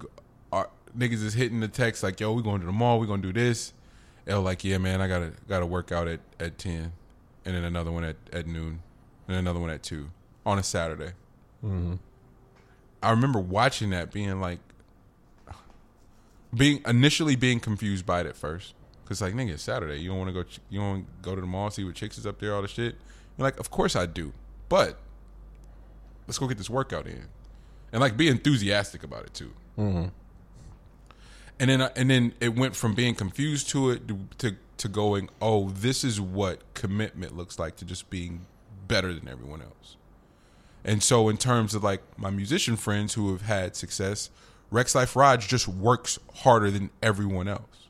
our niggas is hitting the text like, "Yo, we going to the mall. We gonna do this." L like, "Yeah, man, I gotta gotta work out at at ten, and then another one at at noon, and another one at two on a Saturday." Mm-hmm. I remember watching that, being like, being initially being confused by it at first, because like, nigga, it's Saturday. You don't want to go. ch- You don't go to the mall, see what chicks is up there, all the shit. You're like, of course I do, but let's go get this workout in, and like be enthusiastic about it too. Mm-hmm. And then uh, and then it went from being confused to it to, to to going, oh, this is what commitment looks like to just being better than everyone else. And so, in terms of like my musician friends who have had success, Rexx Life Raj just works harder than everyone else.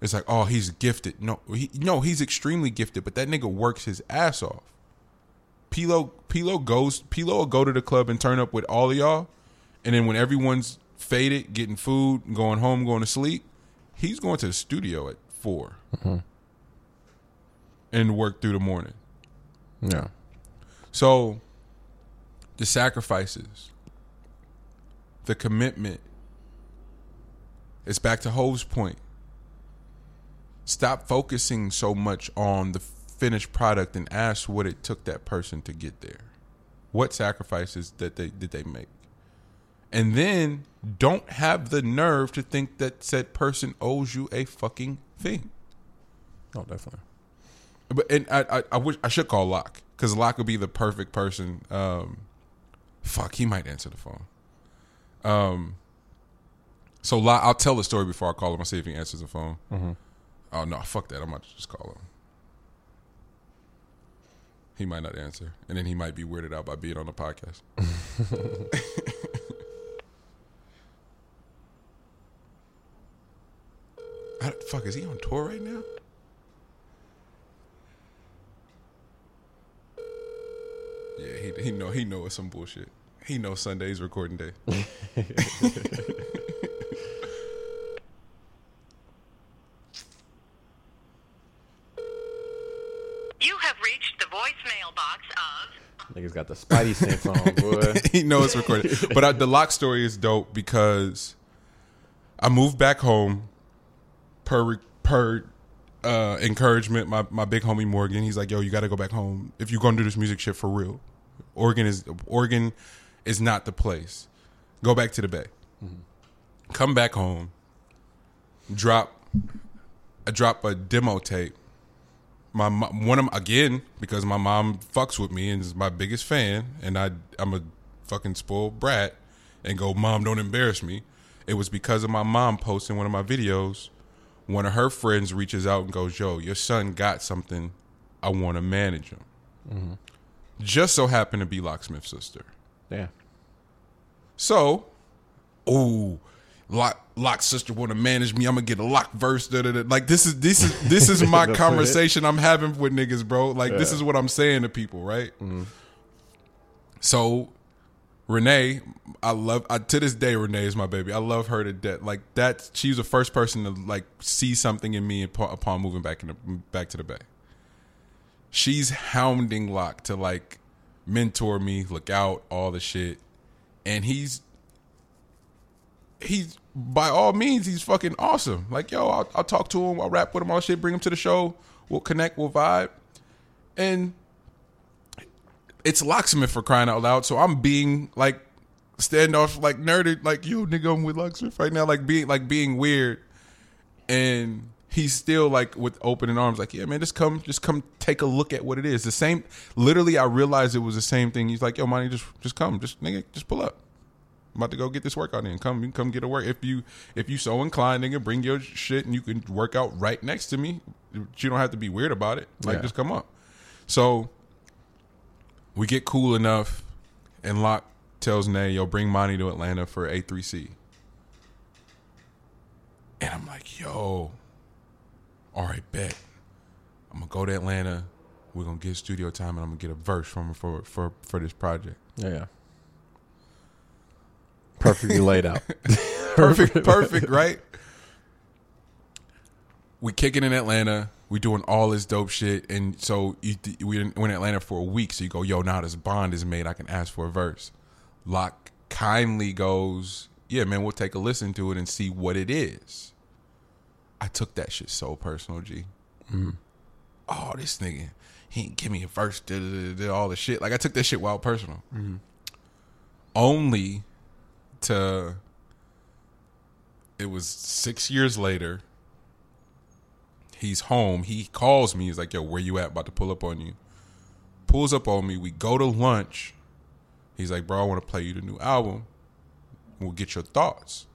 It's like, oh, he's gifted. No, he, no, he's extremely gifted, but that nigga works his ass off. P-Lo, P-Lo goes, P-Lo will go to the club and turn up with all of y'all, and then when everyone's faded, getting food, going home, going to sleep, he's going to the studio at 4 mm-hmm. and work through the morning. Yeah. So, the sacrifices, the commitment, it's back to Hove's point. Stop focusing so much on the finished product and ask what it took that person to get there. What sacrifices that they did they make? And then don't have the nerve to think that said person owes you a fucking thing. Oh, definitely. But and I I, I wish I should call Locke because Locke would be the perfect person. Um, fuck, he might answer the phone. Um, so I'll tell the story before I call him. I'll see if he answers the phone. Oh no, fuck that! I'm about to just call him. He might not answer, and then he might be weirded out by being on the podcast. I, fuck, is he on tour right now? Yeah, he he know he know it's some bullshit. He knows Sunday's recording day. You have reached the voicemail box of. Niggas got the Spidey sense on, boy. he knows it's recorded. But I, the lock story is dope because I moved back home per per uh, encouragement. My my big homie Morgan, he's like, "Yo, you got to go back home if you're gonna do this music shit for real. Oregon is Oregon is not the place. Go back to the Bay. Mm-hmm. Come back home. Drop. I drop a demo tape. My mo- one of my, again because my mom fucks with me and is my biggest fan, and I I'm a fucking spoiled brat, and go, mom, don't embarrass me. It was because of my mom posting one of my videos. One of her friends reaches out and goes, "Yo, your son got something. I want to manage him." Mm-hmm. Just so happened to be Locksmith's sister. Yeah. So, ooh, Lock Lock's sister want to manage me. I'm gonna get a Lock verse. Da, da, da. Like this is this is this is my conversation I'm having with niggas, bro. Like this is what I'm saying to people, right? Mm-hmm. So, Renee, I love I, to this day. Renee is my baby. I love her to death. Like that, she's the first person to like see something in me upon, upon moving back in the, back to the Bay. She's hounding Lock to like mentor me, look out, all the shit, and he's he's by all means he's fucking awesome. Like yo, I'll, I'll talk to him, I'll rap with him, all shit, bring him to the show, we'll connect, we'll vibe, and it's locksmith for crying out loud. So I'm being like standoff, like nerded, like yo nigga, I'm with locksmith right now, like being like being weird, and he's still like with opening arms, like yeah man, just come, just come take a look at what it is. The same, literally, I realized it was the same thing. He's like yo, money, just just come, just nigga, just pull up. I'm about to go get this workout in. Come, you can come get a work. If you if you so inclined, nigga, bring your shit and you can work out right next to me. You don't have to be weird about it. Like Yeah. just come up. So we get cool enough, and Locke tells Nay, "Yo, bring Monty to Atlanta for A3C." And I'm like, "Yo, all right, bet. I'm gonna go to Atlanta. We're gonna get studio time, and I'm gonna get a verse from her for for for this project." Yeah. yeah. Perfectly laid out. perfect, perfect, right? We kicking in Atlanta. We doing all this dope shit, and so you, we we're in Atlanta for a week. So you go, yo, now this bond is made. I can ask for a verse. Locke kindly goes, yeah, man, we'll take a listen to it and see what it is. I took that shit so personal, G. Mm. Oh, this nigga, he ain't give me a verse, da, da, da, all the shit. Like I took that shit wild personal. Mm-hmm. Only to it was six years later. He's home. He calls me. He's like, "Yo, where you at? About to pull up on you." Pulls up on me. We go to lunch. He's like, "Bro, I want to play you the new album. We'll get your thoughts."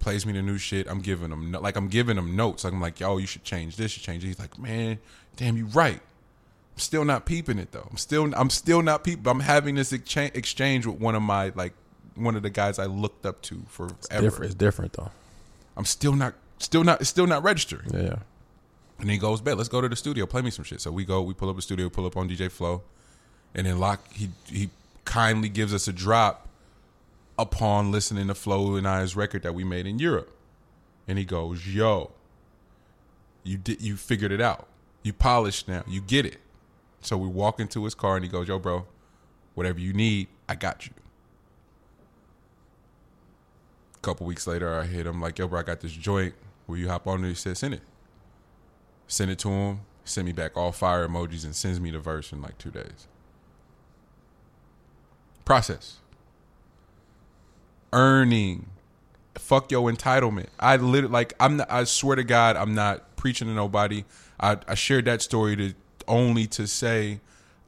Plays me the new shit. I'm giving him no- like I'm giving him notes. Like I'm like, "Yo, you should change this. You should change." It. He's like, "Man, damn, you right." I'm still not peeping it though. I'm still I'm still not peep. I'm having this exchange exchange with one of my like one of the guys I looked up to forever. different. It's different though. I'm still not still not it's still not registering. Yeah. And he goes, "Bet, let's go to the studio, play me some shit." So we go, we pull up the studio, pull up on DJ Flow, and then Lock he he kindly gives us a drop upon listening to Flow and I's record that we made in Europe, and he goes, "Yo, you did you figured it out, you polished now, you get it." So we walk into his car and he goes, "Yo, bro, whatever you need, I got you." A couple weeks later, I hit him like, "Yo, bro, I got this joint. Will you hop on it?" He said, "Send it." Send it to him. Send me back all fire emojis and sends me the verse in like two days. Process. Earning. Fuck your entitlement. I literally like I'm not, I swear to God I'm not preaching to nobody. I, I shared that story to only to say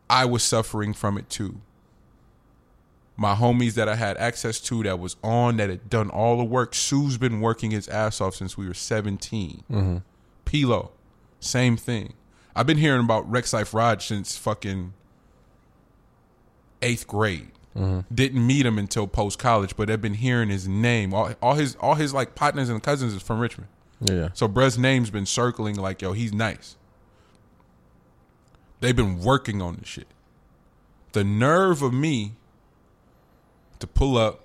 I was suffering from it too. My homies that I had access to that was on that had done all the work. Su's been working his ass off since we were 17. Mm-hmm. P-Lo, same thing. I've been hearing about Rexx Life Raj since fucking eighth grade. Mm-hmm. Didn't meet him until post college, but I've been hearing his name. All, all his all his like partners and cousins is from Richmond. Yeah. So Brez's name's been circling like, yo, he's nice. They've been working on this shit. The nerve of me to pull up,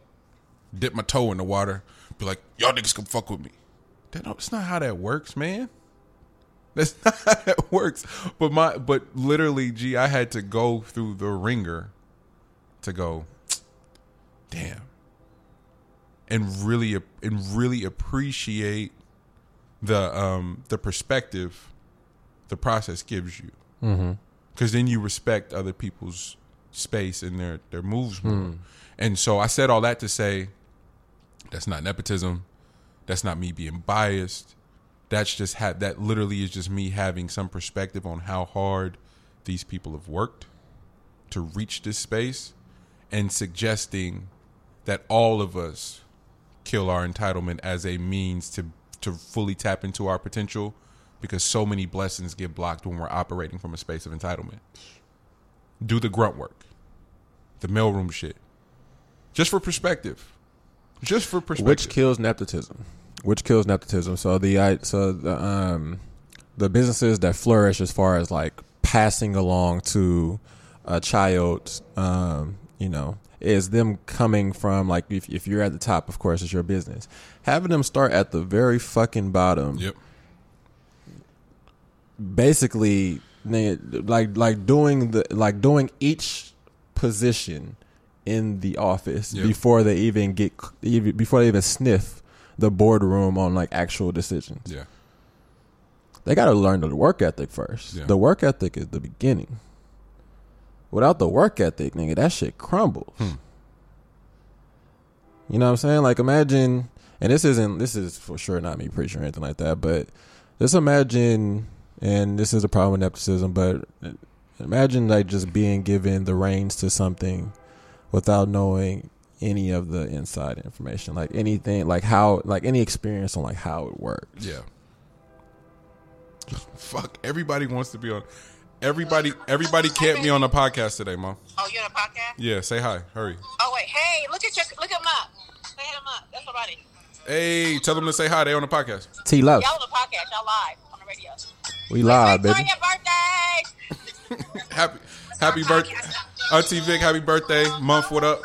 dip my toe in the water, be like, y'all niggas can fuck with me. That, it's not how that works, man. That's not how it works. But my but literally, G, I had to go through the ringer to go, damn, and really and really appreciate the um the perspective the process gives you. Because then you respect other people's space and their their moves more. And so I said all that to say that's not nepotism. That's not me being biased. That's just ha- that literally is just me having some perspective on how hard these people have worked to reach this space and suggesting that all of us kill our entitlement as a means to to fully tap into our potential because so many blessings get blocked when we're operating from a space of entitlement. Do the grunt work. The mailroom shit. Just for perspective. Just for perspective. Which kills nepotism? Which kills nepotism? So the so the um the businesses that flourish as far as like passing along to a child, um, you know, is them coming from like if if you're at the top, of course, it's your business. Having them start at the very fucking bottom, Yep. basically, like like doing the like doing each position in the office Yep. before they even get even before they even sniff the boardroom on like actual decisions. Yeah. They got to learn the work ethic first. Yeah. The work ethic is the beginning. Without the work ethic, nigga, that shit crumbles. Hmm. You know what I'm saying? Like imagine, and this isn't this is for sure not me preaching or anything like that, but just imagine, and this is a problem with nepotism, but imagine like just being given the reins to something without knowing any of the inside information, like anything, like how, like any experience on like how it works. Yeah. Fuck. Everybody wants to be on. Everybody. Everybody can't be on the podcast today, mom. Oh, you're on a podcast? Yeah. Say hi. Hurry. Oh wait, hey, look at your look him up. Say him up. That's somebody. Hey, tell them to say hi. They on the podcast. T love, Y'all on the podcast. Y'all live on the radio. we live, Wait, baby. for your birthday. Happy. Happy birthday, Auntie Vic. Happy birthday month. What up?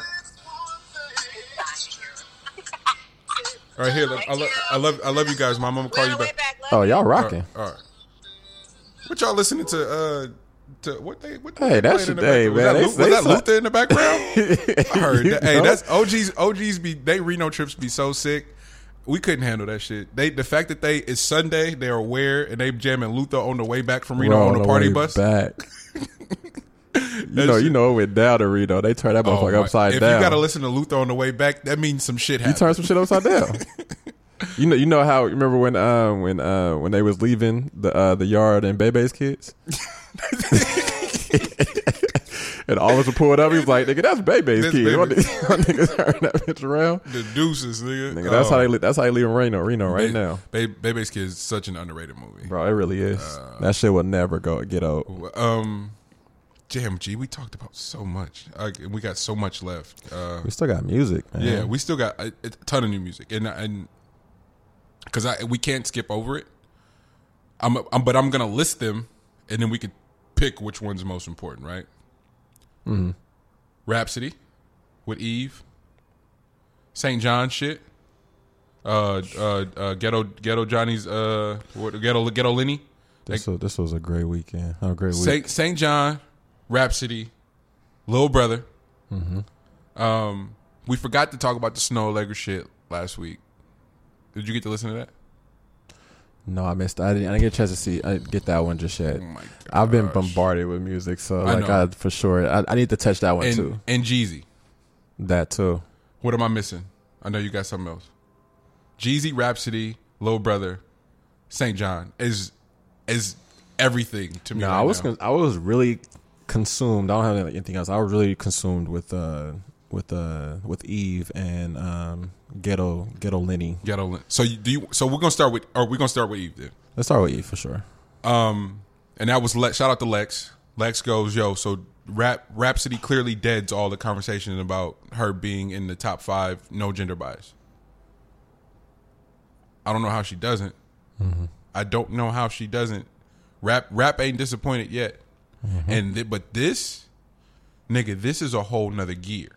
All right, here. I love. I love. I love you guys, My mom. I'm gonna call you on the way back. back. Oh, you. y'all rocking. right. All right. What y'all listening to? Uh, to what they? What Hey, that's the hey, man, Was they- that, was they that Luther in the background? I heard that. Hey, know? that's OGs. OGs be they Reno trips be so sick. We couldn't handle that shit. They the fact that they it's Sunday, they're aware and they jamming Luther on the way back from Reno on the party bus. Back. you know, you know, it went down to Reno. They turned that Oh, motherfucker my- upside if down. you gotta listen to Luther on the way back, that means some shit You happened. turned some shit upside down. you know, you know how. Remember when, uh, when, uh, when they was leaving the uh, the yard and Bebe's kids, and all of us pulled up. He was like, "Nigga, that's Bebe's That's kids." What Bebe's. niggas turn that bitch around. the deuces, nigga. Nigga, that's Oh. how they. li- That's how they leave in Reno, Reno right Ba- now, Ba- Baby's Kids is such an underrated movie. bro. It really is. that shit will never go get old. Um, JMG, we talked about so much. Uh, we got so much left. Uh, We still got music, man. yeah, we still got a, a ton of new music, and and because I we can't skip over it. I'm, I'm but I'm gonna list them, and then we could pick which one's most important, right? Mm-hmm. Rapsody with Eve, Saint Jhn shit, uh, uh, uh, ghetto ghetto Johnny's uh, what, ghetto ghetto Lenny. This was this was a great weekend. A great week. Saint Saint Jhn, Rapsody, Little Brother. Um, we forgot to talk about the Snoh Aalegra shit last week. Did you get to listen to that? No, I missed. I didn't. I didn't get a chance to see. I didn't get that one just yet. Oh I've been bombarded with music, so I like know. I for sure. I, I need to touch that one And too. and Jeezy. That too. What am I missing? I know you got something else. Jeezy, Rapsody, Little Brother, Saint Jhn is is everything to me. No, right I was con- I was really consumed. I don't have anything else. I was really consumed with uh with uh with Eve and um ghetto ghetto Lenny. ghetto. So you, do you? So we're gonna start with. Or we're gonna start with Eve then. Let's start with Eve for sure. Um, and that was Le- shout out to Lex. Lex goes, yo. So rap Rapsody clearly deads all the conversation about her being in the top five, no gender bias. I don't know how she doesn't. I don't know how she doesn't. Rap rap ain't disappointed yet, and th- but this nigga, this is a whole nother gear.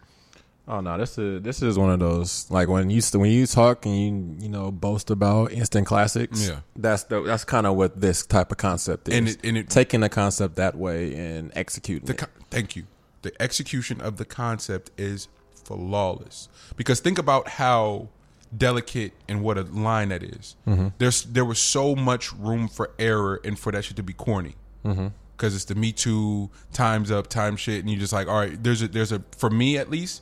Oh no, this is this is one of those like when you when you talk and you you know boast about instant classics. Yeah. that's the, that's kind of what this type of concept is. And it- and it- taking the concept that way and executing The it. thank you. The execution of the concept is flawless. Because think about how delicate and what a line that is. Mm-hmm. There's there was so much room for error and for that shit to be corny. Mm-hmm. Because it's the Me Too times up time shit, and you just like, all right. There's a there's a for me at least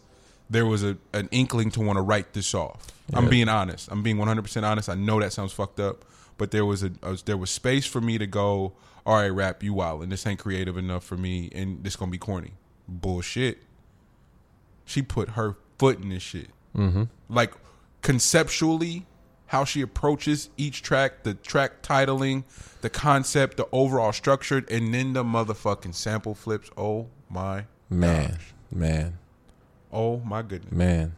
there was a an inkling to want to write this off. I'm being honest. I'm being 100 percent honest. I know that sounds fucked up, but there was a, a there was space for me to go. All right, rap, you wild, and this ain't creative enough for me, and this gonna be corny. Bullshit. She put her foot in this shit. Mm-hmm. Like conceptually, how she approaches each track, the track titling, the concept, the overall structure, and then the motherfucking sample flips. Oh my, man, man, oh my goodness. man.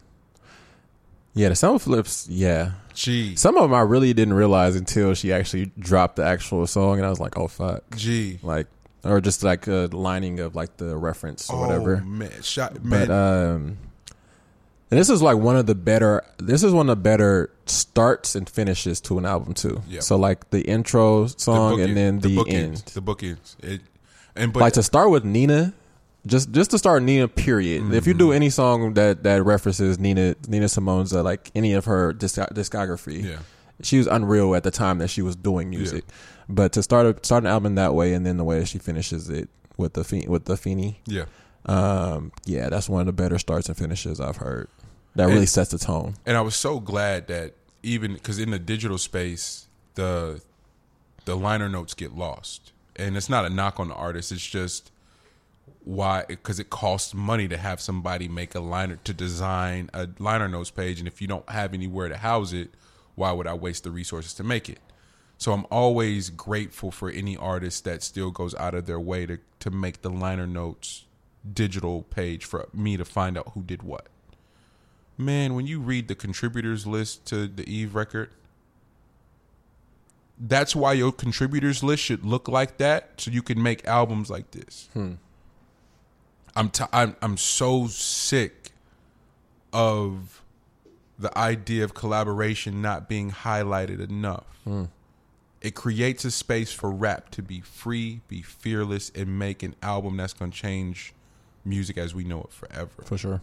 Yeah, the sample flips. Yeah, Gee, some of them I really didn't realize until she actually dropped the actual song, and I was like, oh fuck, gee, like or just like a lining of like the reference or whatever. Oh, man, shot, man. But um, and this is like one of the better. This is one of the better starts and finishes to an album too. Yep. So like the intro song and then the, bookends, end. The bookends. It, and but like to start with Nina, just just to start Nina. Period. If you do Mm-hmm. any song that that references Nina Nina Simone's uh, like any of her disc- discography, Yeah. she was unreal at the time that she was doing music. But to start a, start an album that way and then the way that she finishes it with the Fe- with the Afeni, yeah. um, yeah, that's one of the better starts and finishes I've heard. That really And- sets the tone. and I was so glad that even because in the digital space, the the liner notes get lost, and it's not a knock on the artist. It's just why because it costs money to have somebody make a liner to design a liner notes page, and if you don't have anywhere to house it, why would I waste the resources to make it? So I'm always grateful for any artist that still goes out of their way to to make the liner notes digital page for me to find out who did what. Man, when you read the contributors list to the Eve record, that's why your contributors list should look like that, so you can make albums like this. Hmm. I'm t- I'm I'm so sick of the idea of collaboration not being highlighted enough. Hmm. It creates a space for rap to be free, be fearless, and make an album that's gonna change music as we know it forever For sure.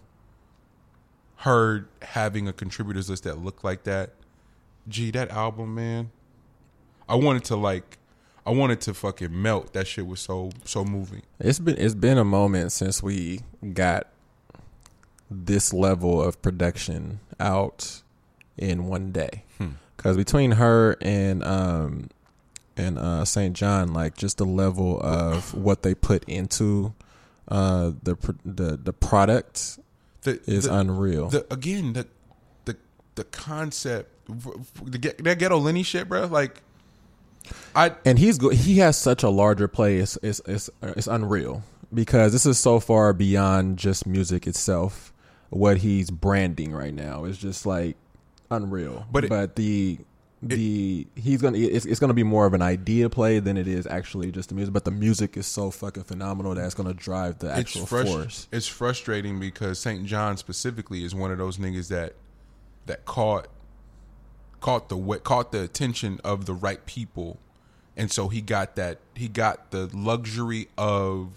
heard having a contributors list that looked like that. Gee, that album, man. I wanted to like I wanted to fucking melt. That shit was so so moving. It's been it's been a moment since we got this level of production out in one day. Because between her and um and uh Saint Jhn, like just the level of what they put into uh the the the product The, is the, unreal. the again the the the concept the get- that ghetto Lenny shit, bro. Like I and he's go- he has such a larger play. It's, it's it's it's unreal because this is so far beyond just music itself. What he's branding right now is just like unreal. But it- but the the he's gonna it's, it's gonna be more of an idea play than it is actually just the music. But the music is so fucking phenomenal that it's gonna drive the it's actual force. it's frustrating because Saint Jhn specifically is one of those niggas that that caught caught the caught the attention of the right people, and so he got that he got the luxury of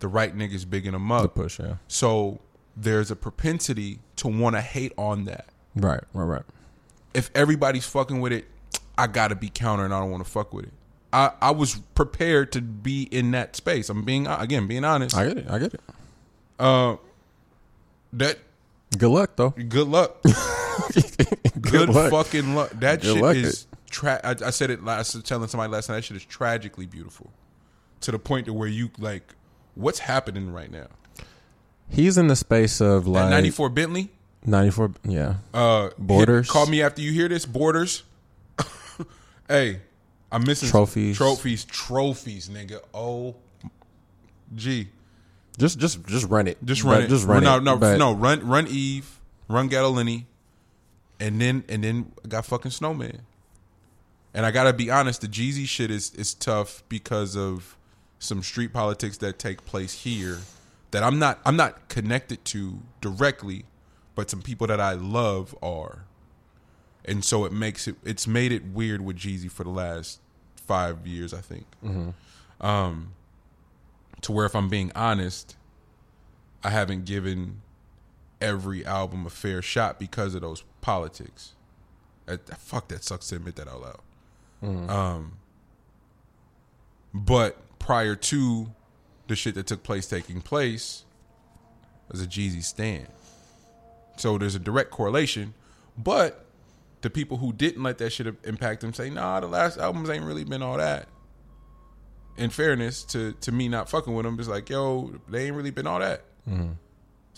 the right niggas bigging him The up. push, yeah. So there's a propensity to want to hate on that. Right, right, right. If everybody's fucking with it, I gotta be counter, and I don't want to fuck with it. I, I was prepared to be in that space. I'm being again being honest. I get it. I get it. Uh, that Good luck though. good luck. good luck. fucking luck. That Good shit luck. is. Tra- I, I said it last. I was telling somebody last night. That shit is tragically beautiful, to the point to where you like, what's happening right now? He's in the space of That like 94 Bentley. 94 yeah. Uh, Borders. hit- call me after you hear this. Borders. hey, I'm missing Trophies. Trophies. Trophies, nigga. Oh, gee. Just just just run it. Just But run it. Just run no, it. No, But- no, run, run Eve, run Ghetto Lenny, and then and then I got fucking Snowman. And I gotta be honest, the Jeezy shit is is tough because of some street politics that take place here that I'm not I'm not connected to directly, but some people that I love are. And so it makes it it's made it weird with Jeezy for the last five years, I think. Um, to where if I'm being honest, I haven't given every album a fair shot because of those politics. That, fuck, that sucks to admit that out loud. Um, but prior to the shit that took place taking place, was a Jeezy stand. So there's a direct correlation, but the people who didn't let that shit impact them say, nah, the last albums ain't really been all that. In fairness to to me not fucking with them, it's like, yo, they ain't really been all that.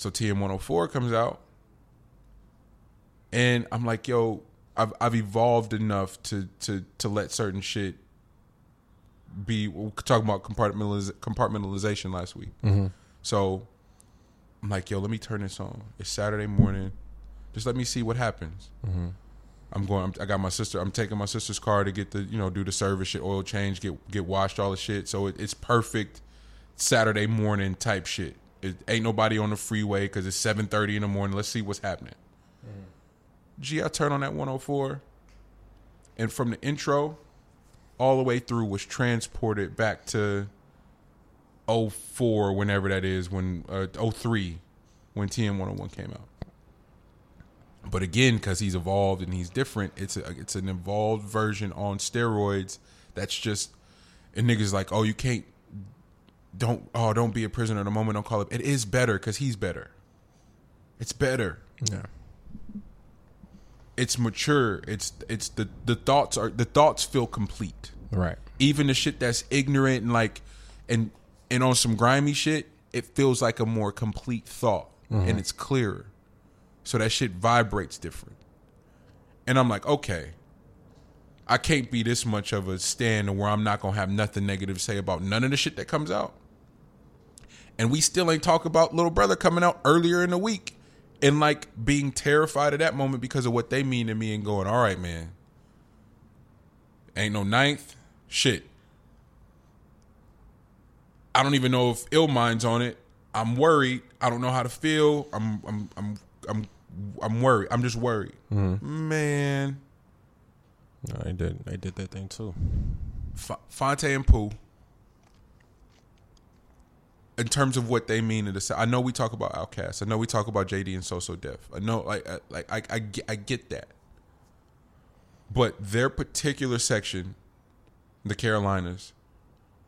So TM104 comes out, and I'm like, yo, I've I've evolved enough to to to let certain shit be. We were talking about compartmentaliz- compartmentalization last week. Mm-hmm. So I'm like, yo, let me turn this on. It's Saturday morning. Just let me see what happens. Mm-hmm. I'm going. I'm, I got my sister. I'm taking my sister's car to get the you know do the service shit, oil change, get get washed, all the shit. So it, it's perfect Saturday morning type shit. It ain't nobody on the freeway because it's 7:30 in the morning. Let's see what's happening. Gee, I turn on that 104, and from the intro all the way through was transported back to 04, whenever that is, when uh, 03, when TM 101 came out. But again, because he's evolved and he's different, it's a, it's an evolved version on steroids. That's just and niggas like, oh, you can't, don't, oh, don't be a prisoner of the moment. Don't call it. It is better because he's better. It's better. Yeah. It's mature. It's it's the the thoughts are the thoughts feel complete. Right. Even the shit that's ignorant and like and and on some grimy shit, it feels like a more complete thought mm-hmm. and it's clearer. So that shit vibrates different. And I'm like, okay, I can't be this much of a stand where I'm not gonna have nothing negative to say about none of the shit that comes out. And we still ain't talk about little brother coming out earlier in the week and like being terrified of that moment because of what they mean to me and going, all right, man. Ain't no ninth. Shit. I don't even know if ill minds on it. I'm worried. I don't know how to feel. I'm I'm I'm I'm I'm worried. I'm just worried. Mm-hmm. Man. They did. They did that thing too. F- Phonte and Pooh, in terms of what they mean to the, I know we talk about Outkast. I know we talk about JD and So So Def. I know, like, I, like I, I, I get that. But their particular section, the Carolinas,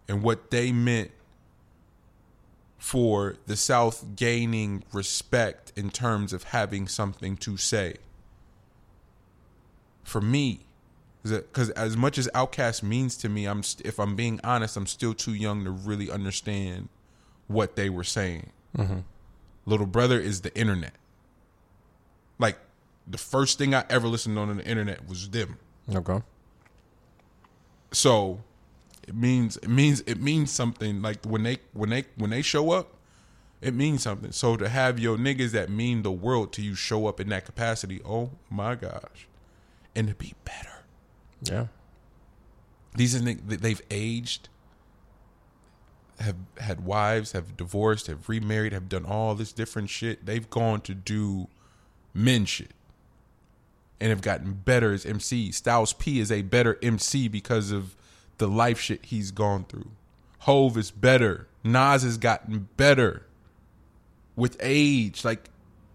and what they meant for the South gaining respect in terms of having something to say. For me, because as much as Outkast means to me, I'm if I'm being honest, I'm still too young to really understand what they were saying. Mm-hmm. Little brother is the internet. Like the first thing I ever listened on the internet was them. Okay. So it means it means it means something. Like when they when they when they show up, it means something. So to have your niggas that mean the world to you show up in that capacity, oh my gosh, and to be better. Yeah. These are they've aged, have had wives, have divorced, have remarried, have done all this different shit. They've gone to do men shit. And have gotten better as MC. Styles P is a better MC because of the life shit he's gone through. Hove is better. Nas has gotten better with age. Like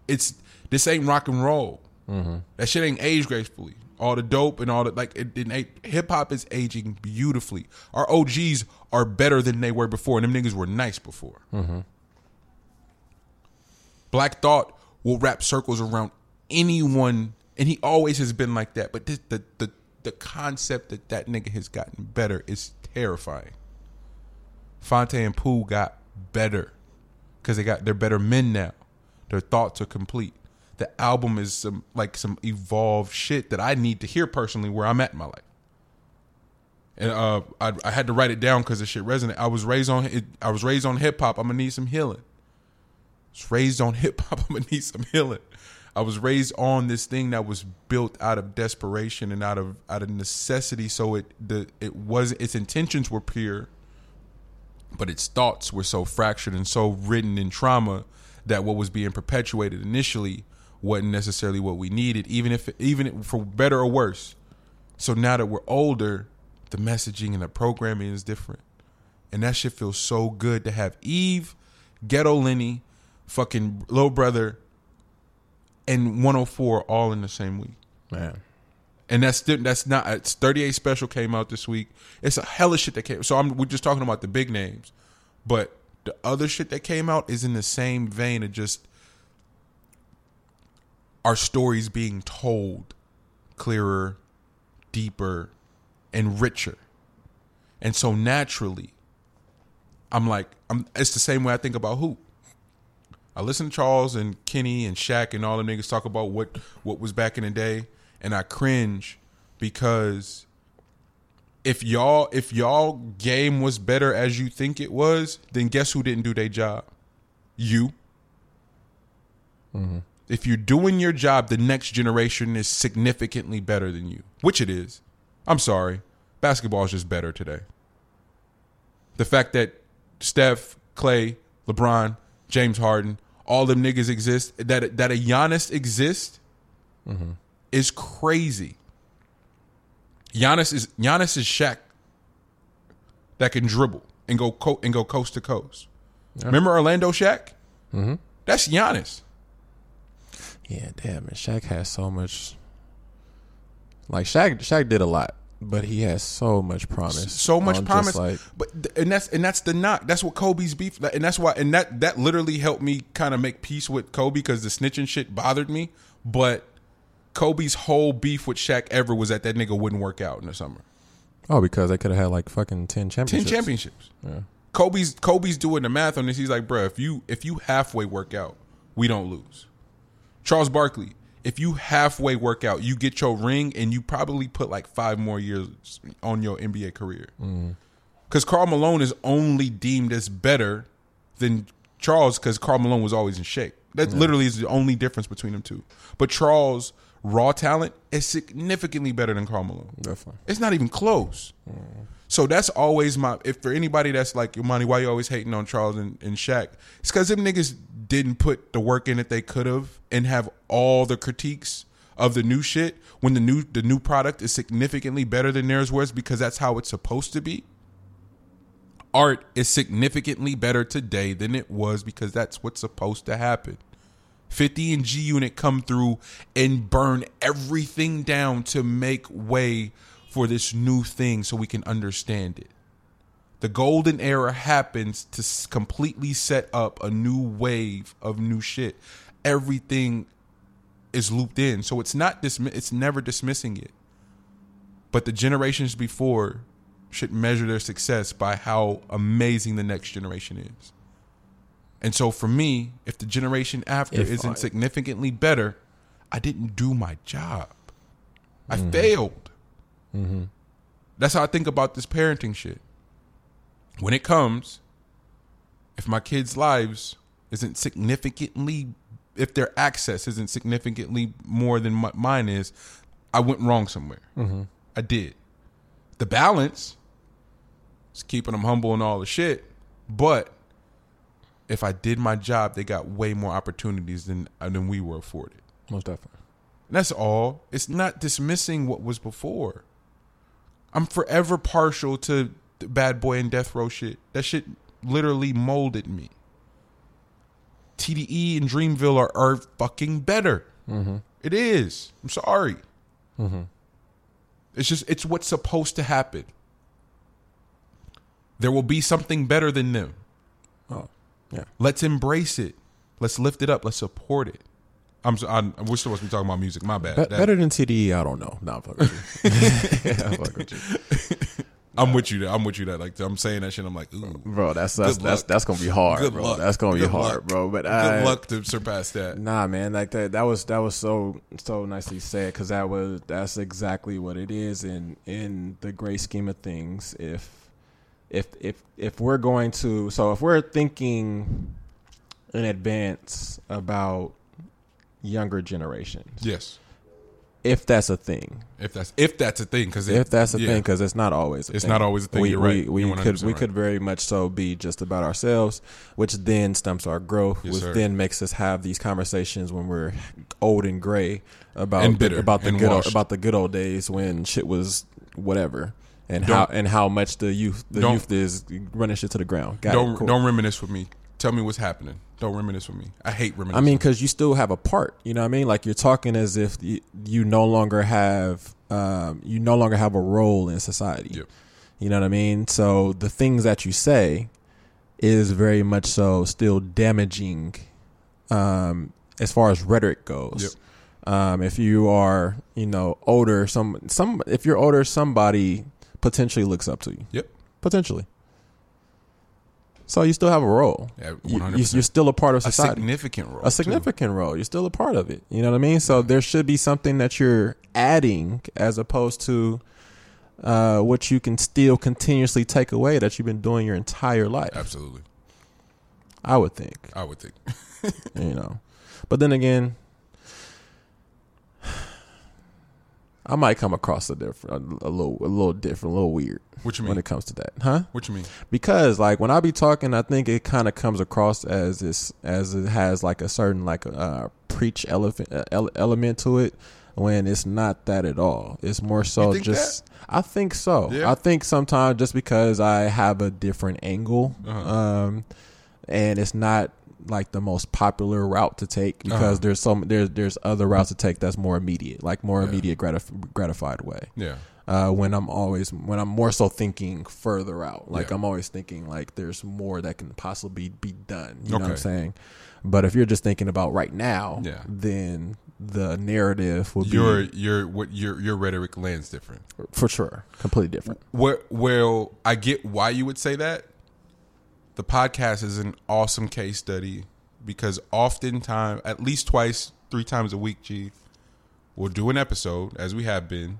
it's this ain't rock and roll. Mm-hmm. That shit ain't aged gracefully. All the dope and all the like it didn't. Hip hop is aging beautifully. Our OGs are better than they were before, and them niggas were nice before. Mm-hmm. Black Thought will wrap circles around anyone, and he always has been like that. But this, the the the concept that that nigga has gotten better is terrifying. Phonte and Pooh got better because they got they're better men now. Their thoughts are complete. The album is some like some evolved shit that I need to hear personally where I'm at in my life. And uh, I, I had to write it down because the shit resonated. I was raised on it. I was raised on hip hop. I'm gonna need some healing. I was raised on hip hop. I'm gonna need some healing. I was raised on this thing that was built out of desperation and out of out of necessity. So it the it was its intentions were pure, but its thoughts were so fractured and so ridden in trauma that what was being perpetuated initially wasn't necessarily what we needed, even if even for better or worse. So now that we're older, the messaging and the programming is different, and that shit feels so good to have Eve, Ghetto Lenny, fucking little brother, and 104 all in the same week. Man. And that's that's not it's 38 special came out this week. It's a hell of shit that came. So I'm we're just talking about the big names, but the other shit that came out is in the same vein of just our stories being told clearer, deeper, and richer. And so naturally, I'm like, I'm. It's the same way I think about hoop. I listen to Charles and Kenny and Shaq and all the niggas talk about what what was back in the day, and I cringe because if y'all if y'all game was better as you think it was, then guess who didn't do their job? You. Mm-hmm. If you're doing your job, the next generation is significantly better than you, which it is. I'm sorry, basketball is just better today. The fact that Steph, Clay, LeBron, James Harden, all them niggas exist, that that a Giannis exists, is crazy. Giannis is Giannis is Shaq that can dribble and go co- and go coast to coast. Remember Orlando Shaq? Mm-hmm. That's Giannis. Yeah, damn, man. Shaq has so much. Like Shaq, Shaq did a lot, but he has so much promise. so much promise. Like, but and that's and that's the knock. That's what Kobe's beef. And that's why. And that that literally helped me kind of make peace with Kobe because the snitching shit bothered me. But Kobe's whole beef with Shaq ever was that that nigga wouldn't work out in the summer. oh, because they could have had like fucking ten Ten championships. championships. Yeah. Kobe's Kobe's doing the math on this. He's like, bro, if you if you halfway work out, we don't lose. Charles Barkley, if you halfway work out, you get your ring, and you probably put like five more years on your NBA career. Mm-hmm. Because Karl Malone is only deemed as better than Charles because Karl Malone was always in shape. That literally is the only difference between them two. But Charles' raw talent is significantly better than Karl Malone. Definitely. It's not even close. Mm-hmm. So that's always my. If for anybody that's like, "Yo, money, why you always hating on Charles and, and Shaq? It's because them niggas didn't put the work in that they could have and have all the critiques of the new shit when the new the new product is significantly better than theirs was because that's how it's supposed to be. Art is significantly better today than it was because that's what's supposed to happen. 50 and G Unit come through and burn everything down to make way for this new thing so we can understand it. The golden era happens to completely set up a new wave of new shit. Everything is looped in. So it's not dismi- it's never dismissing it. But the generations before should measure their success by how amazing the next generation is. And so for me, if the generation after If isn't I- significantly better, I didn't do my job. I mm-hmm. failed. Mm-hmm. That's how I think about this parenting shit. When it comes, if my kids' lives isn't significantly, if their access isn't significantly more than mi- mine is, I went wrong somewhere. Mm-hmm. I did. The balance is keeping them humble and all the shit, but if I did my job, they got way more opportunities than uh, than we were afforded. Most definitely. And that's all. It's not dismissing what was before. I'm forever partial to bad boy and death row shit. That shit literally molded me. TDE and Dreamville are, are fucking better. Mm-hmm. It is. I'm sorry. Mm-hmm. It's just it's what's supposed to happen. There will be something better than them. Oh, yeah. Let's embrace it. Let's lift it up. Let's support it. I'm, so- we're supposed to be talking about music. My bad. Be- That- better than TDE, I don't know. Nah, I'm with you. yeah, I'm with you. I'm with you. There. I'm with you. That like I'm saying that shit. I'm like, ooh. Bro, that's that's Good that's that's gonna be hard, Good bro. luck. That's gonna be hard, luck. bro. But Good I, luck to surpass that. Nah, man, like that. That was that was so so nicely said because that was that's exactly what it is in in the great scheme of things. If if if if we're going to so if we're thinking in advance about younger generations, Yes, if that's a thing, if that's if that's a thing, because if that's a thing, because it's not always. A It's thing. not always a thing, We you're right. we You're could we right. could very much so be just about ourselves, which then stumps our growth, Yes, which sir. then makes us have these conversations when we're old and gray about And the, bitter about the good old, about the good old days when shit was whatever. And Don't- how and how much the youth the youth is running shit to the ground. Got don't cool. don't reminisce with me. Tell me what's happening. Don't reminisce with me. I hate reminiscing. I mean, because you still have a part. You know what I mean? Like you're talking as if you, you no longer have um, you no longer have a role in society. Yep. You know what I mean? So the things that you say is very much so still damaging um, as far as rhetoric goes. Yep. Um, if you are, you know, older, some some if you're older, somebody potentially looks up to you. Yep. Potentially. So you still have a role. Yeah, You- 100%. you- you're still a part of society. a significant role. a significant role. You're still a part of it. You know what I mean? So there should be something that you're adding as opposed to uh, what you can still continuously take away that you've been doing your entire life. Absolutely. I would think, I would think. you know. But then again, I might come across a different, a, a little, a little different, a little weird What you mean? when it comes to that, huh? What you mean? because like when I be talking, I think it kind of comes across as this as it has like a certain like uh, preach elephant uh, ele- element to it when it's not that at all. It's more so just I think so. Yeah. I think sometimes just because I have a different angle, Uh-huh. um, and it's not like the most popular route to take because Uh-huh. there's some there's there's other routes to take that's more immediate, like more Yeah. immediate gratif- gratified way Yeah. Uh, when I'm always when I'm more so thinking further out. Like Yeah. I'm always thinking like there's more that can possibly be done. You know what I'm saying? But if you're just thinking about right now, Yeah. then the narrative will Your be your what your your rhetoric lands different. for sure completely different. Where, well, I get why you would say that. The podcast is an awesome case study because oftentimes, at least twice, three times a week, G, we'll do an episode as we have been,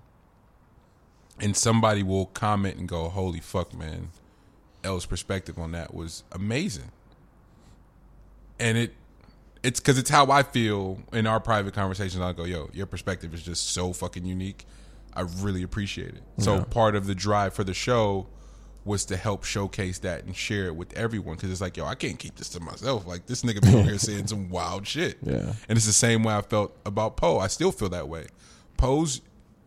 and somebody will comment and go, "Holy fuck, man!" L's perspective on that was amazing, and it it's because it's how I feel in our private conversations. I'll go, "Yo, your perspective is just so fucking unique." I really appreciate it. So part of the drive for the show was to help showcase that and share it with everyone because it's like, yo, I can't keep this to myself. Like this nigga be over here saying some wild shit. Yeah. And it's the same way I felt about Poe. I still feel that way. Poe's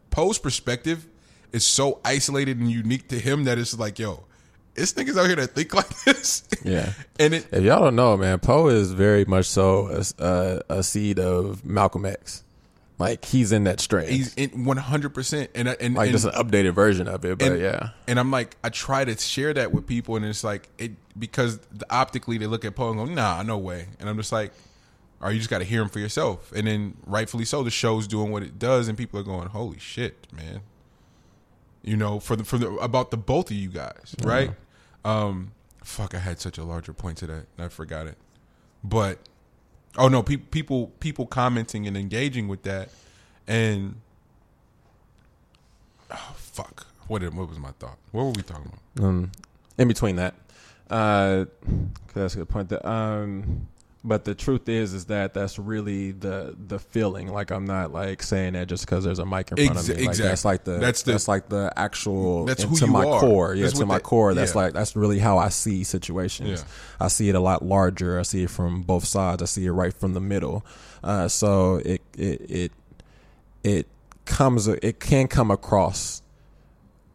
Poe's perspective is so isolated and unique to him that it's like, yo, this nigga's out here that think like this. Yeah. and it If y'all don't know, man, Poe is very much so a, a, a seed of Malcolm X. Like he's in that strain. he's in one hundred percent. And I- and like and, just an updated version of it, but and, yeah. And I'm like, I try to share that with people, and it's like it because the, optically they look at Poe and go, Nah, no way. And I'm just like, or you just got to hear him for yourself. And then rightfully so, the show's doing what it does, and people are going, Holy shit, man. You know, for the for the about the both of you guys, right? Um, fuck, I had such a larger point to that, I forgot it. But oh no, pe- people people commenting and engaging with that, and oh fuck, what did, what was my thought? What were we talking about? um, in between that, uh, 'cause that's a good point. That, um, but the truth is, is that that's really the the feeling. Like I'm not like saying that just because there's a mic in front Ex- of me. Like exactly. that's like the That's the- that's like the actual That's who into you my are. core. Yeah, That's to my core. That's yeah. like that's really how I see situations. Yeah. I see it a lot larger. I see it from both sides. I see it right from the middle. Uh, so it it it it comes it can come across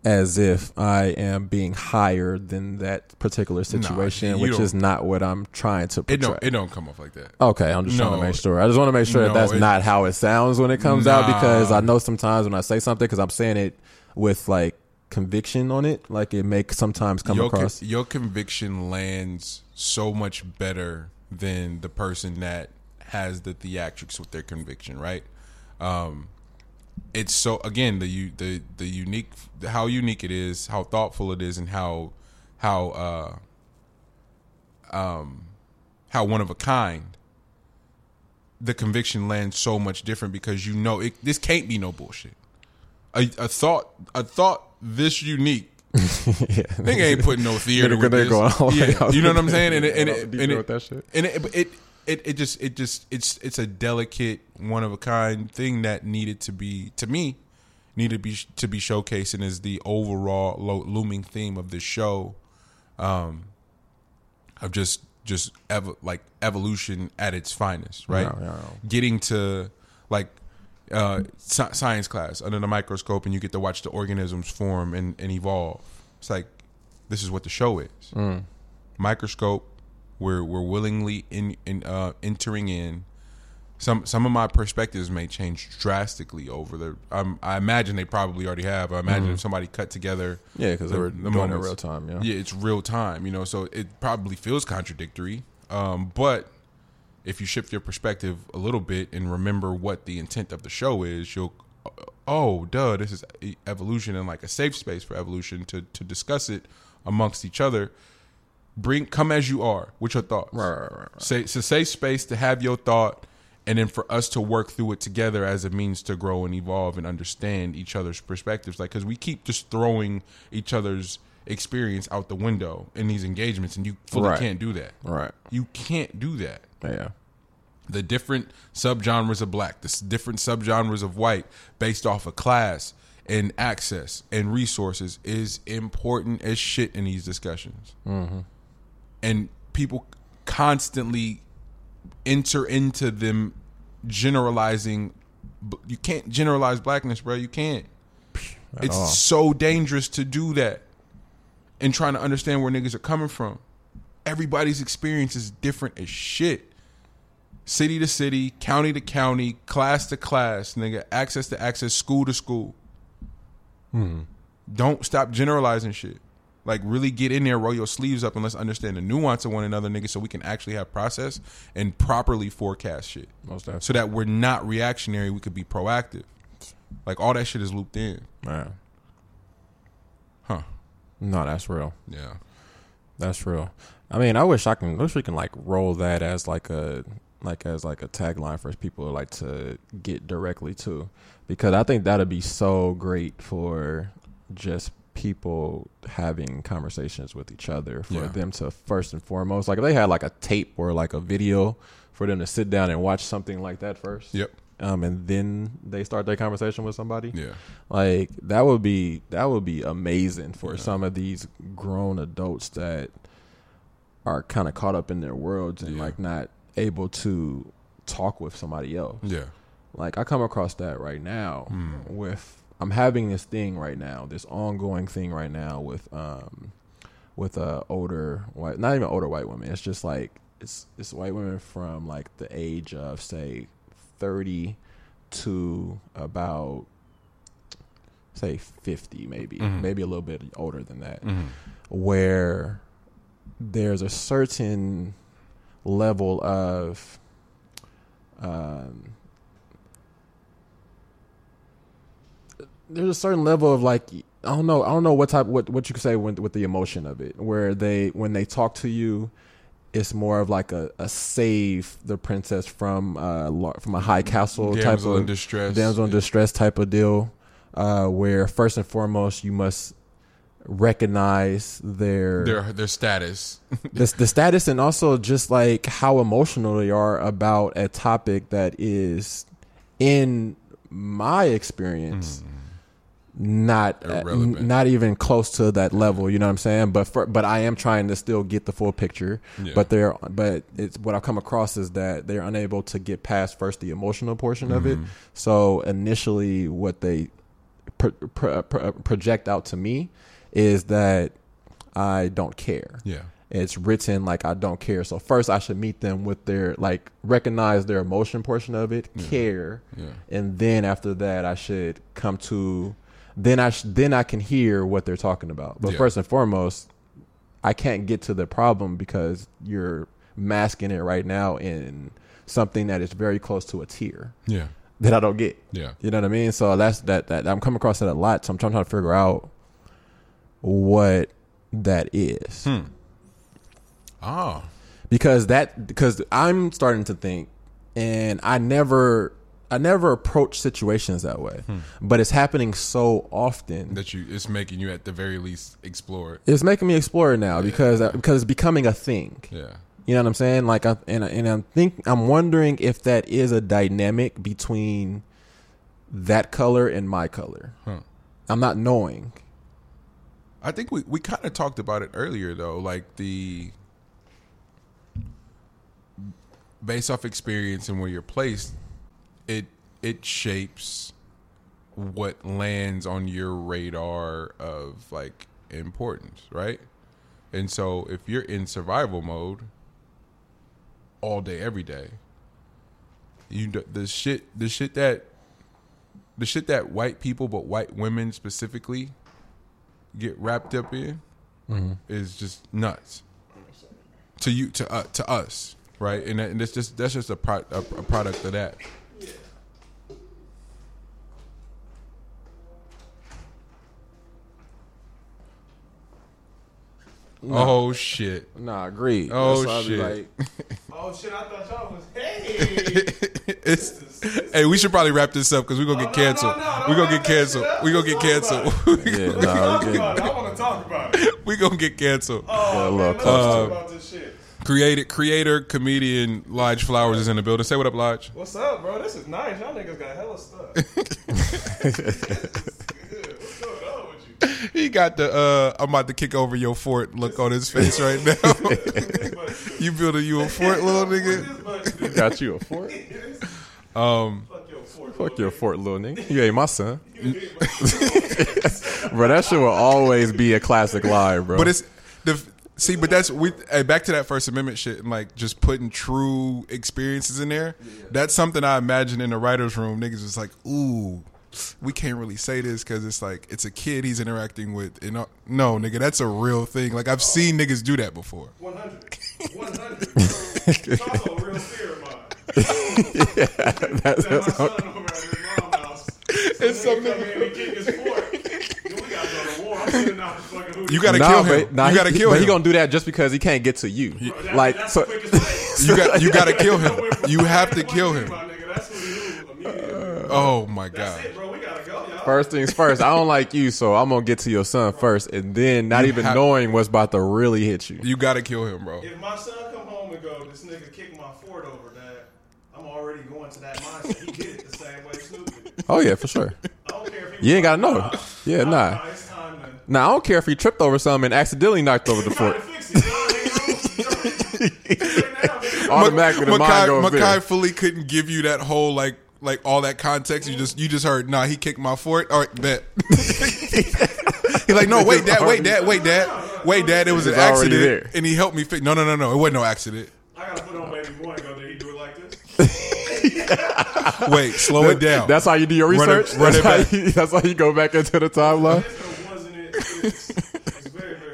as if I am being higher than that particular situation, you which is not what I'm trying to It don't it don't come off like that. Okay, I'm just trying to make sure. I just want to make sure No, that that's it- not how it sounds when it comes out because I know sometimes when I say something because I'm saying it with like conviction on it, like it makes sometimes come your, con- across. your conviction lands so much better than the person that has the theatrics with their conviction, right? Um, it's so again the the the unique how unique it is, how thoughtful it is, and how how uh, um how one of a kind. The conviction lands so much different because you know it. This can't be no bullshit. A, a thought a thought this unique yeah. Nigga ain't putting no theater with this. going all yeah, you know what I'm saying? And it, and it, and it, that shit. and it, it, it, just, it just, it's, it's a delicate, one of a kind thing that needed to be, to me, needed to be to be showcased, and is the overall lo- looming theme of this show, um, of just, just like evolution at its finest, right? Yeah, yeah, yeah. Getting to like uh, sci- science class under the microscope, and you get to watch the organisms form and, and evolve. It's like this is what the show is. Microscope, we're we're willingly in, in uh, entering in. Some some of my perspectives may change drastically over the. Um, I imagine they probably already have. I imagine if somebody cut together, Yeah, because they the- were the doing it in real time. Yeah. yeah, it's real time, you know, so it probably feels contradictory. Um, but if you shift your perspective a little bit and remember what the intent of the show is, you'll oh, duh, this is evolution and like a safe space for evolution to to discuss it amongst each other. Bring come as you are with your thoughts. Right, right, right, right. Say it's a safe space to have your thought and then for us to work through it together as a means to grow and evolve and understand each other's perspectives like because we keep just throwing each other's experience out the window in these engagements and you fully Right. can't do that Right. you can't do that Yeah. the different subgenres of black, the different subgenres of white, based off of class and access and resources, is important as shit in these discussions. Mm-hmm. And people constantly enter into them generalizing. You can't generalize blackness, bro. You can't. It's all. so dangerous to do that and trying to understand where niggas are coming from. Everybody's experience is different as shit city to city, county to county, class to class, nigga, access to access, school to school. Hmm. Don't stop generalizing shit. Like really get in there, roll your sleeves up, and let's understand the nuance of one another, nigga, so we can actually have process and properly forecast shit. Most definitely. So that we're not reactionary, we could be proactive. Like all that shit is looped in. Yeah. Huh. No, that's real. Yeah. That's real. I mean, I wish I can. Wish we can like roll that as like a like as like a tagline for people like to get directly to, because I think that'd be so great for just people having conversations with each other for Yeah. them to first and foremost like if they had like a tape or like a video for them to sit down and watch something like that first Yep. um and then they start their conversation with somebody Yeah. like that would be that would be amazing for some of these grown adults that are kind of caught up in their worlds and Yeah. like not able to talk with somebody else. Yeah. Like I come across that right now Hmm. with I'm having this thing right now, this ongoing thing right now with um with uh older white not even older white women. It's just like it's it's white women from like the age of say 30 to about say 50 maybe, Mhm. maybe a little bit older than that. Mhm. Where there's a certain level of um there's a certain level of like I don't know I don't know what type what what you could say with with the emotion of it where they when they talk to you it's more of like a, a save the princess from uh from a high castle type Damsel of in distress. damsel in distress type of deal uh where first and foremost you must recognize their Their their status. the, the status and also just like how emotional they are about a topic that is in my experience not uh, Irrelevant. not even close to that level you know what i'm saying but for, but i am trying to still get the full picture Yeah. but they're but it's what i've come across is that they're unable to get past first the emotional portion of Mm-hmm. it so initially what they pro, pro, pro, project out to me is that i don't care Yeah. it's written like I don't care. So first I should meet them with their like recognize their emotion portion of it, care, Yeah. and then after that I should come to then I sh- then I can hear what they're talking about. But Yeah. first and foremost, I can't get to the problem because you're masking it right now in something that is very close to a tear Yeah. that I don't get. Yeah. You know what I mean? So that's that that I'm coming across that a lot. So I'm trying, to figure out what that is. Hmm. Ah. because that because I'm starting to think, and I never I never approach situations that way, hmm. but it's happening so often. That you it's making you at the very least explore it. It's making me explore it now because uh, because it's becoming a thing. Yeah. You know what I'm saying? Like, I, and I- and I'm think I'm wondering if that is a dynamic between that color and my color. Huh. I'm not knowing. I think we, we kind of talked about it earlier though, like the based off experience and where you're placed, it it shapes what lands on your radar of like importance, right? And so if you're in survival mode all day every day, you the shit the shit that the shit that white people but white women specifically get wrapped up in is just nuts. To you to uh, to us right? And, that, and that's just that's just a, pro- a, a product of that oh shit Nah, agreed. Oh, That's why I be shit. like, Oh shit! I thought y'all was hey. it's, hey we should probably wrap this up because we're gonna oh, get no, no, canceled no, don't we're gonna wrap get that shit canceled up. we're gonna get Let's talk canceled yeah, Talk nah, we about get, it. I want to talk about it. we're gonna get canceled Oh, a man, little let's close talk uh, about this shit. created creator comedian Lodge Flowers is in the building say what up Lodge What's up, bro? This is nice. Y'all niggas got hella stuff. Good. What's going on with you? He got the uh I'm about to kick over your fort look on his face right now you building you a fort little nigga got you a fort. um Fuck your fort. Fuck your fort, little nigga. You ain't my son. bro, that shit will always be a classic lie, bro. But it's the see, but that's we hey, back to that First Amendment shit and like just putting true experiences in there. That's something I imagine in the writers' room. Niggas is like, ooh, we can't really say this because it's like it's a kid he's interacting with. And uh, no, nigga, that's a real thing. Like I've seen niggas do that before. 100. 100. It's also a real fear of mine. that my son over at his mom's house. It's some come in and kick his we gotta go to war. I'm sitting fucking who You gotta nah, kill him. but, nah, you he- gotta kill but him. he gonna do that just because he can't get to you. That- like that's so. the way. you got you gotta kill him. You have to kill him. my nigga. That's who he knew immediately. Oh my That's god. it, bro. We gotta go, y'all. First things first, I don't like you, so I'm gonna get to your son first, and then not You even have- knowing what's about to really hit you. You gotta kill him, bro. If my son come home and go, this nigga kicked my fort over, dad, I'm already going to that mindset. He did it the same way Snoop did. Oh yeah, for sure. I don't care if he You ain't gotta know. like, Yeah, nah. nah, it's time to Now I don't care if he tripped over something and accidentally knocked over the try fort. to fix it. Nah, nigga, I'm- I'm- Automatically, the mind Makai, goes Makai there. fully couldn't give you that whole like like all that context. You just you just heard, nah, he kicked my fort. All right, bet. He's like, no, wait, dad, wait, dad, wait, dad, wait, dad. It was an It's already accident, there. and he helped me fix. No, no, no, no, it wasn't no accident. I gotta put on baby boy and go, did he do it like this? Wait, slow it down. That's how you do your Run it- research. run that's, it how you, that's how you go back into the timeline. This one wasn't it. It's, it's very, very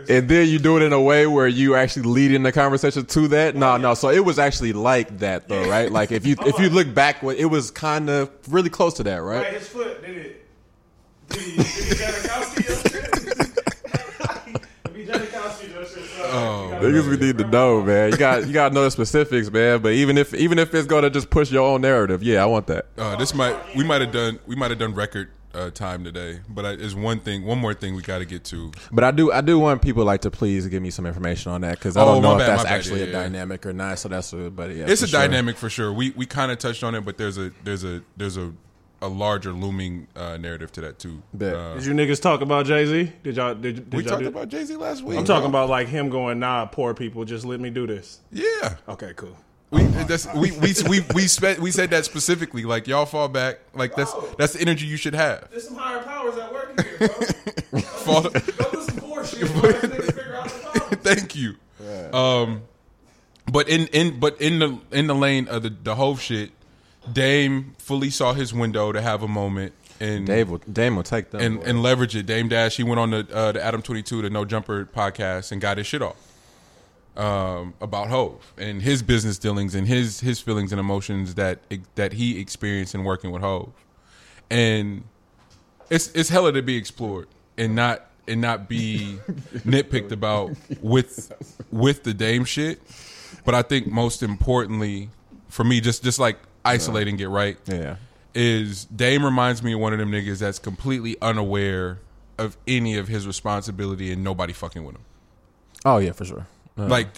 And then you do it in a way where you actually lead in the conversation to that. No, no. So it was actually like that, though, right? Like if you if you look back, it was kind of really close to that, Right, right? his foot, did it? Did he, did he Janikowski your shit? If he Janikowski your shit, Oh, Niggas, we need to know, man. You got you got to know the specifics, man. But even if even if it's gonna just push your own narrative, yeah, I want that. Uh, this might we might have done we might have done record uh, time today, but I, there's one thing, one more thing we got to get to. But I do I do want people like to please give me some information on that because I Oh, don't my know if that's my bad. actually Yeah, a yeah. dynamic or not. So that's a but yeah, It's a sure. dynamic for sure. We we kind of touched on it, but there's a there's a there's a a larger looming uh, narrative to that too. Uh, Did you niggas talk about Jay Z? Did y'all? Did, did we y'all talked do- about Jay Z last week. I'm talking about like him going, nah, poor people, just let me do this. yeah. Okay, cool. We that's we we we we, spe- we said that specifically. Like y'all fall back. Like that's that's the energy you should have. There's some higher powers at work here, bro. Fall, do some bullshit. bro. Let niggas figure out the problem. thank you. Um, but in in but in the in the lane of the the whole shit, Dame fully saw his window to have a moment and Dave will Dame will take them. and and leverage it. Dame Dash he went on the uh, the Adam Twenty Two the No Jumper podcast and got his shit off um, about Hove and his business dealings and his his feelings and emotions that that he experienced in working with Hove, and it's it's hella to be explored and not and not be nitpicked about with with the Dame shit. But I think most importantly for me, just just like isolating it right yeah. is Dame reminds me of one of them niggas that's completely unaware of any of his responsibility and nobody fucking with him. Oh yeah, for sure. Uh, Like,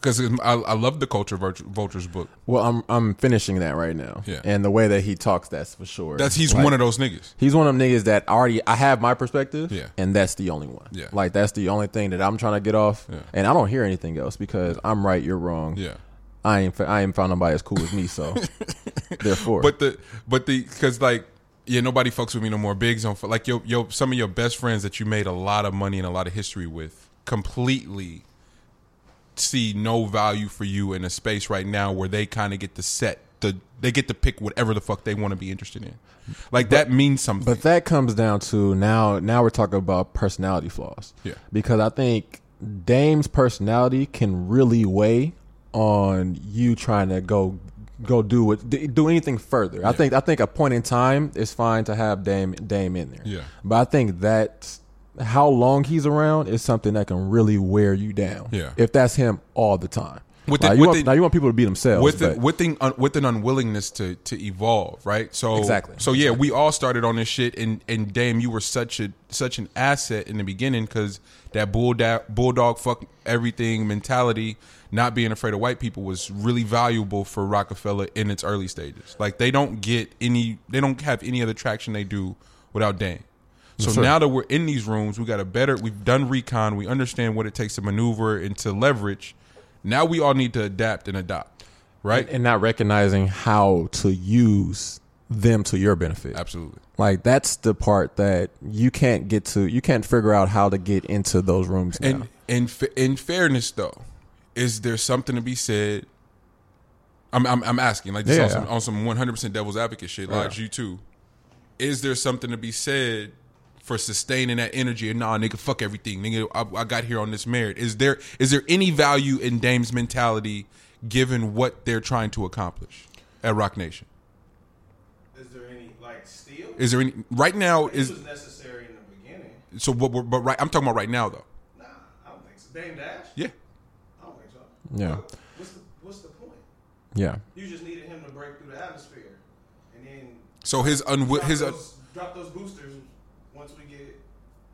because I, I love the Culture Vultures book. well, I'm I'm finishing that right now. Yeah. And the way that he talks, that's for sure. That's he's Like, one of those niggas. He's one of them niggas that already I have my perspective, Yeah. and that's the only one. Yeah. like that's the only thing that I'm trying to get off, Yeah. and I don't hear anything else because I'm right, you're wrong. Yeah, I ain't I ain't found nobody as cool as me. So therefore, But the but the because like yeah, nobody fucks with me no more. Bigs on like your your some of your best friends that you made a lot of money and a lot of history with completely see no value for you in a space right now where they kind of get to set the they get to pick whatever the fuck they want to be interested in. Like that means something. But that comes down to now. Now we're talking about personality flaws. Yeah. Because I think Dame's personality can really weigh on you trying to go go do it do anything further. I think I think a point in time is fine to have Dame Dame in there. Yeah. But I think that how long he's around is something that can really wear you down. Yeah. If that's him all the time. With Like, the- you with want, the- now you want people to be themselves. with the, with the, un, with an unwillingness to to evolve, right? So Exactly. So yeah, we all started on this shit, and and damn, you were such a such an asset in the beginning because that bulldog bulldog fuck everything mentality, not being afraid of white people, was really valuable for Roc-A-Fella in its early stages. Like they don't get any, they don't have any other traction they do without Dame. So sir. now that we're in these rooms, we got a better. We've done recon. We understand what it takes to maneuver and to leverage. Now we all need to adapt and adopt, right? and not recognizing how to use them to your benefit. Absolutely. Like that's the part that you can't get to. You can't figure out how to get into those rooms now. And in in fairness, though, is there something to be said? I'm I'm, I'm asking like this Yeah, on, some, on some 100 percent devil's advocate shit, like you too. Is there something to be said for sustaining that energy? And nah, nigga, fuck everything, nigga. I, I got here on this merit. Is there is there any value in Dame's mentality given what they're trying to accomplish at Roc Nation? Is there any like steel Is there any right now? It Is was necessary in the beginning. so? But, but, but right, I'm talking about right now though. Nah, I don't think so. Dame Dash? Yeah. I don't think so. Yeah. What's the What's the point? yeah, You just needed him to break through the atmosphere, and then So his unwi- drop his uh, drop those boosters once we get.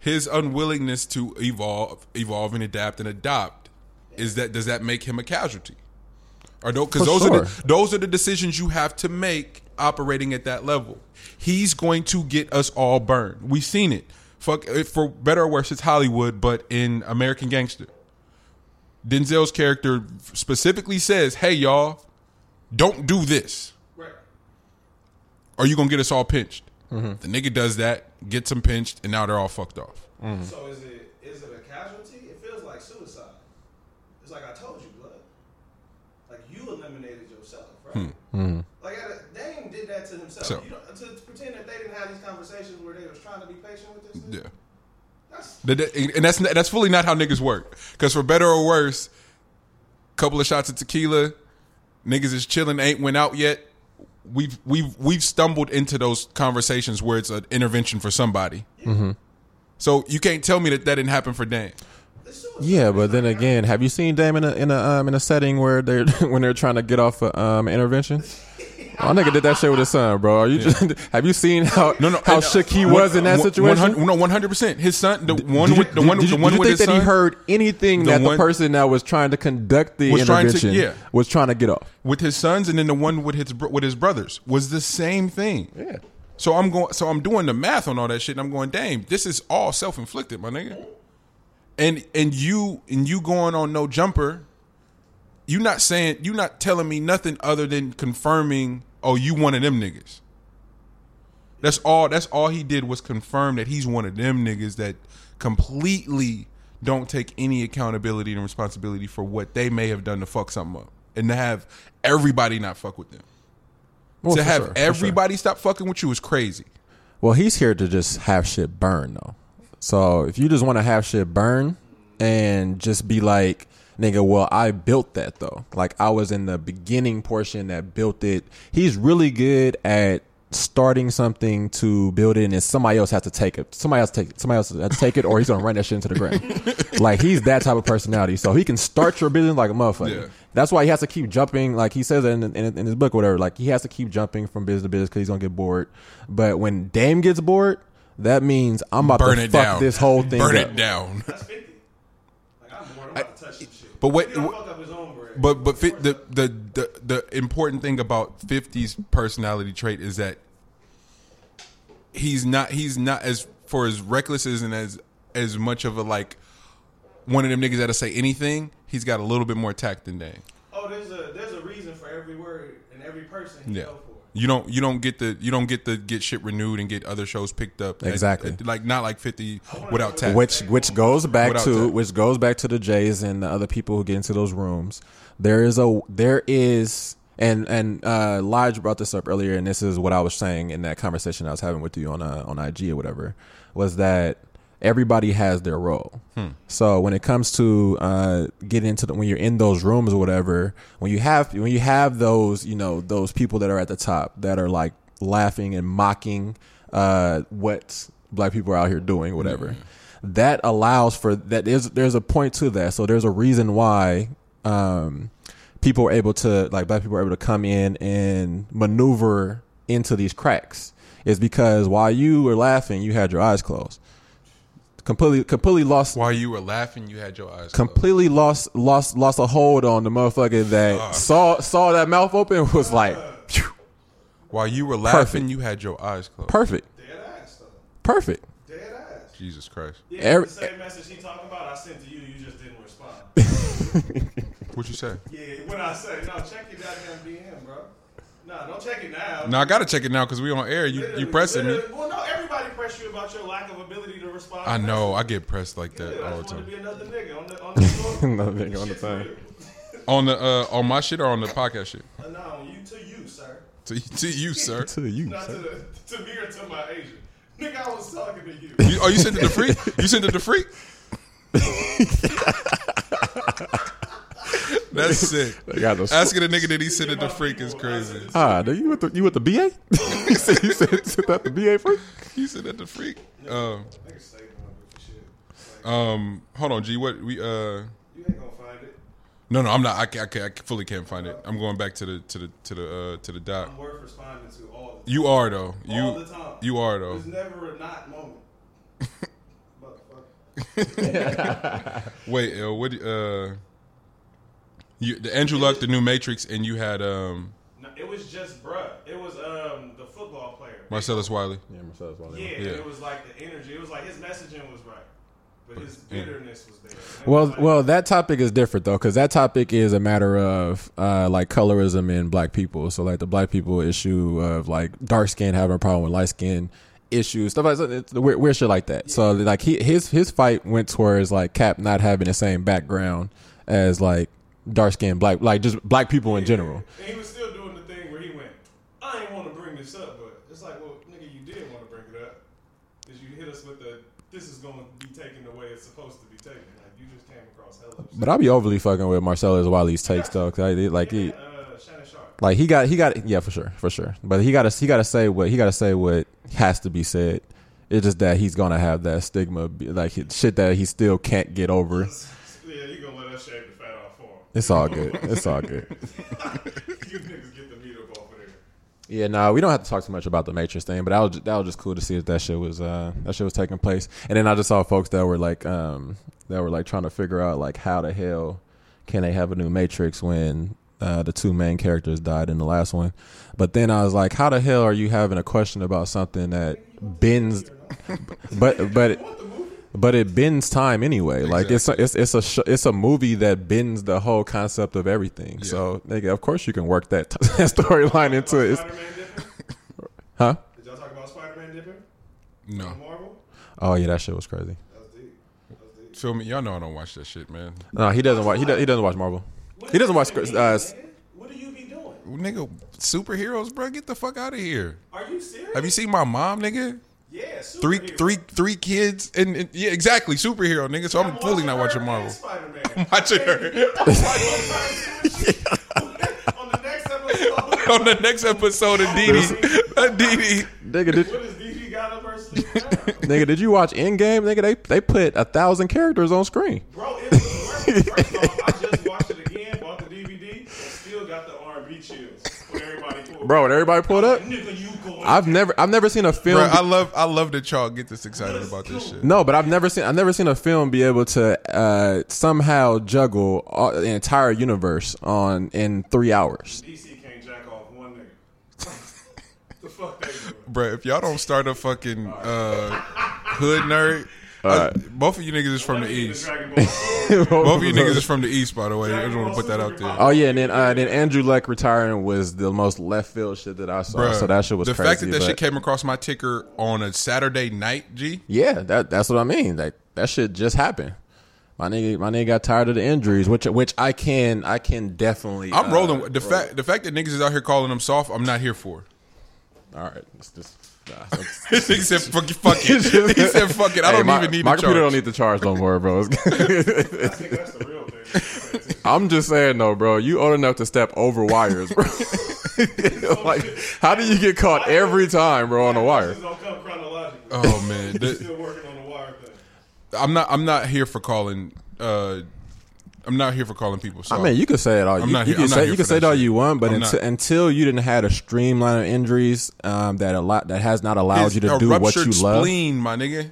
His unwillingness to evolve, evolve and adapt and adopt, is that does that make him a casualty? Or do because For those are the, those are the decisions you have to make operating at that level. He's going to get us all burned. We've seen it. Fuck for better or worse, it's Hollywood, but in American Gangster, Denzel's character specifically says, "Hey y'all, don't do this." Right. Or you gonna get us all pinched. Mm-hmm. The nigga does that, gets them pinched, and now they're all fucked off. Mm-hmm. So is it is it a casualty? It feels like suicide. It's like I told you, blood. Like you eliminated yourself, right? Hmm. Mm-hmm. Like I, Dame did that to himself. So- you don't, to, to pretend that they didn't have these conversations where they was trying to be patient with this. nigga, Yeah. That's That- that- and that's that's fully not how niggas work. Because for better or worse, couple of shots of tequila, niggas is chilling, ain't went out yet. We've we've we've stumbled into those conversations where it's an intervention for somebody. So you can't tell me that that didn't happen for Dan. yeah. But then again, have you seen Dame in a in a um, in a setting where they're when they're trying to get off a um, intervention? My nigga did that shit with his son, bro. Are you just have you seen how No, no, how uh, shook he one- was in that situation? 100 no, one hundred percent. His son, the one you- with the one, did you- the one did you with think his that son, he heard anything The that one- the person that was trying to conduct the Was trying to- intervention yeah. was trying to get off? with his sons, and then the one with his with his brothers was the same thing. Yeah. So I'm going. So I'm doing the math on all that shit, and I'm going, damn, this is all self inflicted, my nigga. And and you and you going on no jumper. You not saying You're not telling me nothing other than confirming. Oh, you one of them niggas. That's all. That's all he did was confirm that he's one of them niggas that completely don't take any accountability and responsibility for what they may have done to fuck something up, and to have everybody not fuck with them. Well, to have sure, for sure. everybody stop fucking with you is crazy. Well, he's here to just have shit burn though. So if you just want to have shit burn and just be like, nigga, well, I built that though. Like I was in the beginning portion that built it. He's really good at starting something to build it and somebody else has to take it. Somebody else take it. somebody else has to take it or he's gonna run that shit into the ground. like he's that type of personality. So he can start your business like a motherfucker. Yeah. That's why he has to keep jumping. Like he says in, in, in his book, or whatever. Like he has to keep jumping from business to business because he's gonna get bored. But when Dame gets bored, that means I'm about Burn to it fuck down. this whole thing Burn up. it down. That's fifty. Like I'm bored. I'm about to touch some shit. But what- He don't what- fuck up his own bread. But but the, the the the important thing about 50's personality trait is that he's not he's not as for as reckless as and as as much of a like one of them niggas that'll say anything. He's got a little bit more tact than Dame. oh there's a there's a reason for every word and every person he Yeah. You don't you don't get the you don't get the get shit renewed and get other shows picked up at- Exactly. at- like not like fifty without tax. which which goes back Without to that. which goes back to the Jays and the other people who get into those rooms. There is a there is and and uh Lige brought this up earlier, and this is what I was saying in that conversation I was having with you on uh, on IG or whatever was that everybody has their role. So when it comes to uh getting into the when you're in those rooms or whatever, when you have when you have those you know those people that are at the top that are like laughing and mocking uh what black people are out here doing whatever that allows for that there's there's a point to that. So there's a reason why um people are able to like black people are able to come in and maneuver into these cracks is because while you were laughing you had your eyes closed completely completely lost While you were laughing, you had your eyes closed. completely lost lost lost a hold on the motherfucker that ah. saw saw that mouth open and was like phew, While you were laughing, Perfect. you had your eyes closed. perfect Dead ass though. perfect Dead ass. Jesus Christ. Yeah, Every- the same message he talking about, I sent to you. You just didn't respond. What you say? yeah, when I say no, check your goddamn DM, bro. No, don't check it now. No, I gotta check it now because we on air. You Literally- you pressing me. Well, no, everybody press you about your lack of ability to respond. I know. I get pressed like that Yeah, all the just want to time. be another nigga on the on the floor. Another nigga on the thing. On the uh, on my shit or on the podcast shit. Uh, No, you to you, sir. To, to you, sir. to you Not to sir. the to me or to my agent. Nigga, I was talking to you. You, oh, you sent it to freak? You sent it to freak? That's sick. They got those- Asking a nigga that he sent it to freak is crazy. Ah, do you with the you with the BA? you said you said sent that the BA first. You sent that the freak. Um, Nigga stay going with the shit. Like, um, hold on, G. What we uh? you ain't gonna find it. No, no, I'm not. I, can't, I, can't, I fully can't find it. I'm going back to the to the to the uh to the doc. I'm worth responding to all the You are though. You all the time. you are though. There's never a not moment. Motherfucker. Wait, uh, what? Uh, you the Andrew Luck, the new Matrix, and you had um No, it was just bruh. It was um the football player. Marcellus Wiley. Yeah, Marcellus Wiley. Yeah, Yeah. it was like the energy. It was like his messaging was right, but his bitterness was there. Well, was like- well, that topic is different though, because that topic is a matter of uh, like colorism in black people. So, like the black people issue of like dark skin having a problem with light skin issues, stuff like that. It's weird, weird shit like that. So, like he his his fight went towards like Cap not having the same background as like dark skinned black, like just black people in general. And he was still doing the thing where he went, I ain't want to bring this up, but it's like, well, nigga, you did want to bring it up. Because you hit us with the, this is going to be taken the way it's supposed to be taken. Like, you just came across hella. But I'll be overly fucking with Marcellus Wiley's takes though, 'cause I, like he. uh, Shannon Sharpe. Like he got he got yeah for sure for sure, but he got to he got to say what he got to say what has to be said. It's just that he's gonna have that stigma, like shit that he still can't get over. Yeah, he going to let us shave the fat off for him. It's all good. It's all good. you niggas get the meat up off of there. Yeah, no, we don't have to talk too much about the Matrix thing, but that was just, that was just cool to see that that shit was uh that shit was taking place. And then I just saw folks that were like um that were like trying to figure out like how the hell can they have a new Matrix when uh, the two main characters died in the last one. But then I was like, how the hell are you having a question about something that bends, but but but it bends time anyway. Like it's a, it's it's a sh- it's a movie that bends the whole concept of everything. So nigga, of course you can work that, that storyline into it. It's, Spider-Man dipping? huh? Did y'all talk about Spider-Man dipping? No, Marvel? Oh yeah, that shit was crazy. That was deep. That was deep. feel me. Y'all know I don't watch that shit, man. No, he doesn't watch. He, do, he doesn't watch Marvel. He doesn't watch. What do Uh. What do you be doing? Nigga, superheroes, bro. Get the fuck out of here. Are you serious? Have you seen my mom, nigga? Yeah, Three, superhero. three, three kids, and, and- yeah, exactly, superhero, nigga. So I'm I'm fully not watching Marvel. and Spider-Man. Watching her On the next episode, on the next episode of Dee Dee. Uh, Dee Dee. nigga, did what is DG got up her sleeve now? nigga, did you watch Endgame? Nigga, they they put a thousand characters on screen. Bro, it was worth it. First off, I just watched it again, bought the DVD, and still got the R&B chills when everybody pulled. Bro, when everybody pulled up. Nigga, you going? I've never I've never seen a film. Bro, I love, I love that y'all get this excited about this shit. no, but I've never seen I've never seen a film be able to uh, somehow juggle all, the entire universe on in three hours. DC can't jack off one nigga. What the fuck they? Bro, if y'all don't start a fucking uh, hood nerd, Uh, Both of you niggas is from the Let me get east. Both of you niggas is from the east, by the way. I just want to put that out there. Oh yeah, and then uh, then Andrew Luck retiring was the most left field shit that I saw. Bruh, so that shit was the crazy. fact that that but- shit came across my ticker on a Saturday night, G. Yeah, that that's what I mean. Like that shit just happened. My nigga, my nigga got tired of the injuries, which which I can I can definitely. I'm uh, rolling. with- The fact, the fact that niggas is out here calling them soft, I'm not here for. All right, it's just. Nah, that's- This nigga said fuck, it, fuck it. He said fuck it. I Hey, don't my, even need my the computer charge. don't need the charge no more, bro. I think that's the real thing. I'm just saying though, bro. You old enough to step over wires, bro. like, how do you get caught every time, bro, on a wire? This don't come chronologically. oh man, The- Still working on the wire thing. I'm not. I'm not here for calling. Uh, I'm not here for calling people soft. I mean, you can say it all. I'm You, not you can I'm say you can say it all shit. you want, but until, until you didn't had a streamline of injuries um, that a lot that has not allowed His- you to do what ruptured you love. spleen, my nigga.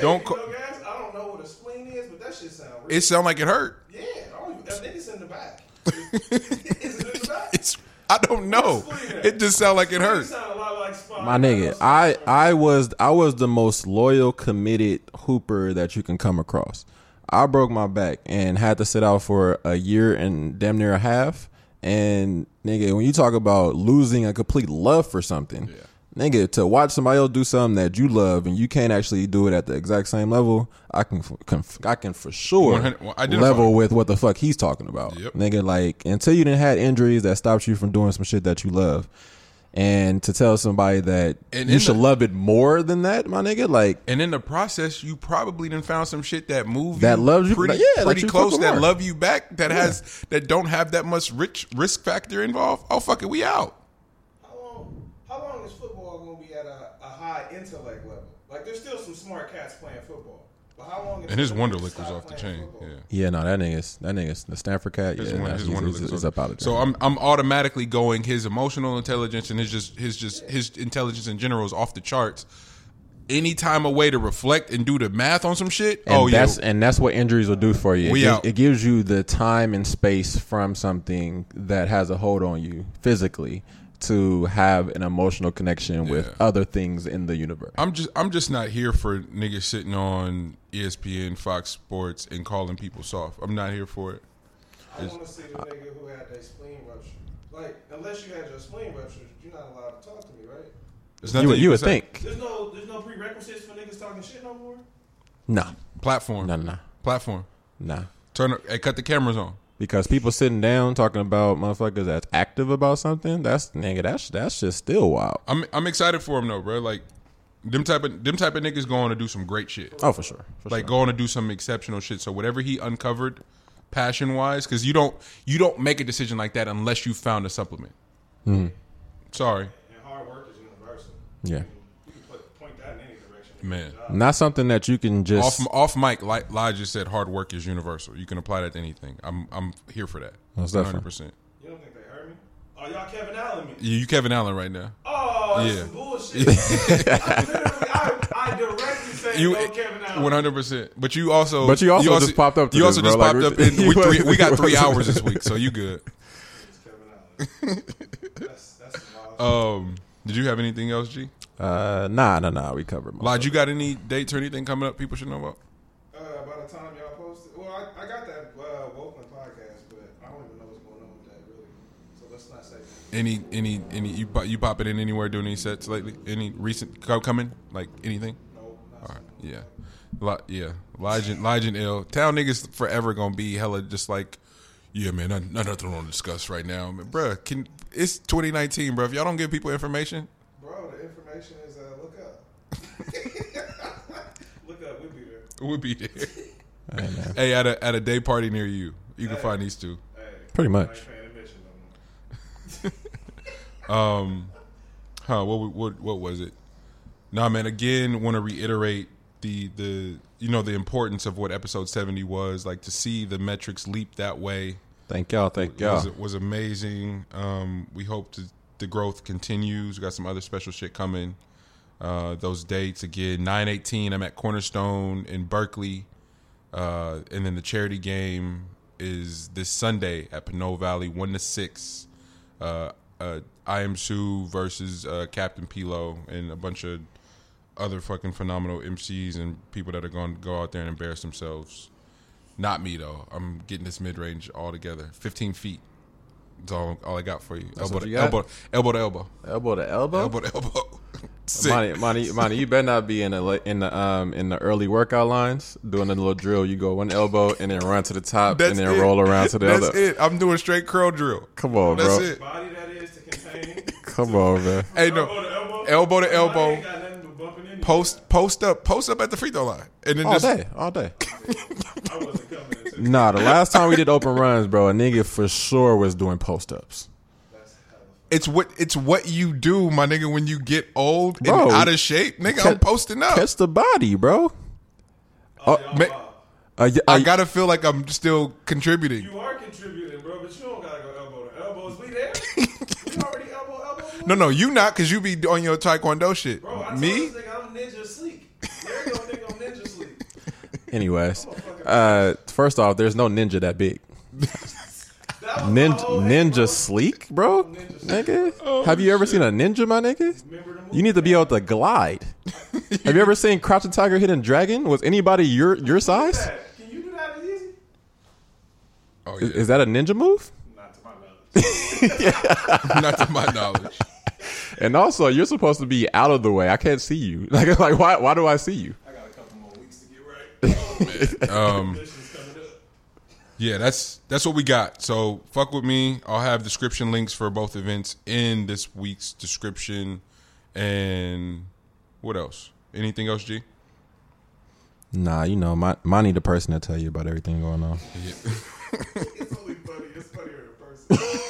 Don't. You Ca- know, guys, I don't know what a spleen is, but that shit sound real. it sound like it hurt. yeah, I don't, that nigga's in the back. Is it in the back? It's. I don't know. It just sound like it It hurt. sound a lot like spine. My nigga, I I was I was the most loyal, committed hooper that you can come across. I broke my back and had to sit out for a year and damn near a half. And nigga, when you talk about losing a complete love for something, nigga, to watch somebody else do something that you love and you can't actually do it at the exact same level, I can, can I can for sure 100 well, level with what the fuck he's talking about. Yep. Nigga, like until you didn't had injuries that stopped you from doing some shit that you love. And to tell somebody that And you should the- love it more than that, my nigga, like And in the process, you probably done found some shit that move That you loves you- pretty, yeah, that pretty you close fuck that more. love you back that has that don't have that much rich risk factor involved. Oh fuck it, we out. How long? How long is football going to be at a, a high intellect level? Like, there's still some smart cats playing football, but how long? And his until Wonderlic was off the chain. football? Yeah. yeah, no, that nigga's that nigga's the Stanford cat. His, yeah, one- nah, his he's, Wonderlic he's, was he's up out of So. I'm I'm automatically going his emotional intelligence and his just his just his intelligence in general is off the charts. Anytime a way to reflect and do the math on some shit. And oh yeah, that's and that's what injuries will do for you. It, We gives, out. it gives you the time and space from something that has a hold on you physically to have an emotional connection with other things in the universe. I'm just I'm just not here for niggas sitting on ESPN, Fox Sports, and calling people soft. I'm not here for it. I want to see the nigga who had their spleen rupture. Like, unless you had your spleen rupture, you're not allowed to talk to me, right? There's You, nothing would- you can would say. think, There's no, there's no prerequisites for niggas talking shit no more. no, platform, no, no, platform. no. Turn hey, cut the cameras on. Because people sitting down talking about motherfuckers that's active about something, that's nigga, that's that's just still wild. I'm I'm excited for him though, bro. Like them type of them type of niggas going to do some great shit. Oh, for sure, for like sure. going to do some exceptional shit. So whatever he uncovered, passion wise, because you don't you don't make a decision like that unless you found a supplement. Mm-hmm. Sorry, And hard work is universal. Yeah. Man. Not something that you can just. Off off mic, like Lai just said, hard work is universal. You can apply that to anything. I'm I'm here for that. Most One definitely. hundred percent. You don't think they heard me? Oh, y'all Kevin Allen me. You Kevin Allen right now. Oh, that's Yeah. some bullshit. I literally, I, I directly said You no Kevin Allen. one hundred percent. But you also But you also just popped up to you this, also bro. just Like, popped up. we- In, we, three, we got three hours this week, so you good. It's Kevin Allen. that's, that's some Um, did you have anything else, G? Uh, nah, nah, nah. We covered. most Lodge, of you got any dates or anything coming up people should know about? Uh, by the time y'all posted, well, I, I got that uh, Wokeland podcast, but I don't even know what's going on with that really. So let's not say. that. Any, any, any? You pop- you popping in anywhere doing any sets lately? Any recent co- coming? Like anything? No, not All right, saying yeah, Lo- yeah. Legend, and ill. Town niggas forever gonna be hella just like, yeah, man. Not, not nothing to discuss right now, man. Bruh, Can it's 2019, bro. If y'all don't give people information, Bro, the information is uh, look up. look up, we'll be there. we'll be there. Hey, hey, at a at a day party near you, you can find these two. Hey, Pretty much. ain't paying admission no more. Um, huh? What what what was it? Nah, man. Again, want to reiterate the the you know the importance of what episode seventy was. Like to see the metrics leap that way Thank y'all. Thank y'all. was was amazing. Um, we hope to, the growth continues. We got some other special shit coming. Uh, those dates again, nine eighteen. I'm at Cornerstone in Berkeley, uh, and then the charity game is this Sunday at Pinole Valley, one to six. Uh, uh, Iamsu versus uh, Captain P-Lo and a bunch of other fucking phenomenal MCs and people that are going to go out there and embarrass themselves. Not me though. I'm getting this mid range all together. 15 feet. That's all, all I got for you. elbow, what to, you elbow, elbow to elbow, Elbow to elbow. elbow to elbow. Sick. Money, money, money. You better not be in the in the um in the early workout lines doing a little drill. You go one elbow and then run to the top That's and then it. roll around to the That's other. That's it. I'm doing straight curl drill. Come on, That's bro. it. Body that is to contain. Come on, man. Hey, elbow no. to elbow. Elbow to elbow. Ain't got nothing but bumping into you. Post, post up, post up at the free throw line, and then All just day, all day. I wasn't coming Nah, the last time we did open runs, bro, a nigga for sure was doing post ups. it's what it's what you do, my nigga. When you get old Bro. and out of shape, nigga, I'm posting up. Catch the body, bro. Oh, Ma- uh, y- I uh, gotta feel like I'm still contributing. You are contributing, bro, but you don't gotta go elbow to elbows. We there? we already elbow elbow. No, no, you not because you be on your taekwondo shit. Bro, I told Me? this nigga I'm ninja sleek. There go, nigga, I'm ninja sleek. anyways, uh, first off, there's no ninja that big. That was my Ninja, whole hate, bro. ninja sleek, bro. Nigga, have you ever seen a ninja, my nigga? Remember the movie? You need to be able to glide. have you ever seen Crouching Tiger, Hidden Dragon? Was anybody your your size? That. Can you do that as easy? Oh Is, yeah, is that a ninja move? Not to my knowledge. not to my knowledge. And also, you're supposed to be out of the way. I can't see you. Like, like why? Why do I see you? I got a couple more weeks to get right. Um, Conditions coming yeah, that's that's what we got. So fuck with me. I'll have description links for both events in this week's description. And what else? Anything else, G? Nah, you know, my, Monty the person to tell you about everything going on. It's only funny. It's funnier in person.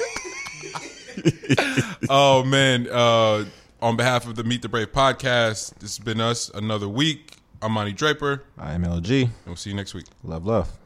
Oh man! Uh, on behalf of the Meet the Brave podcast, this has been us another week. I'm Monty Draper, I am LG. and we'll see you next week. Love, love.